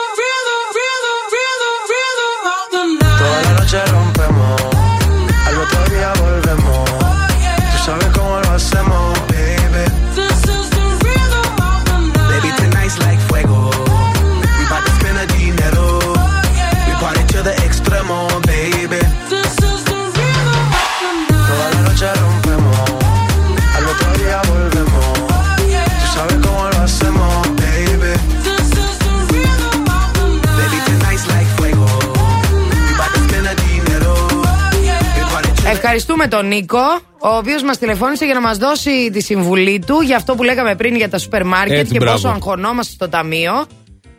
Ευχαριστούμε τον Νίκο, ο οποίος μας τηλεφώνησε για να μας δώσει τη συμβουλή του για αυτό που λέγαμε πριν για τα σούπερ μάρκετ Έτσι, και μπράβο. πόσο αγχωνόμαστε στο ταμείο.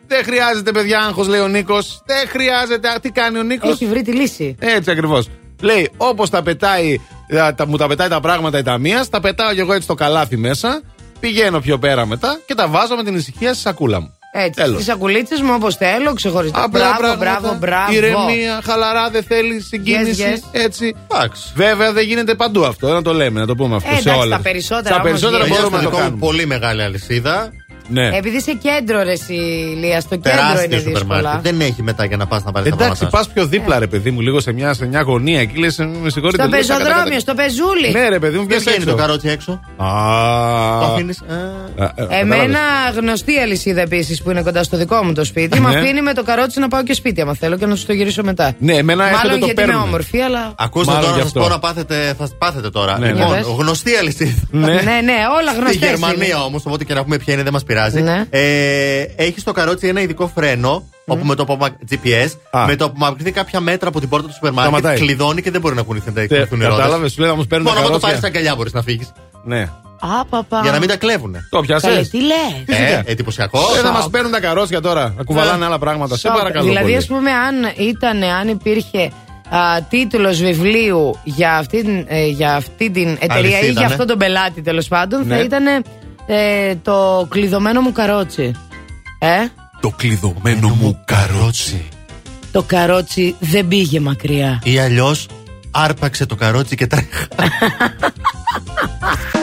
Δεν χρειάζεται, παιδιά, άγχος, λέει ο Νίκος. Δεν χρειάζεται. Α, Τι κάνει ο Νίκος; Έχει βρει τη λύση. Έτσι ακριβώς. Λέει, όπως τα πετάει, α, τα, μου τα πετάει τα πράγματα η ταμεία, τα πετάω κι εγώ έτσι στο καλάθι μέσα. Πηγαίνω πιο πέρα μετά και τα βάζω με την ησυχία στη σακούλα μου. Έτσι. Τέλος. Τι σακουλίτσες μου όπως θέλω, ξεχωριστά. Απλά Μπράβο, πράγματα, μπράβο, μπράβο. Ηρεμία, χαλαρά, δεν θέλει συγκίνηση. Yes, yes. Έτσι. Βέβαια δεν γίνεται παντού αυτό, να το λέμε, να το πούμε αυτό. Ε, σε εντάξει, όλα. τα περισσότερα Στα όμως περισσότερα γίνεται. μπορούμε να το δικό μου κάνουμε. πολύ μεγάλη αλυσίδα. Ναι. Επειδή είσαι κέντρο, ρε, εσύ, Λία, στο κέντρο Τεράστιο είναι σούπερ δύσκολα. μάρκετ. Δεν έχει μετά για να πας να πάρεις τα Εντάξει, πράγματα. πας πιο δίπλα, ρε παιδί μου, λίγο σε μια, σε μια γωνία εκεί λες, με συγχωρείτε. Στο λες, τα πεζοδρόμιο, κατα- στο πεζούλι. Ναι, ρε παιδί μου, Δεν βγες βγαίνει έξω. το καρότσι έξω. Α. Το αφήνεις. Α, ε, Εμένα κατάλαβες. γνωστή αλυσίδα επίσης που είναι κοντά στο δικό μου το σπίτι. Μ' Ναι. αφήνει με το καρότσι να πάω και σπίτι, άμα θέλω, και να σου το γυρίσω μετά. Ναι, εμένα Μάλλον έρχεται το γιατί είμαι παίρνουν. όμορφη, αλλά. Ακούστε Μάλλον τώρα γι' να σας αυτό. πω να πάθετε, θα πάθετε τώρα. Ναι, ναι. λοιπόν, Για πες. γνωστή αλυσίδα. Ναι. ναι, ναι, όλα Στη γνωστές. Γερμανία όμως, οπότε και να πούμε ποια είναι, δεν μας πειράζει. Ναι. Ε, έχει στο καρότσι ένα ειδικό φρένο, όπου με το που απα- GPS, Α. με το που απομακρυνθεί κάποια μέτρα από την πόρτα του σούπερ μάρκετ, Σταματάει. κλειδώνει και δεν μπορεί να κουνηθεί να Τε- κουνηθούν οι ρόδες. Κατάλαβες, σου λέει να μου παίρνουν τα Μόνο να το πάρεις καρότσια. στα αγκαλιά μπορείς να φύγεις. Ναι. Α, παπα. Για να μην τα κλέβουνε. Το Καλέ, πιάσε. τι λες. Ε, εντυπωσιακό. Ε, να μας παίρνουν τα καρότσια τώρα, να κουβαλάνε άλλα πράγματα. Σε παρακαλώ. Δηλαδή, πολύ. ας πούμε, αν ήταν, αν υπήρχε τίτλος βιβλίου για αυτή, την- ε, για αυτή την εταιρεία ή Αλυσίδα, για ναι. αυτόν τον πελάτη τέλος πάντων, Ναι. θα ήταν ε, το κλειδωμένο μου καρότσι. Ε, Το κλειδωμένο μου καρότσι. το καρότσι δεν πήγε μακριά. Ή αλλιώς άρπαξε το καρότσι και τρέχα.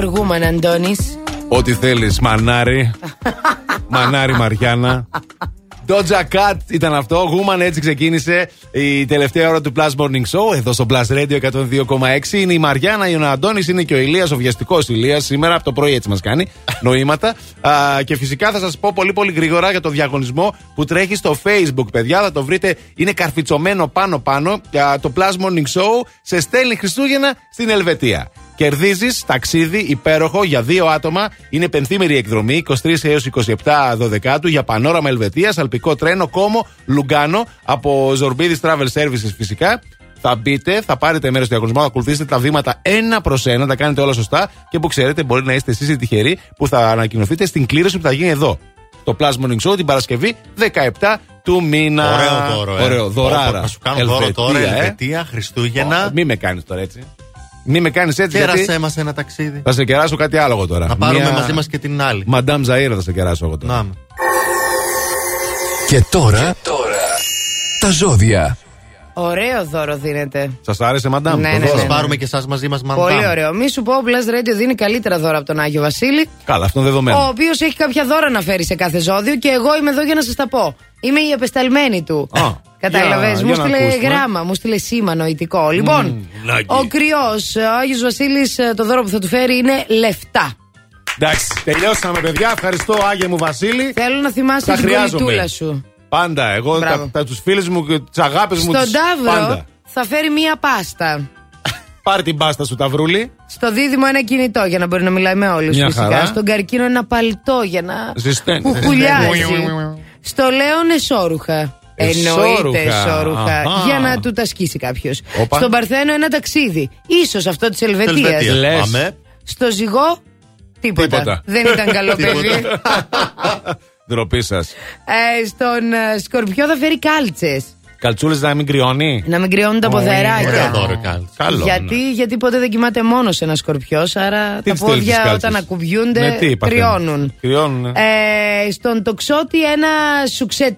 Me be your woman, Αντώνης. Ό,τι θέλεις, μανάρι. μανάρι Μαριάννα. Doja Cat ήταν αυτό. Woman έτσι ξεκίνησε η τελευταία ώρα του Plus Morning Show εδώ στο Plus Radio 102,6. Είναι η Μαριάννα, είναι ο Αντώνης, είναι και ο Ηλίας, ο βιαστικός Ηλίας. Σήμερα από το πρωί έτσι μας κάνει νοήματα. Α, και φυσικά θα σας πω πολύ πολύ γρήγορα για το διαγωνισμό που τρέχει στο Facebook, παιδιά. Θα το βρείτε, είναι καρφιτσωμένο πάνω-πάνω. Για το Plus Morning Show σε στέλνει Χριστούγεννα στην Ελβετία. Κερδίζεις ταξίδι υπέροχο για δύο άτομα. Είναι πενθήμερη εκδρομή 23 έως 27 Δωδεκάτου για πανόραμα Ελβετίας, αλπικό τρένο, κόμο, Λουγκάνο από Ζορμπίδης Travel Services φυσικά. Θα μπείτε, θα πάρετε μέρος στο διαγωνισμό, θα ακολουθήσετε τα βήματα ένα προς ένα, τα κάνετε όλα σωστά και που ξέρετε μπορεί να είστε εσείς οι τυχεροί που θα ανακοινωθείτε στην κλήρωση που θα γίνει εδώ. Το Plus Morning Show την Παρασκευή 17 του μήνα. Ωραίο δώρο, ε. Ωραίο, δωράρα. Όπα, Θα σου κάνω δώρο τώρα, Ελβετία, ε. Ελβετία, Χριστούγεννα. Μη με κάνεις τώρα έτσι. Μη με κάνεις έτσι. Κέρασέ γιατί μας ένα ταξίδι. Θα σε κεράσω κάτι άλλο εγώ τώρα. Να πάρουμε Μια- μαζί μας και την άλλη. Μαντάμ Ζαΐρα θα σε κεράσω εγώ τώρα. Να. Και τώρα, τα ζώδια. Ωραίο δώρο δίνεται. Σας άρεσε, Μαντάμ. Ναι, το ναι, δώρο; ναι, Θα πάρουμε και εσάς μαζί μας, μαντάμ. Πολύ ωραίο. Μη σου πω, ο Plus Radio δίνει καλύτερα δώρα από τον Άγιο Βασίλη. Καλά, αυτό είναι Ο δεδομένο. οποίος έχει κάποια δώρα να φέρει σε κάθε ζώδιο και εγώ είμαι εδώ για να σας τα πω. Είμαι η επεσταλμένη του. Α, Κατάλαβες. για- Μου για να στείλε ακούσουμε. γράμμα, μου στείλε σήμα νοητικό. Λοιπόν, λάκι. ο κρυός, ο Άγιος Βασίλης, το δώρο που θα του φέρει είναι λεφτά. Εντάξει, τελειώσαμε, παιδιά. Ευχαριστώ, Άγια μου Βασίλη. Θέλω να θυμάσαι Τα την χρειάζομαι. κολλητούλα σου. Πάντα. Εγώ Μπράβο. τα, τα, τους φίλους μου και τις αγάπη μου. Στον τις- Ταύρο Πάντα. θα φέρει μία πάστα. Πάρε την πάστα σου, Ταυρούλη. Στο δίδυμο ένα κινητό για να μπορεί να μιλάει με όλους Μια φυσικά. χαρά. Στον καρκίνο ένα παλτό για να Ζεσταίνει. κουκουλιάζει. Στο Λέον εσόρουχα. Εννοείται Εσώρουχα. εσόρουχα. Αχα. Για να του τα σκίσει κάποιος. Όπα. Στον Παρθένο ένα ταξίδι. σω αυτό της Ελβετίας. Ελβετίας. Λες. Πάμε. Στο ζυγό τίποτα. Τίποτα. Δεν ήταν καλό παιδί. Ντροπή σας. ε, στον ε, Σκορπιό θα φέρει κάλτσες. Καλτσούλες να μην κρυώνει. Να μην κρυώνουν τα Ωραίο ποδεράκια. δώρο, κάλτ. Καλό. γιατί, γιατί ποτέ δεν κοιμάται μόνος ένας σκορπιός, άρα Τι τα τις θέλεις τις πόδια κάλτσες; όταν ακουμπιούνται Ναι, τι παθαίνουν; κρυώνουν. Κρυώνουν. ναι. Ε, στον τοξότη ένα σουξέ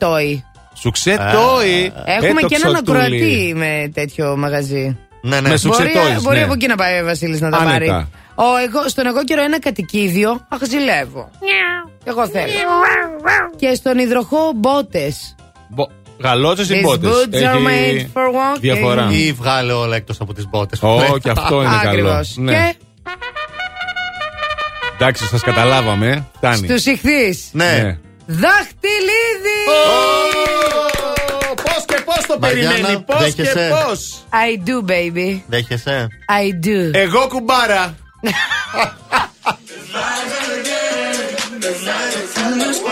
τόι. Σουξέ τόι. Έχουμε Ε, το και έναν ξωτούλι. ακροατή με τέτοιο μαγαζί. Ναι, ναι. Με σου- Μπορεί, Σουξετόις, μπορεί ναι. από εκεί να πάει ο Βασίλης να τα Άνετα. πάρει. Ο, εγώ, στον εγώ καιρό ένα κατοικίδιο. Αχ, ζηλεύω. Εγώ θέλω. Και στον υδροχό μπότες. Γαλότσες ή These μπότες; boots are made for walking. διαφορά. Ή βγάλε όλα εκτός από τις μπότες. Ω, και αυτό είναι καλό. Ακριβώς. Ναι. Και Εντάξει, σας καταλάβαμε. ε. Φτάνει. στους ηχθείς. Ναι. Δαχτυλίδι! Πώς και πώς το Μαριάννα, περιμένει, πώς και δέχεσαι; πώς. I do, baby. Δέχεσαι; I do. Εγώ κουμπάρα.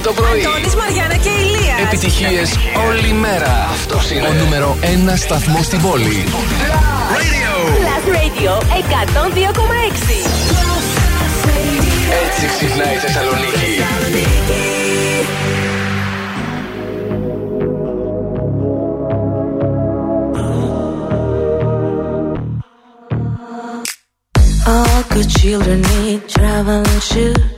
το πρωί. Αντώνης, Μαριάννα και Ηλία. Επιτυχίες όλη μέρα. Αυτός είναι ο νούμερο 1 σταθμός στην πόλη. Radio. Plus Radio 102,6. Έτσι ξυπνάει η Θεσσαλονίκη. Good children need traveling shoes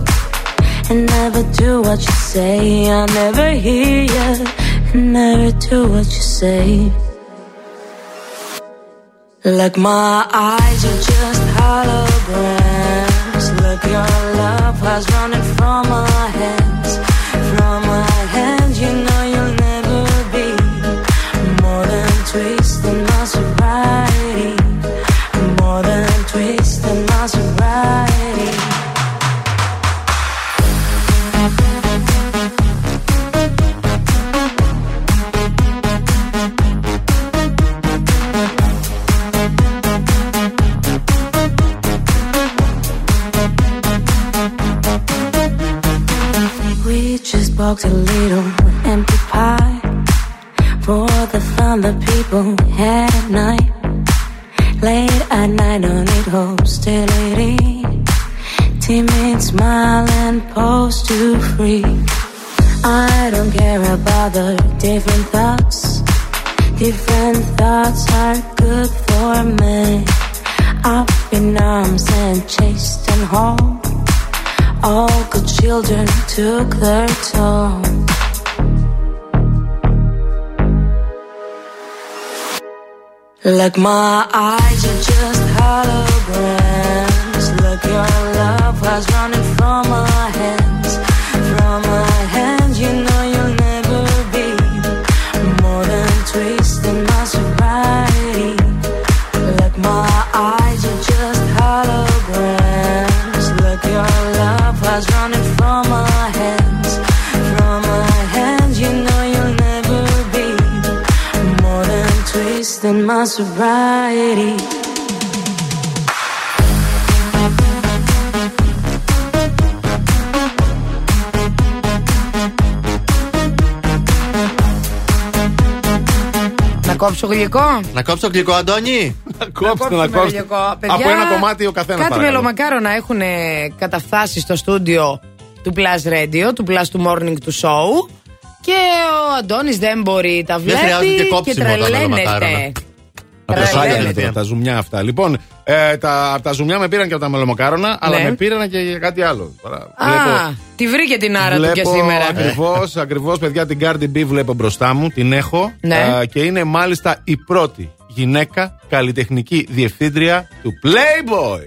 And never do what you say. I never hear you. And never do what you say. Like my eyes are just holograms. Look your love has running from my hands. From my hands, you know. my eyes Να κόψω γλυκό. Να κόψω γλυκό, Αντώνη. Να κόψω, να κόψω. Γλυκό. Παιδιά, Από ένα κομμάτι ο καθένας. Κάτι μελομακάρονα έχουν καταφθάσει στο στούντιο του Plus Radio, του Plus του Morning του σόου Και ο Αντώνης δεν μπορεί, τα βλέπει δεν και, και τρελαίνεται μελομακάρονα. Τα Τρελαίνεται. πεσάλια τώρα, τα ζουμιά αυτά. Λοιπόν, ε, τα, από τα ζουμιά με πήραν και από τα μελομακάρονα, αλλά Ναι. με πήραν και για κάτι άλλο. Τώρα, Α, τη βρήκε την άρα του και σήμερα. Ακριβώς, ακριβώς, παιδιά, την Cardi B βλέπω μπροστά μου, την έχω. Ναι. Α, και είναι μάλιστα η πρώτη γυναίκα καλλιτεχνική διευθύντρια του Playboy.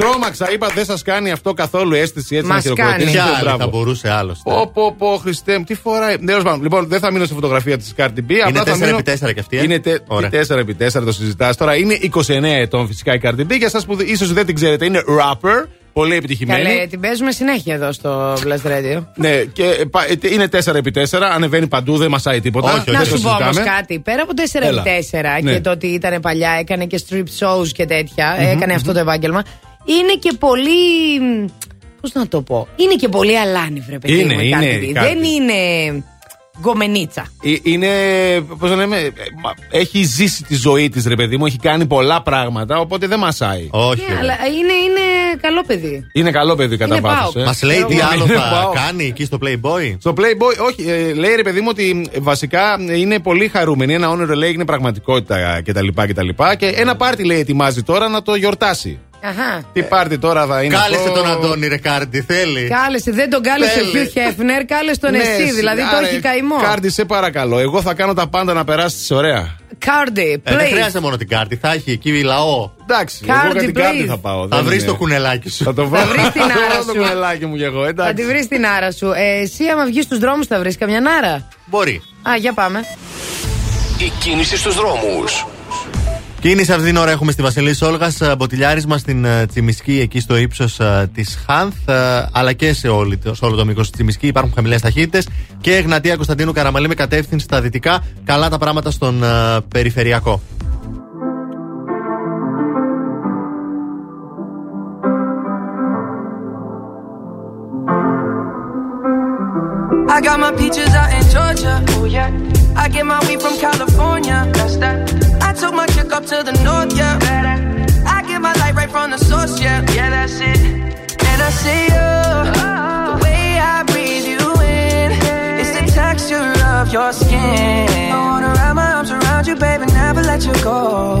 Τρόμαξα, είπα δεν σας κάνει αυτό καθόλου αίσθηση έτσι Μας να χειροκροτήσετε. Ποια άλλη Μπράβο. θα μπορούσε άλλωστε. Πω, πω, πω, Χριστέ μου, τι φοράει. Ναι, τέλος πάντων, λοιπόν, δεν θα μείνω στη φωτογραφία της Cardi B. Είναι απλά θα μείνω- 4x4 και αυτή. ε; Είναι τε... Ωραία. 4x4, το συζητάς τώρα. Είναι 29 ετών φυσικά η Cardi B. Για εσά που ίσως δεν την ξέρετε, είναι rapper. Πολύ επιτυχημένη. Καλέ, την παίζουμε συνέχεια εδώ στο Blast Radio. Ναι, και ε, πα- ε, είναι 4x4, ανεβαίνει παντού, δεν μασάει τίποτα. Όχι, δεν Να το σου πω όμως συζητάμε. κάτι. Πέρα από 4x4 Έλα. και Ναι. το ότι ήταν παλιά, έκανε και strip shows και τέτοια, έκανε αυτό το επάγγελμα. Είναι και πολύ. Πώς να το πω. Είναι και πολύ αλάνιβρε, παιδί Είναι, μου, η είναι Cardi B. κάτι. Δεν είναι γκομενίτσα. Ε, Είναι. Πώς το λέμε. ε, μα- Έχει ζήσει τη ζωή της, ρε παιδί μου, έχει κάνει πολλά πράγματα, οπότε δεν μασάει. Όχι. Ναι, αλλά είναι, είναι καλό παιδί. Είναι καλό παιδί κατά Είναι βάθος, πάω. ε. Μας λέει τι Είναι άλλο θα πάω. κάνει εκεί στο Playboy; Στο Playboy, όχι, ε, λέει ρε παιδί μου ότι ε, βασικά ε, είναι πολύ χαρούμενη. Ένα όνειρο λέει είναι πραγματικότητα κτλ. Και, τα λοιπά και ένα πάρτι λέει ετοιμάζει τώρα να το γιορτάσει. Αχά. Τι πάρτι τώρα θα είναι. Κάλεσε αυτό; τον Αντώνη Ρεκάρντι, θέλει. Κάλεσε, δεν τον κάλεσε ο Θέλει. Hugh Hefner, κάλεσε τον Ναι, εσύ. Δηλαδή το άρα, έχει καημό. Κάρτι, σε παρακαλώ. Εγώ θα κάνω τα πάντα να περάσει ωραία. Cardi, Ε, δεν please. χρειάζεται μόνο την κάρτη, θα έχει εκεί λαό. Εντάξει, Cardi, εγώ για την κάρτι please. θα πάω. Θα δεν βρεις είναι- το κουνελάκι σου. Θα το βρω. βρεις την Θα βρω άρα το σου. κουνελάκι μου κι εγώ, Θα εντάξει. τη βρεις την άρα σου. Ε, εσύ, άμα βγεις στους δρόμους, θα βρεις καμιά άρα. Μπορεί. Α, για πάμε. Η κίνηση στους δρόμους. Κίνηση αυτή την ώρα έχουμε στη Βασιλής Σόλγα, μποτιλιάρισμα στην ε, Τσιμισκή, εκεί στο ύψος της Χάνθ, ε, αλλά και σε, όλη, το- σε όλο το μήκος της Τσιμισκή. Υπάρχουν χαμηλές ταχύτητες. Και Εγνατία Κωνσταντίνου Καραμαλή με κατεύθυνση στα δυτικά. Καλά τα πράγματα στον ε, περιφερειακό. I got my peaches out in Georgia. Oh yeah. I get my weed from California. That's that. Took my chick up to the north, yeah. I get my light right from the source, yeah. Yeah, that's it. And I see you. The way I breathe you in. It's the texture of your skin. I wanna wrap my arms around you, baby, never let you go.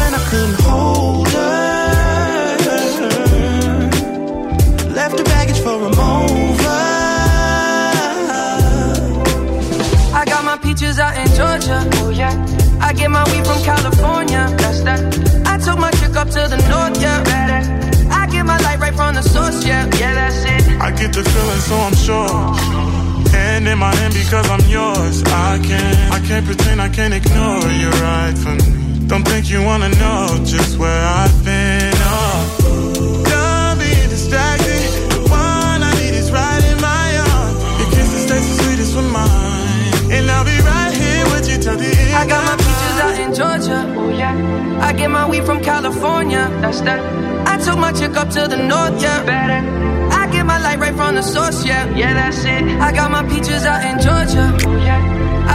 couldn't hold her? Left her baggage for a. I got my peaches out in Georgia. Oh yeah. I get my weed from California. That's that. I took my chick up to the north. Yeah. I get my light right from the source. Yeah, yeah, that's it. I get the feeling, so I'm sure. Hand in my hand because I'm yours. I can't, I can't pretend, I can't ignore you right from me. Don't think you wanna know just where I've been. Oh, don't be distracted. The one I need is right in my arms. Your kisses taste the sweetest with mine, and I'll be right here with you till the end. I got my peaches out in Georgia. Oh yeah. I get my weed from California. That's that. I took my chick up to the north. Yeah. Better. I get my light right from the source. Yeah. Yeah, that's it. I got my peaches out in Georgia. Oh yeah.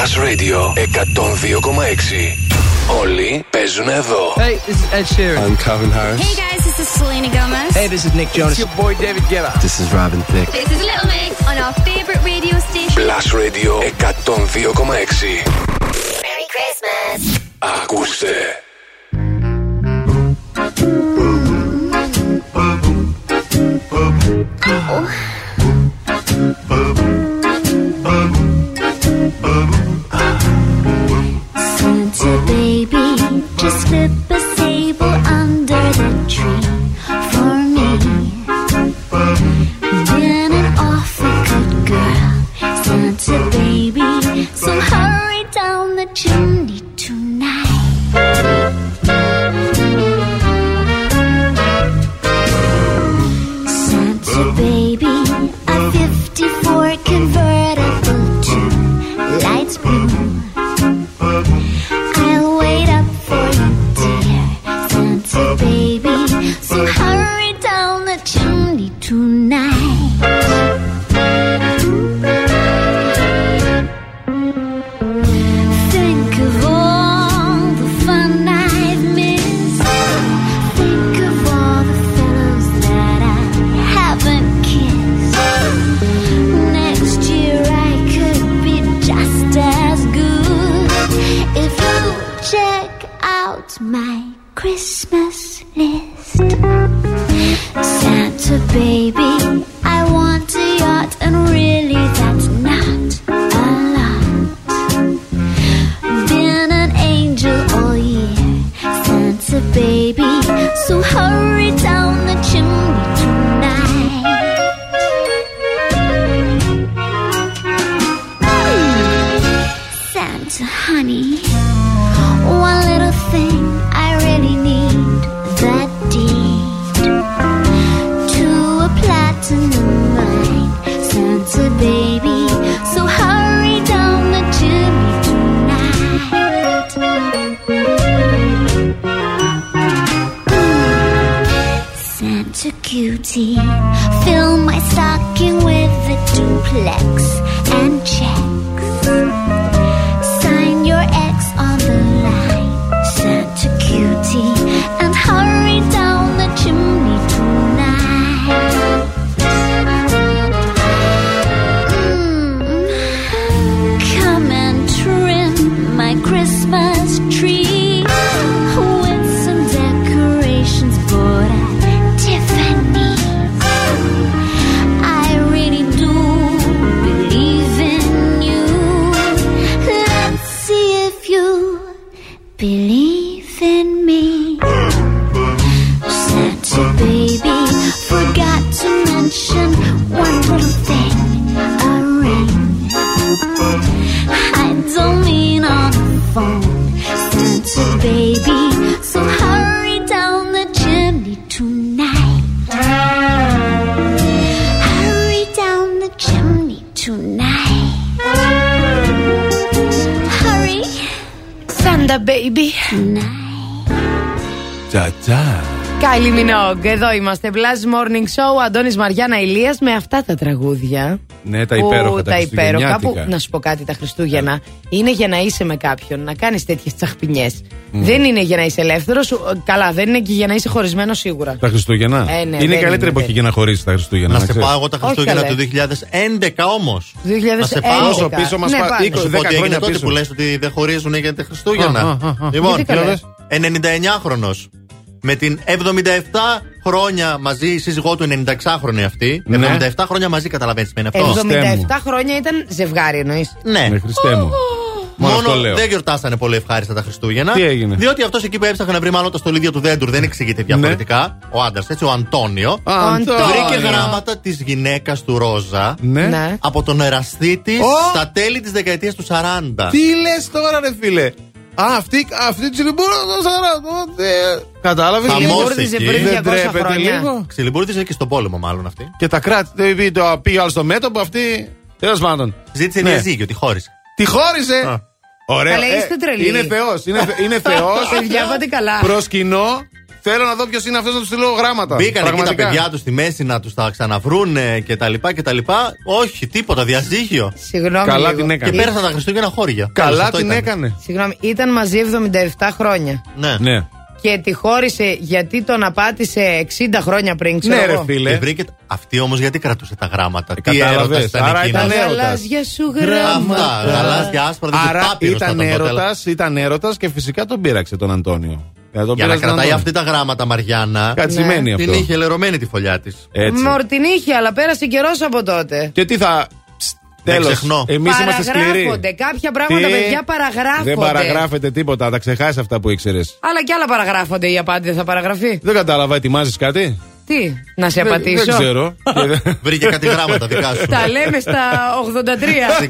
Plus Radio 102,6. Όλοι παίζουν εδώ. Hey, this is Ed Sheeran. I'm Calvin Harris. Hey guys, this is Selena Gomez. Hey, this is Nick Jonas. It's your boy David Guetta. This is Robin Thicke. This is Little Mix on our favorite radio station. Plus Radio 102,6. Merry Christmas. Ακούστε. Baby. Τσατσά. Kylie Minogue, εδώ είμαστε. Blast Morning Show, Αντώνης Μαριάννα Ηλίας με αυτά τα τραγούδια. Ναι, τα που υπέροχα. τα υπέροχα που, χριστουγεννιάτικα. να σου πω κάτι, τα Χριστούγεννα είναι για να είσαι με κάποιον, να κάνεις τέτοιες τσαχπινιές. Μμ. Δεν είναι για να είσαι ελεύθερος. Καλά, δεν είναι και για να είσαι χωρισμένος σίγουρα. Τα Χριστούγεννα. Ε, ναι, είναι δεν η καλύτερη είναι, εποχή δεν. για να χωρίσεις τα Χριστούγεννα. Να σε ξέρεις. πάω εγώ τα Όχι, Χριστούγεννα καλέ. του 2011 όμως. 2011. Να σε πάω Όσο πίσω μας Ναι, πα- πάνε. 20 Να σου πω 10 τι έγινε χρόνια τότε πίσω. που λες ότι δεν χωρίζουν για τα Χριστούγεννα. Α, α, α. Λοιπόν, Γιατί καλές. 99χρονο. Με την 77 χρόνια μαζί, η σύζυγό του 96χρονη αυτή. Ναι. 77 χρόνια μαζί, καταλαβαίνεις τι είναι αυτός. 77 χρόνια ήταν ζευγάρι εννοείς. Ναι. Ναι, Χριστέ μου. Μόνο αυτό λέω. δεν γιορτάσανε πολύ ευχάριστα τα Χριστούγεννα. Τι έγινε; Διότι αυτός εκεί που έψαχνε να βρει μάλλον το στολίδιο του δέντρου δεν εξηγείται διαφορετικά. Ο άντρας, έτσι, ο Αντώνιο. Ναι. Α, Αντώνιο. Βρήκε γράμματα της γυναίκας του Ρόζα Ναι. Ναι. από τον εραστή της Ω! στα τέλη της δεκαετίας του 40. Τι λες τώρα, ρε φίλε; Α, αυτή, αυτή τη τσιλιμπούρδα το Σαράντο. Κατάλαβες. Χαμός Τσιλιμπούρδιζε εκεί. πριν Δεν 200 τρέπεται χρόνια. λίγο. Ξυλιμπούρδιζε και στον πόλεμο, μάλλον αυτή. Και τα κράτη. δεν Το πήγε άλλο στο μέτωπο, αυτή. Τέλος πάντων. Ζήτησε Ναι. διαζύγιο, τη χώρισε. Τη χώρισε. Α. Ωραία. Καλά, είστε τρελοί. Είναι θεός. Είναι, θε- είναι θεός. Παιδιά, πάτε καλά. Προ κοινό. Θέλω να δω ποιος είναι αυτός να του στείλω γράμματα. Μπήκαν εκεί τα Πραγματικά. παιδιά τους στη μέση να τους τα ξαναβρούν και τα λοιπά και τα λοιπά. Όχι, τίποτα, διαζύγιο. Συγγνώμη. Καλά λίγο. την Και έκανε. πέρασαν τα Χριστούγεννα χώρια. Τέλος, Καλά αυτό την ήταν. έκανε. Συγγνώμη, ήταν μαζί 77 χρόνια. Ναι. Ναι. Και τη χώρισε γιατί τον απάτησε 60 χρόνια πριν, ξέρω Ναι, ρε εγώ. φίλε. Και βρήκε αυτή όμως γιατί κρατούσε τα γράμματα; Τι κατάλαβες. έρωτας ήταν Άρα εκείνος; ήταν Τα έρωτας. γαλάζια σου Αυτά, γράμματα. γαλάζια άσπρα, δεν Άρα πάπυρος θα ήταν τον πω, έρωτας, τέλος. ήταν έρωτας και φυσικά τον πείραξε τον Αντώνιο. Ε, τον Για να πείραξε τον κρατάει Αντώνιο. αυτή τα γράμματα, Μαριάννα. Κατσιμένη Την αυτό. είχε λερωμένη τη φωλιά της. Έτσι. Μορ την είχε, αλλά πέρασε καιρός από τότε. Και τι θα. Δεν Τέλος. ξεχνώ. Εμείς είμαστε σκληροί. Παραγράφονται. Κάποια πράγματα, Τι; παιδιά, παραγράφονται. Δεν παραγράφεται τίποτα. Τα ξεχάσει αυτά που ήξερες. Αλλά κι άλλα παραγράφονται. Η απάτη δεν θα παραγραφεί. Δεν κατάλαβα, ετοιμάζεις κάτι; Τι, να σε Δεν- απατήσω. Δεν ξέρω. Και δεν- Βρήκε κάτι γράμματα δικά σου. Τα λέμε στα 83.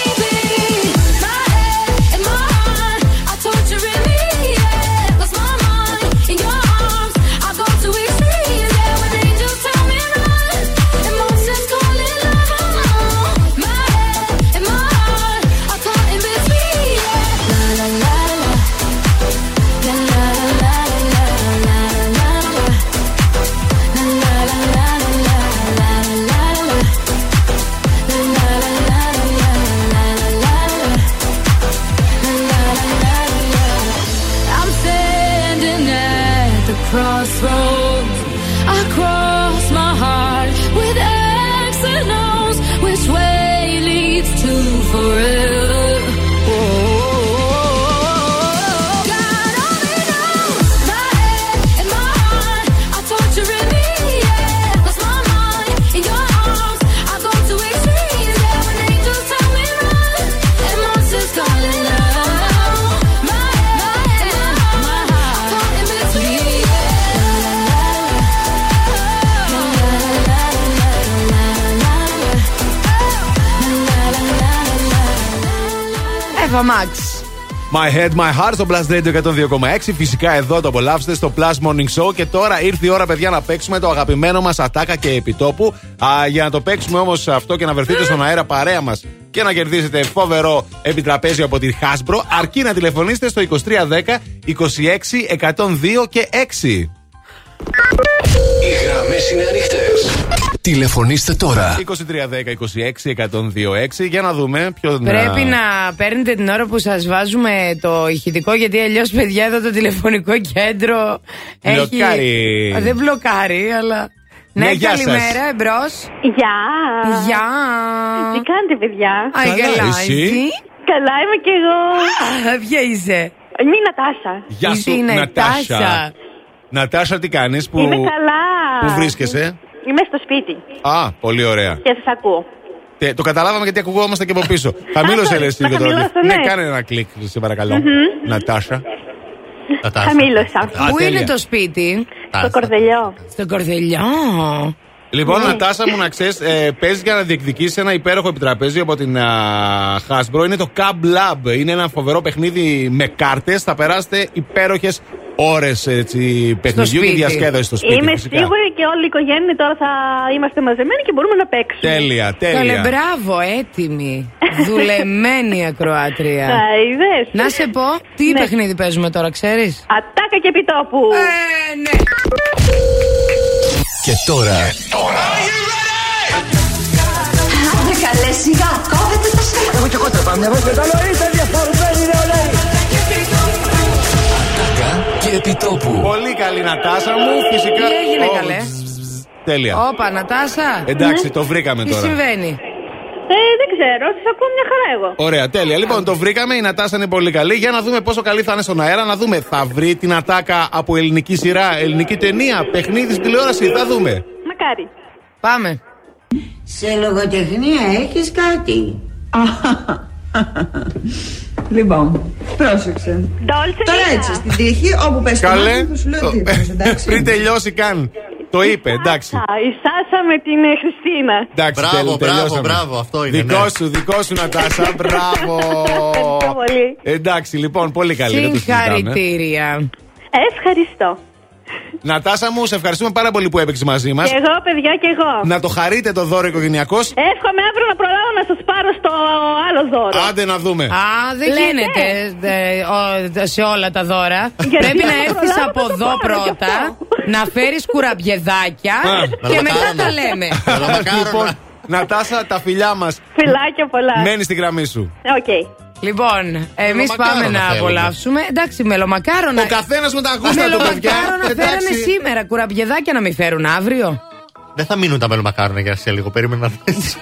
Εύα Μαξ. My Head, My Heart στο Plus Radio 102,6. Φυσικά εδώ το απολαύσετε στο Plus Morning Show. Και τώρα ήρθε η ώρα, παιδιά, να παίξουμε το αγαπημένο μας ατάκα και επιτόπου. Α, για να το παίξουμε όμως αυτό και να βρεθείτε στον αέρα παρέα μας και να κερδίσετε φοβερό επιτραπέζιο από τη Hasbro, αρκεί να τηλεφωνήσετε στο 2310 26 102 και 6. Οι γραμμέ είναι ανοιχτέ. Τηλεφωνήστε τώρα. 2310 26 102 6 για να δούμε ποιο Πρέπει να παίρνετε την ώρα που σας βάζουμε το ηχητικό, γιατί αλλιώς, παιδιά, εδώ το τηλεφωνικό κέντρο. Μπλοκάρει. Έχει... Α, Δεν μπλοκάρει, αλλά. Ναι, Ναι, γεια σας. καλημέρα, εμπρός. Γεια. Γεια. Τι κάνετε, παιδιά; Α, Καλά, καλά, εσύ; Καλά είμαι κι εγώ. Α, Ποια είσαι; Είμαι η Νατάσα. Γεια σου, Νατάσα. Νατάσα, τι κάνεις, που, Είμαι καλά. που βρίσκεσαι; Είμαι στο σπίτι Α, πολύ ωραία. και σας ακούω. Τε- το καταλάβαμε γιατί ακουγόμαστε και από πίσω. Χαμήλωσε ρε εσύ θα λίγο τώρα. χαμηλώσω, Ναι, ναι. κάνε ένα κλικ, σε παρακαλώ. Μμμ. Νατάσα. Χαμήλωσα. Α, Πού τέλεια. είναι το σπίτι, Στο κορδελιό. στο κορδελιό. Λοιπόν, Ναι. Νατάσα μου να ξέρεις, ε, παίζει για να διεκδικήσεις ένα υπέροχο επιτραπέζι από την α, Hasbro. Είναι το Cab Lab. Είναι ένα φοβερό παιχνίδι με κάρτες. Θα περάσετε υπέροχες ώρες παιχνιδιού και σπίτι. διασκέδαση στο σπίτι. Είμαι φυσικά. σίγουρη και όλη η οικογένεια τώρα θα είμαστε μαζεμένοι και μπορούμε να παίξουμε. Τέλεια, Καλέ, τέλεια. μπράβο, έτοιμη. Δουλεμένη ακροάτρια. Τα είδες. Να σε πω, τι Ναι. παιχνίδι παίζουμε τώρα, ξέρεις; Ατάκα και επιτόπου. Ε, ναι. Και τώρα Άντε καλέ σιγά, κόβετε το στόμα. Εγώ και εγώ θα πάμε, εγώ και καλό είστε διαφορετικοί νεολαίοι. και επιτόπου. Πολύ καλή Νατάσα μου, φυσικά. Τι έγινε, Ω, καλέ; Τέλεια. Όπα, Νατάσα. Εντάξει, το βρήκαμε Τι τώρα. συμβαίνει; Ε, δεν ξέρω, σα ακούω μια χαρά εγώ. Ωραία, τέλεια. Λοιπόν, το βρήκαμε. Η Νατάσα είναι πολύ καλή. Για να δούμε πόσο καλή θα είναι στον αέρα. Να δούμε, θα βρει την ατάκα από ελληνική σειρά, ελληνική ταινία, παιχνίδι στην τηλεόραση. Θα δούμε. Μακάρι. Πάμε. Σε λογοτεχνία έχεις κάτι; Λοιπόν, πρόσεξε. Τώρα έτσι, στην τύχη, όπου πες το Καλέ. μάτι, θα σου λέω τίτλος, εντάξει. Πριν τελειώσει καν. Το είπε, εντάξει. Α, η Σάσα με την ε, Χριστίνα. Εντάξει, Μπράβο, τέλει- μπράβο, τελειώσαμε. μπράβο, αυτό είναι, Δικό ναι. σου, δικό σου, Νατάσα. Μπράβο. πολύ. Εντάξει, λοιπόν, πολύ καλή. δεν το συζητάμε. Συγχαρητήρια. Ευχαριστώ. Νατάσα μου, σε ευχαριστούμε πάρα πολύ που έπαιξες μαζί μας. Και εγώ, παιδιά, και εγώ. Να το χαρείτε το δώρο οικογενειακός. Εύχομαι αύριο να προλάβω να σας πάρω στο άλλο δώρο. Άντε να δούμε. Α, δεν Λέτε. γίνεται ε, ο- σε όλα τα δώρα. Γιατί Πρέπει να άμα έρθει προλάβω από θα το εδώ πάρω κι πρώτα, αυτό. να φέρεις κουραμπιεδάκια Α, και μετά μελομακάρονα. τα λέμε. Λοιπόν, Νατάσα, τα φιλιά μας. Φιλάκια πολλά. Μένεις στη γραμμή σου. Οκ. Λοιπόν, εμείς Μελομακάρονα πάμε να θέλουμε. απολαύσουμε. Εντάξει, μελομακάρονα. Ο καθένας με τα γούστα του, παιδιά. Μελομακάρονα φέρανε Εντάξει. σήμερα. Κουραμπιεδάκια να μην φέρουν αύριο. Δεν θα μείνουν τα μελομακάρονα για σε λίγο. Περίμενα να δεις.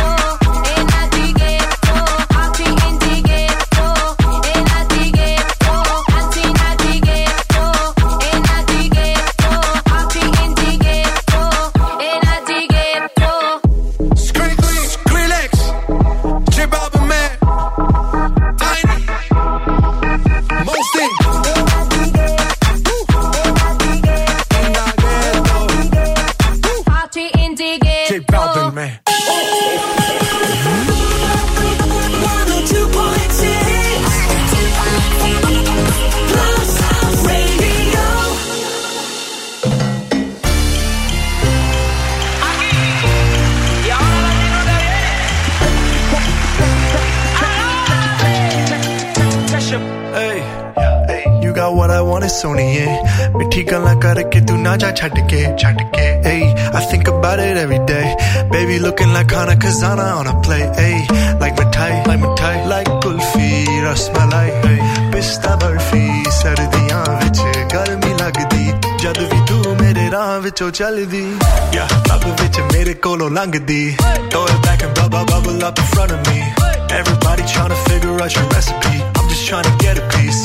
ਸੋਣੀਏ ਮਿੱਠੀ ਗੱਲਾਂ ਕਰਕੇ ਤੂੰ ਨਾ ਜਾ ਛੱਡ ਕੇ ਛੱਡ ਕੇ ਏ I think about it every day baby looking like Hana Kazana on a play ey like mithai like mithai like kulfi rasmalai hey pista barfi ਸਰਦੀਆਂ ਵਿੱਚ ਗਰਮੀ ਲੱਗਦੀ ਜਦ ਵੀ ਤੂੰ ਮੇਰੇ ਰਾਹ ਵਿੱਚੋਂ ਚੱਲਦੀ ਯਾ ਲੱਭ ਵਿੱਚ ਮੇਰੇ ਕੋਲੋਂ ਲੰਘਦੀ throw it back and bubble bubble up in front of me everybody trying to figure out your recipe I'm just trying to get a piece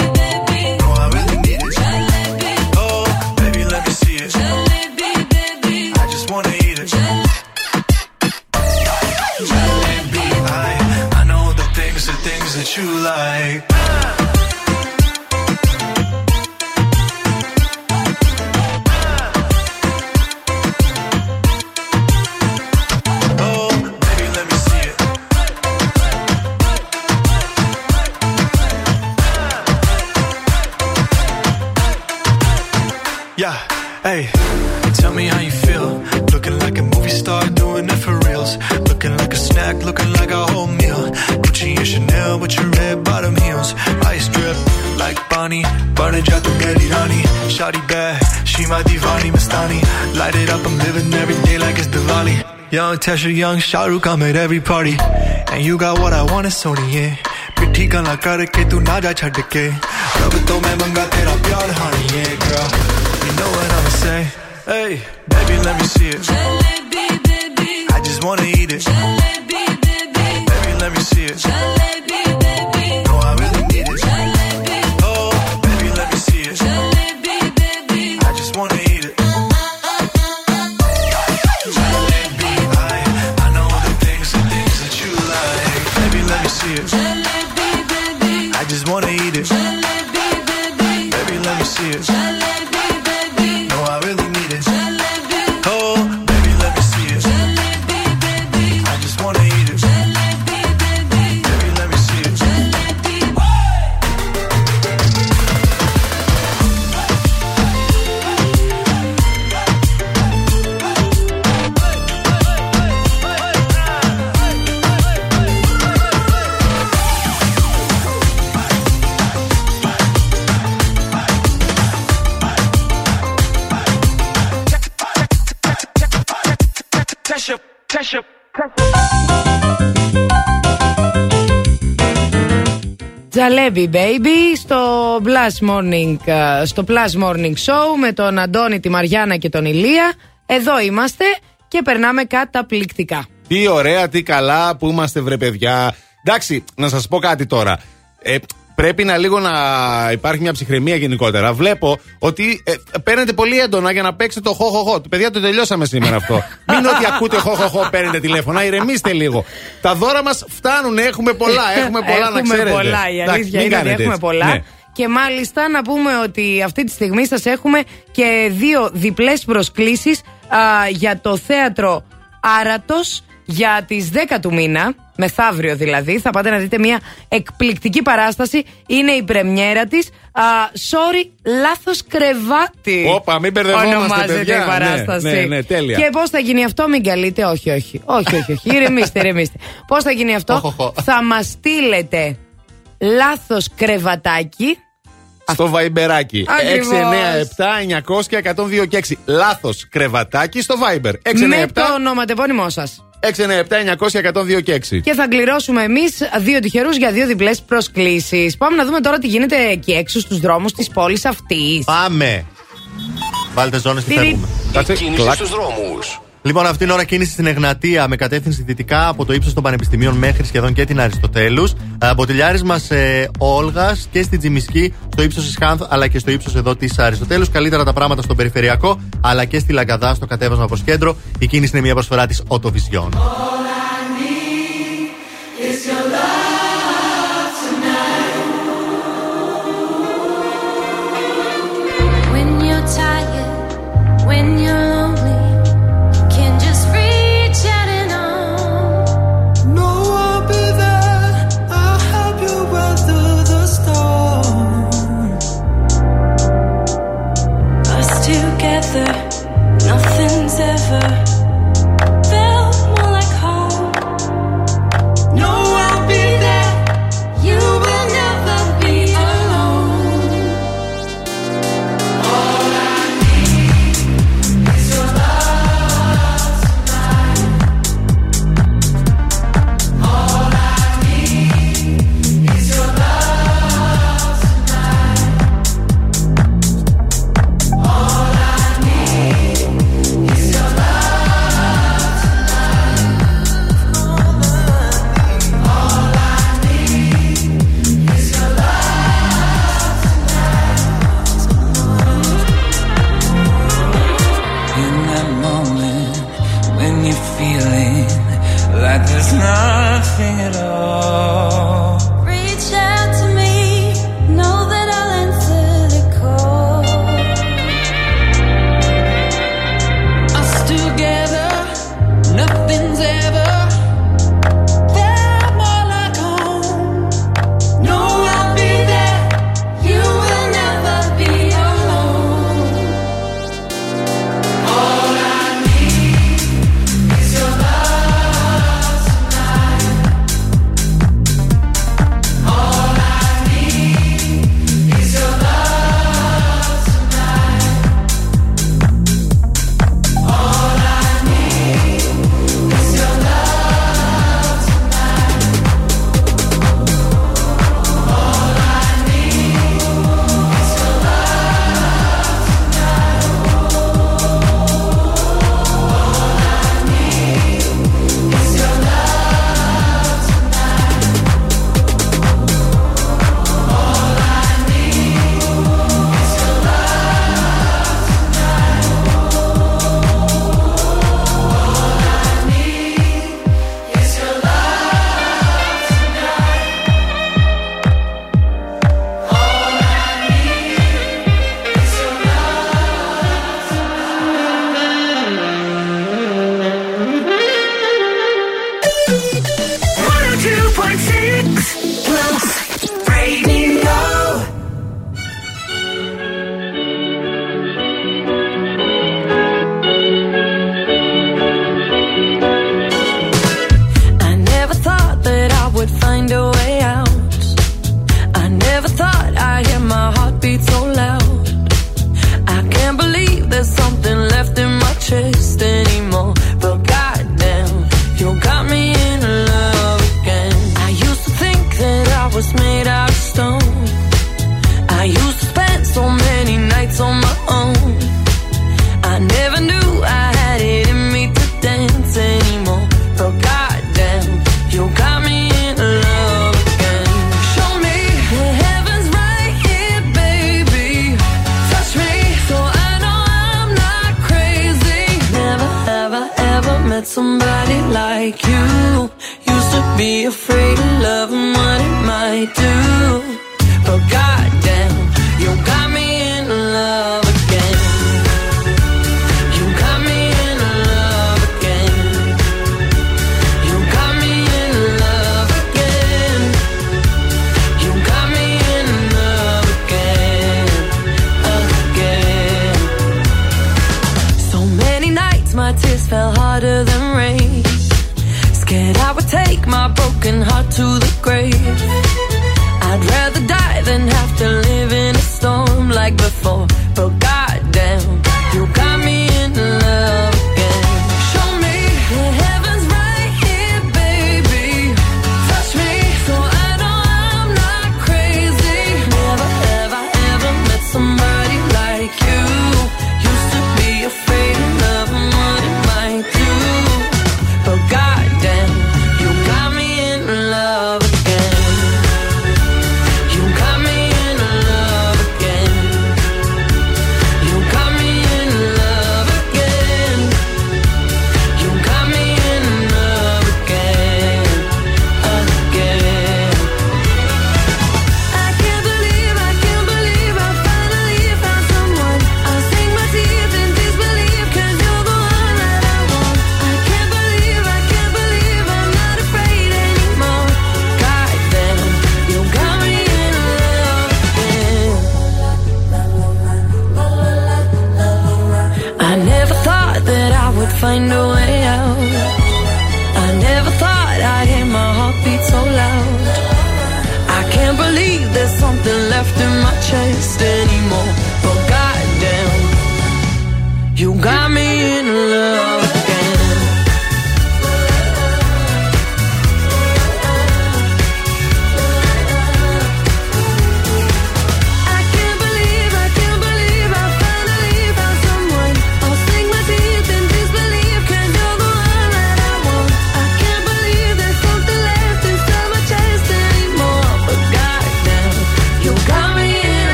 The you like. Oh. Yeah, hey, tell me how you feel. Looking like a movie star, doing it for reals. Looking like a snack, looking like a whole your Chanel with your red bottom heels. Ice drip like Bonnie, burning out the get it. Shawty bad, she my divani mastani. Light it up, I'm living every day like it's Diwali. Young Tesha, young Shahrukh, I'm at every party. And you got what I want, it's Sony, yeah. पिट्ठी गला करके तू ना जा छड़ के रब तो मैं मंगा तेरा प्यार हानी ये girl you know what I'ma say hey baby let me see it I just wanna eat it Jalebi, baby baby let me see it Τζαλέμπι Baby στο Plus Morning, ε, στο Plus Morning Show με τον Αντώνη, τη Μαριάννα και τον Ηλία. Εδώ είμαστε και περνάμε καταπληκτικά. Τι ωραία, τι καλά που είμαστε, βρε παιδιά. Εντάξει, να σας πω κάτι τώρα. Ε, πρέπει να λίγο να υπάρχει μια ψυχραιμία γενικότερα. Βλέπω ότι ε, παίρνετε πολύ έντονα για να παίξετε το χοχοχο. Παιδιά, το τελειώσαμε σήμερα αυτό. Μην είναι ότι ακούτε χοχοχο, παίρνετε τηλέφωνα. Ηρεμήστε λίγο. Τα δώρα μας φτάνουν, έχουμε πολλά. Έχουμε πολλά να Έχουμε ξέρετε. πολλά, η Εντάξει, αλήθεια μην είναι ότι κάνετε έχουμε έτσι. πολλά. Ναι. Και μάλιστα να πούμε ότι αυτή τη στιγμή σας έχουμε και δύο διπλές προσκλήσεις α, για το θέατρο Άρατος για τις 10 του μήνα, μεθαύριο δηλαδή. Θα πάτε να δείτε μια εκπληκτική παράσταση. Είναι η πρεμιέρα της. Α, sorry, λάθος κρεβάτι. Όπα, μην μπερδευόμαστε, Ονομάζεται παιδιά. η παράσταση. Ναι, ναι, ναι, τέλεια. Και πώς θα γίνει αυτό, μην καλείτε. Όχι, όχι. Όχι, όχι, όχι. Ηρεμήστε, ηρεμήστε. Πώς θα γίνει αυτό, θα μας στείλετε λάθος κρεβατάκι. Στο βαϊμπεράκι. Ακριβώς. 697 900 102 και 6. Λάθος κρεβατάκι στο Viber. 697 Με το ονοματεπώνυμό σας. 697 900 102 και 6. Και θα κληρώσουμε εμείς δύο τυχερούς για δύο διπλές προσκλήσεις. Πάμε να δούμε τώρα τι γίνεται εκεί έξω στους δρόμους της πόλης αυτής. Πάμε. Βάλτε ζώνες και Τυρι. φεύγουμε. Η κίνηση στους δρόμους. Λοιπόν, αυτήν την ώρα κίνηση στην Εγνατία με κατεύθυνση δυτικά από το ύψος των Πανεπιστημίων μέχρι σχεδόν και την Αριστοτέλους. Μποτιλιάρισμα σε Όλγας και στην Τζιμισκή, στο ύψος της Χάνθ αλλά και στο ύψος εδώ της Αριστοτέλους. Καλύτερα τα πράγματα στο περιφερειακό αλλά και στη Λαγκαδά στο κατέβασμα προς κέντρο. Η κίνηση είναι μια προσφορά της Οτοβιζιόν. It's your love tonight. When you're tired, when you're never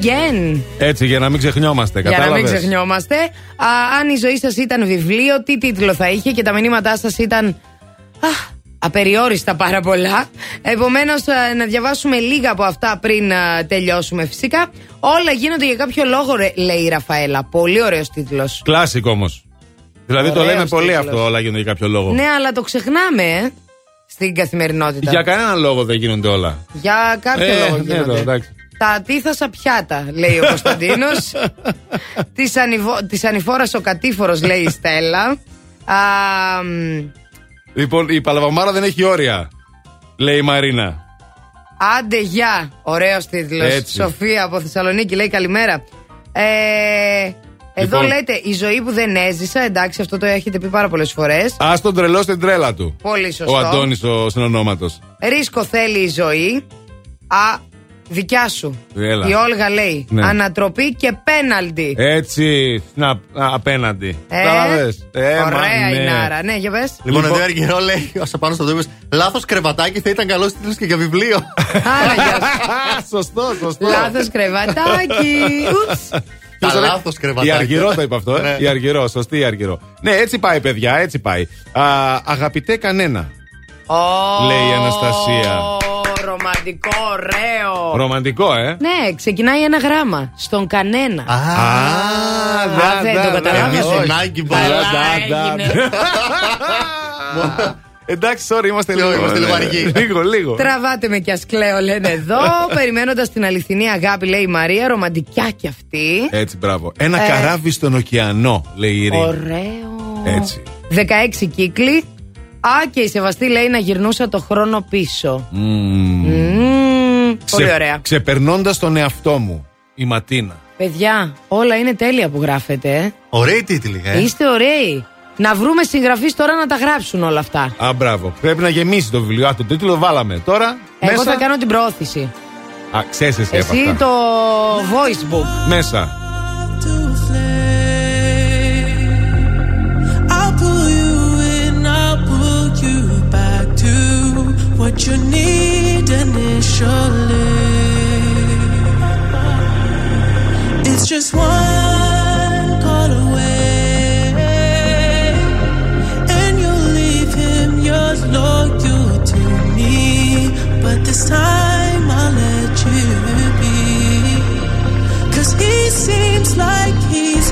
again. Έτσι, για να μην ξεχνιόμαστε. Για να μην Κατάλαβες; ξεχνιόμαστε. Α, αν η ζωή σας ήταν βιβλίο, τι τίτλο θα είχε και τα μηνύματά σας ήταν. Α, απεριόριστα πάρα πολλά. Επομένως, να διαβάσουμε λίγα από αυτά πριν α, τελειώσουμε φυσικά. Όλα γίνονται για κάποιο λόγο, ρε, λέει η Ραφαέλα. Πολύ ωραίος τίτλος. Κλάσικ όμως. Δηλαδή το Ωραίος λέμε πολύ τίτλος. αυτό, όλα γίνονται για κάποιο λόγο. Ναι, αλλά το ξεχνάμε, ε, στην καθημερινότητα. Για κανέναν λόγο δεν γίνονται όλα. Για κάποιο Ε, λόγο ναι, γίνονται. εδώ, εντάξει. Τα τίθασα πιάτα, λέει ο Κωνσταντίνος. Της ανηφόρας ο κατήφορος, λέει η Στέλλα. Α, μ, Λοιπόν, η παλαβαμάρα δεν έχει όρια. Λέει η Μαρίνα. άντε γεια. Ωραίος τίτλος. Έτσι. Σοφία από Θεσσαλονίκη λέει καλημέρα. Ε, εδώ Λοιπόν. λέτε η ζωή που δεν έζησα. Εντάξει, αυτό το έχετε πει πάρα πολλές φορές. Α τον τρελό στην τρέλα του. Πολύ σωστό. Ο Αντώνης ο συνονόματος. Ρίσκο θέλει η ζωή. Α, δικιά σου. Έλα. Η Όλγα λέει Ναι. ανατροπή και πέναλτι. Έτσι, να, α, απέναντι. Ε, Κατάλαβες; Ε, μα, Ωραία ναι. η Νάρα. Ναι, για πες. Λοιπόν, εδώ Αργυρό λέει, όσα πάνω στο τύπο, λάθος κρεβατάκι θα ήταν καλό τίτλος και για βιβλίο. Άρα, γεια σου. σωστό, σωστό. Λάθος κρεβατάκι. Ούψ. Τα το λέει; λάθος κρεβατάκι. Η Αργυρό το είπε αυτό, ε. Ναι. Η Αργυρό, σωστή η Αργυρό. Ναι, έτσι πάει, παιδιά, έτσι πάει. Α, αγαπητέ κανένα, Ω, λέει η Αναστασία. Ρομαντικό, ωραίο. Ρομαντικό, ε. Ναι, ξεκινάει ένα γράμμα. Στον κανένα. Α, Α, δεν το καταλάβατε. Εμείς Όχι. Νάγκη Καλά πολλά. έγινε. Εντάξει, sorry, είμαστε Λίγο, λίγο. είμαστε ναι, λίγο ναι. αργοί. Λίγο, λίγο. Τραβάτε με κι ας κλαίω, λένε εδώ. Περιμένοντας την αληθινή αγάπη, λέει η Μαρία. Ρομαντικιά κι αυτή. Έτσι, μπράβο. Ένα Ε. καράβι στον ωκεανό, λέει η Ειρήνη. Ωραίο. Έτσι. 16 κύκλοι. Α, και η Σεβαστή λέει να γυρνούσα το χρόνο πίσω. Μμμ. Μμμ, Πολύ Ξε- ωραία. Ξεπερνώντας τον εαυτό μου, η Ματίνα. Παιδιά, όλα είναι τέλεια που γράφετε. ε. Ωραίοι τίτλοι, ε. Είστε ωραίοι. Να βρούμε συγγραφείς τώρα να τα γράψουν όλα αυτά. Α, μπράβο. Πρέπει να γεμίσει το βιβλίο. Α, το τίτλο βάλαμε. Τώρα. Εγώ μέσα... θα κάνω την προώθηση. Α, ξέρεις εσύ, από Εσύ αυτά. το voice book. Μέσα. It's just one call away, and you'll leave him loyal to me. But this time I'll let you be. Cause he seems like he's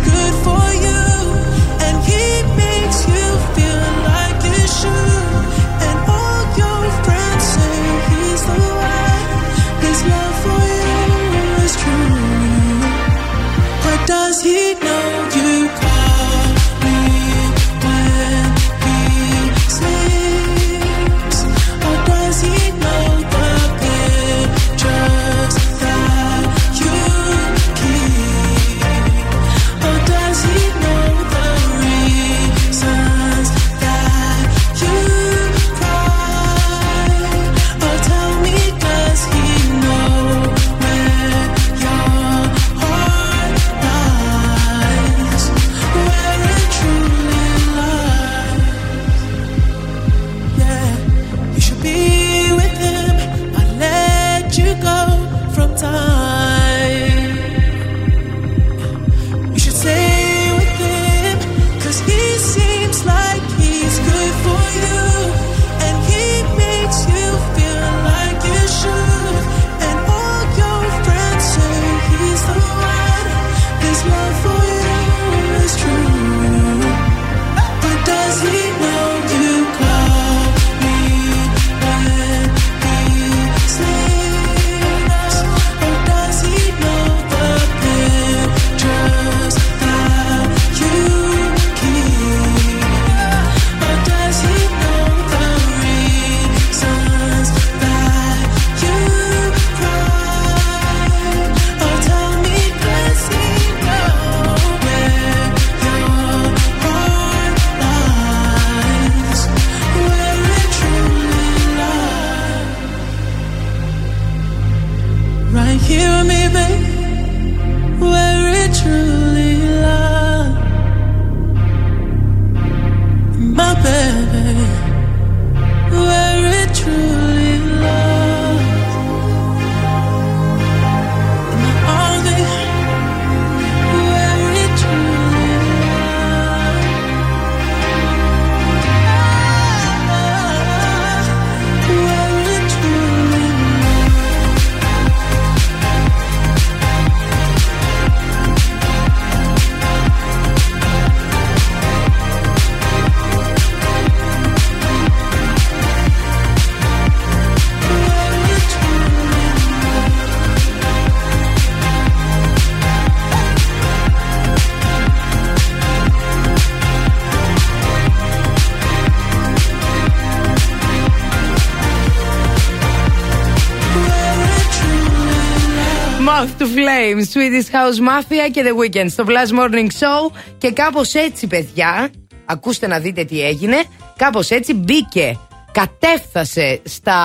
Swedish House Mafia και The Weeknd στο Blast Morning Show. Και κάπως έτσι, παιδιά, ακούστε να δείτε τι έγινε. Κάπως έτσι μπήκε, κατέφθασε στα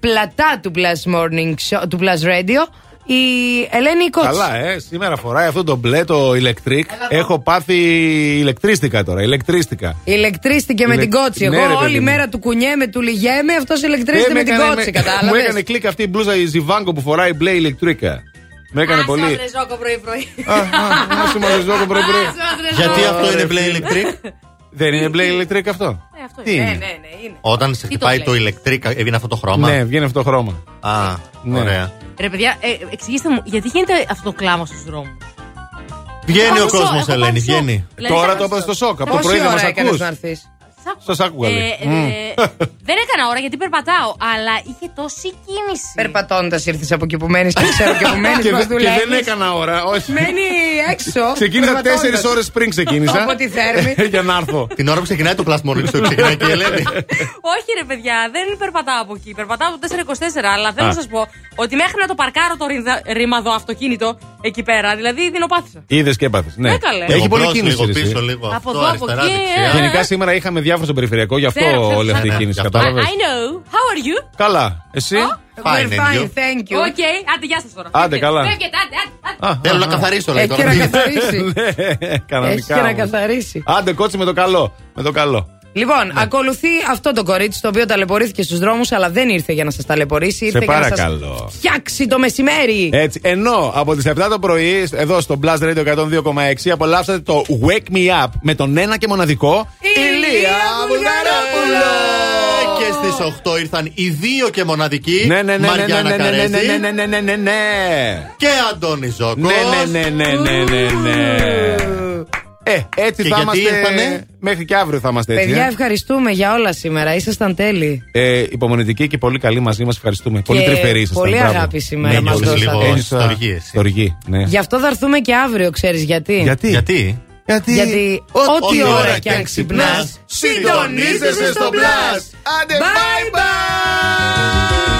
πλατά του Blast Morning Show, του Blast Radio, η Ελένη Κότση. Καλά, ε. Σήμερα φοράει αυτό το μπλε, το electric. Έχω πάθει ηλεκτρίστικα τώρα. Ηλεκτρίστικα. Ηλεκτρίστηκε με Ηλε- την κότσι. Ναι, Εγώ ρε, παιδί όλη μου. μέρα του κουνιέμαι, του λυγέμαι, αυτός Ε, ηλεκτρίστηκε με την έκανε- κότσι, με- Μου κατάλαβε. έκανε κλικ αυτή η μπλούζα η Ζιβάγκο που φοράει μπλε ηλεκτρίκα. Με έκανε πολύ. ζώκο πρωί-πρωί. Να σου μαζεζώ το πρωί-πρωί. Γιατί αυτό είναι ρε, μπλε φίλε. ηλεκτρικ. Δεν είναι μπλε ηλεκτρικ αυτό; αυτό Τι είναι. είναι; Ναι, ναι, ναι, είναι. Όταν σε Τι χτυπάει το το λέει; ηλεκτρικ, έβγαινε αυτό το χρώμα; Ναι, βγαίνει αυτό το χρώμα. Α, Ναι. ωραία. Ρε παιδιά, ε, εξηγήστε μου, γιατί γίνεται αυτό το κλάμα στους δρόμους; Βγαίνει ο Έχω κόσμος, έχω Ελένη, πάρει σοκ. βγαίνει. Δηλαδή, Τώρα θα- το έπαθε στο σοκ. Από το Πόση πρωί δεν ώρα μας έκανες ακούς. Να έρθεις; Σας άκουγα Ε, λίγο. ε, Μμ. δεν έκανα ώρα γιατί περπατάω, αλλά είχε τόση κίνηση. Περπατώντας ήρθες από εκεί που μένεις και ξέρω και που μένεις. Και Μας δεν- και δουλεύεις. δεν έκανα ώρα. Όχι. Μένει έξω. Ξεκίνησα περπατώντας. τέσσερις ώρες πριν ξεκίνησα. Από τη Θέρμη. Για να έρθω. Την ώρα που ξεκινάει το Plus Morning Show, ξεκινάει και η Ελένη. Όχι ρε παιδιά, δεν περπατάω από εκεί. Περπατάω το 424, αλλά θέλω Α. να σας πω ότι μέχρι να το παρκάρω το ρινδα- ρήμαδο αυτοκίνητο εκεί πέρα, δηλαδή δεινοπάθησα. Είδες και έπαθες. Ναι. Ναι, καλέ. Έχει Λίγο πολύ μπρος, κίνηση. λίγο ρε, εσύ. πίσω, λίγο Από αυτό, εδώ, από αριστερά, εκεί, δεξιά. ε. Γενικά σήμερα είχαμε διάφορο στο περιφερειακό, γι' αυτό Ξέρω, ξέρω, όλη αυτή η ξέρω. κίνηση. Γι' αυτό. Κατάλαβες; I know. How are you? Καλά. Εσύ; We're Fine, and fine, you? thank you. Οκ, άντε γεια σας τώρα. Άντε, Φεύγετε, καλά. Φεύγετε, άντε, άντε, άντε. Α, Θέλω α, να α. καθαρίσω, λέει Έχει και τώρα. να καθαρίσει. Ναι, Έχει Κανονικά. και να όμως. καθαρίσει. Άντε κότσι με το καλό. Με το καλό. Λοιπόν, ακολουθεί αυτό το κορίτσι το οποίο ταλαιπωρήθηκε στου δρόμου, αλλά δεν ήρθε για να σα ταλαιπωρήσει. Ήρθε για να παρακαλώ. σας φτιάξει το μεσημέρι. Έτσι, ενώ από τι 7 το πρωί, εδώ στο Blast Radio 102,6, απολαύσατε το Wake Me Up με τον ένα και μοναδικό Ηλία Βουλγαρόπουλο. Και στι 8 ήρθαν οι δύο και μοναδικοί Ναι, ναι, ναι, ναι, Μαριάννα ναι, ναι, ναι, Καρέζη ναι, ναι, ναι, ναι, ναι, ναι. και Αντώνη Ζόκο. Ναι, ναι, ναι, ναι, ναι, ναι, ναι. Ε, έτσι Και θα γιατί είμαστε. ήρθανε; Μέχρι και αύριο θα είμαστε έτσι. Παιδιά, ε. ευχαριστούμε για όλα σήμερα. Ήσασταν τέλειοι. Ε, υπομονετικοί και πολύ καλοί μαζί μας. Ευχαριστούμε. Πολύ τρυφεροί ήσασταν. πολύ μπράβο. αγάπη σήμερα Ναι, μας πολύ δώσατε. λίγο Έχεις στοργή εσύ. Στοργή, ναι. Γι' αυτό θα έρθουμε και αύριο, ξέρεις γιατί. Γιατί; Γιατί; Γιατί, Γιατί ό,τι ώρα κι αν ξυπνάς, συντονίζεσαι στο Blast. Άντε, Bye bye!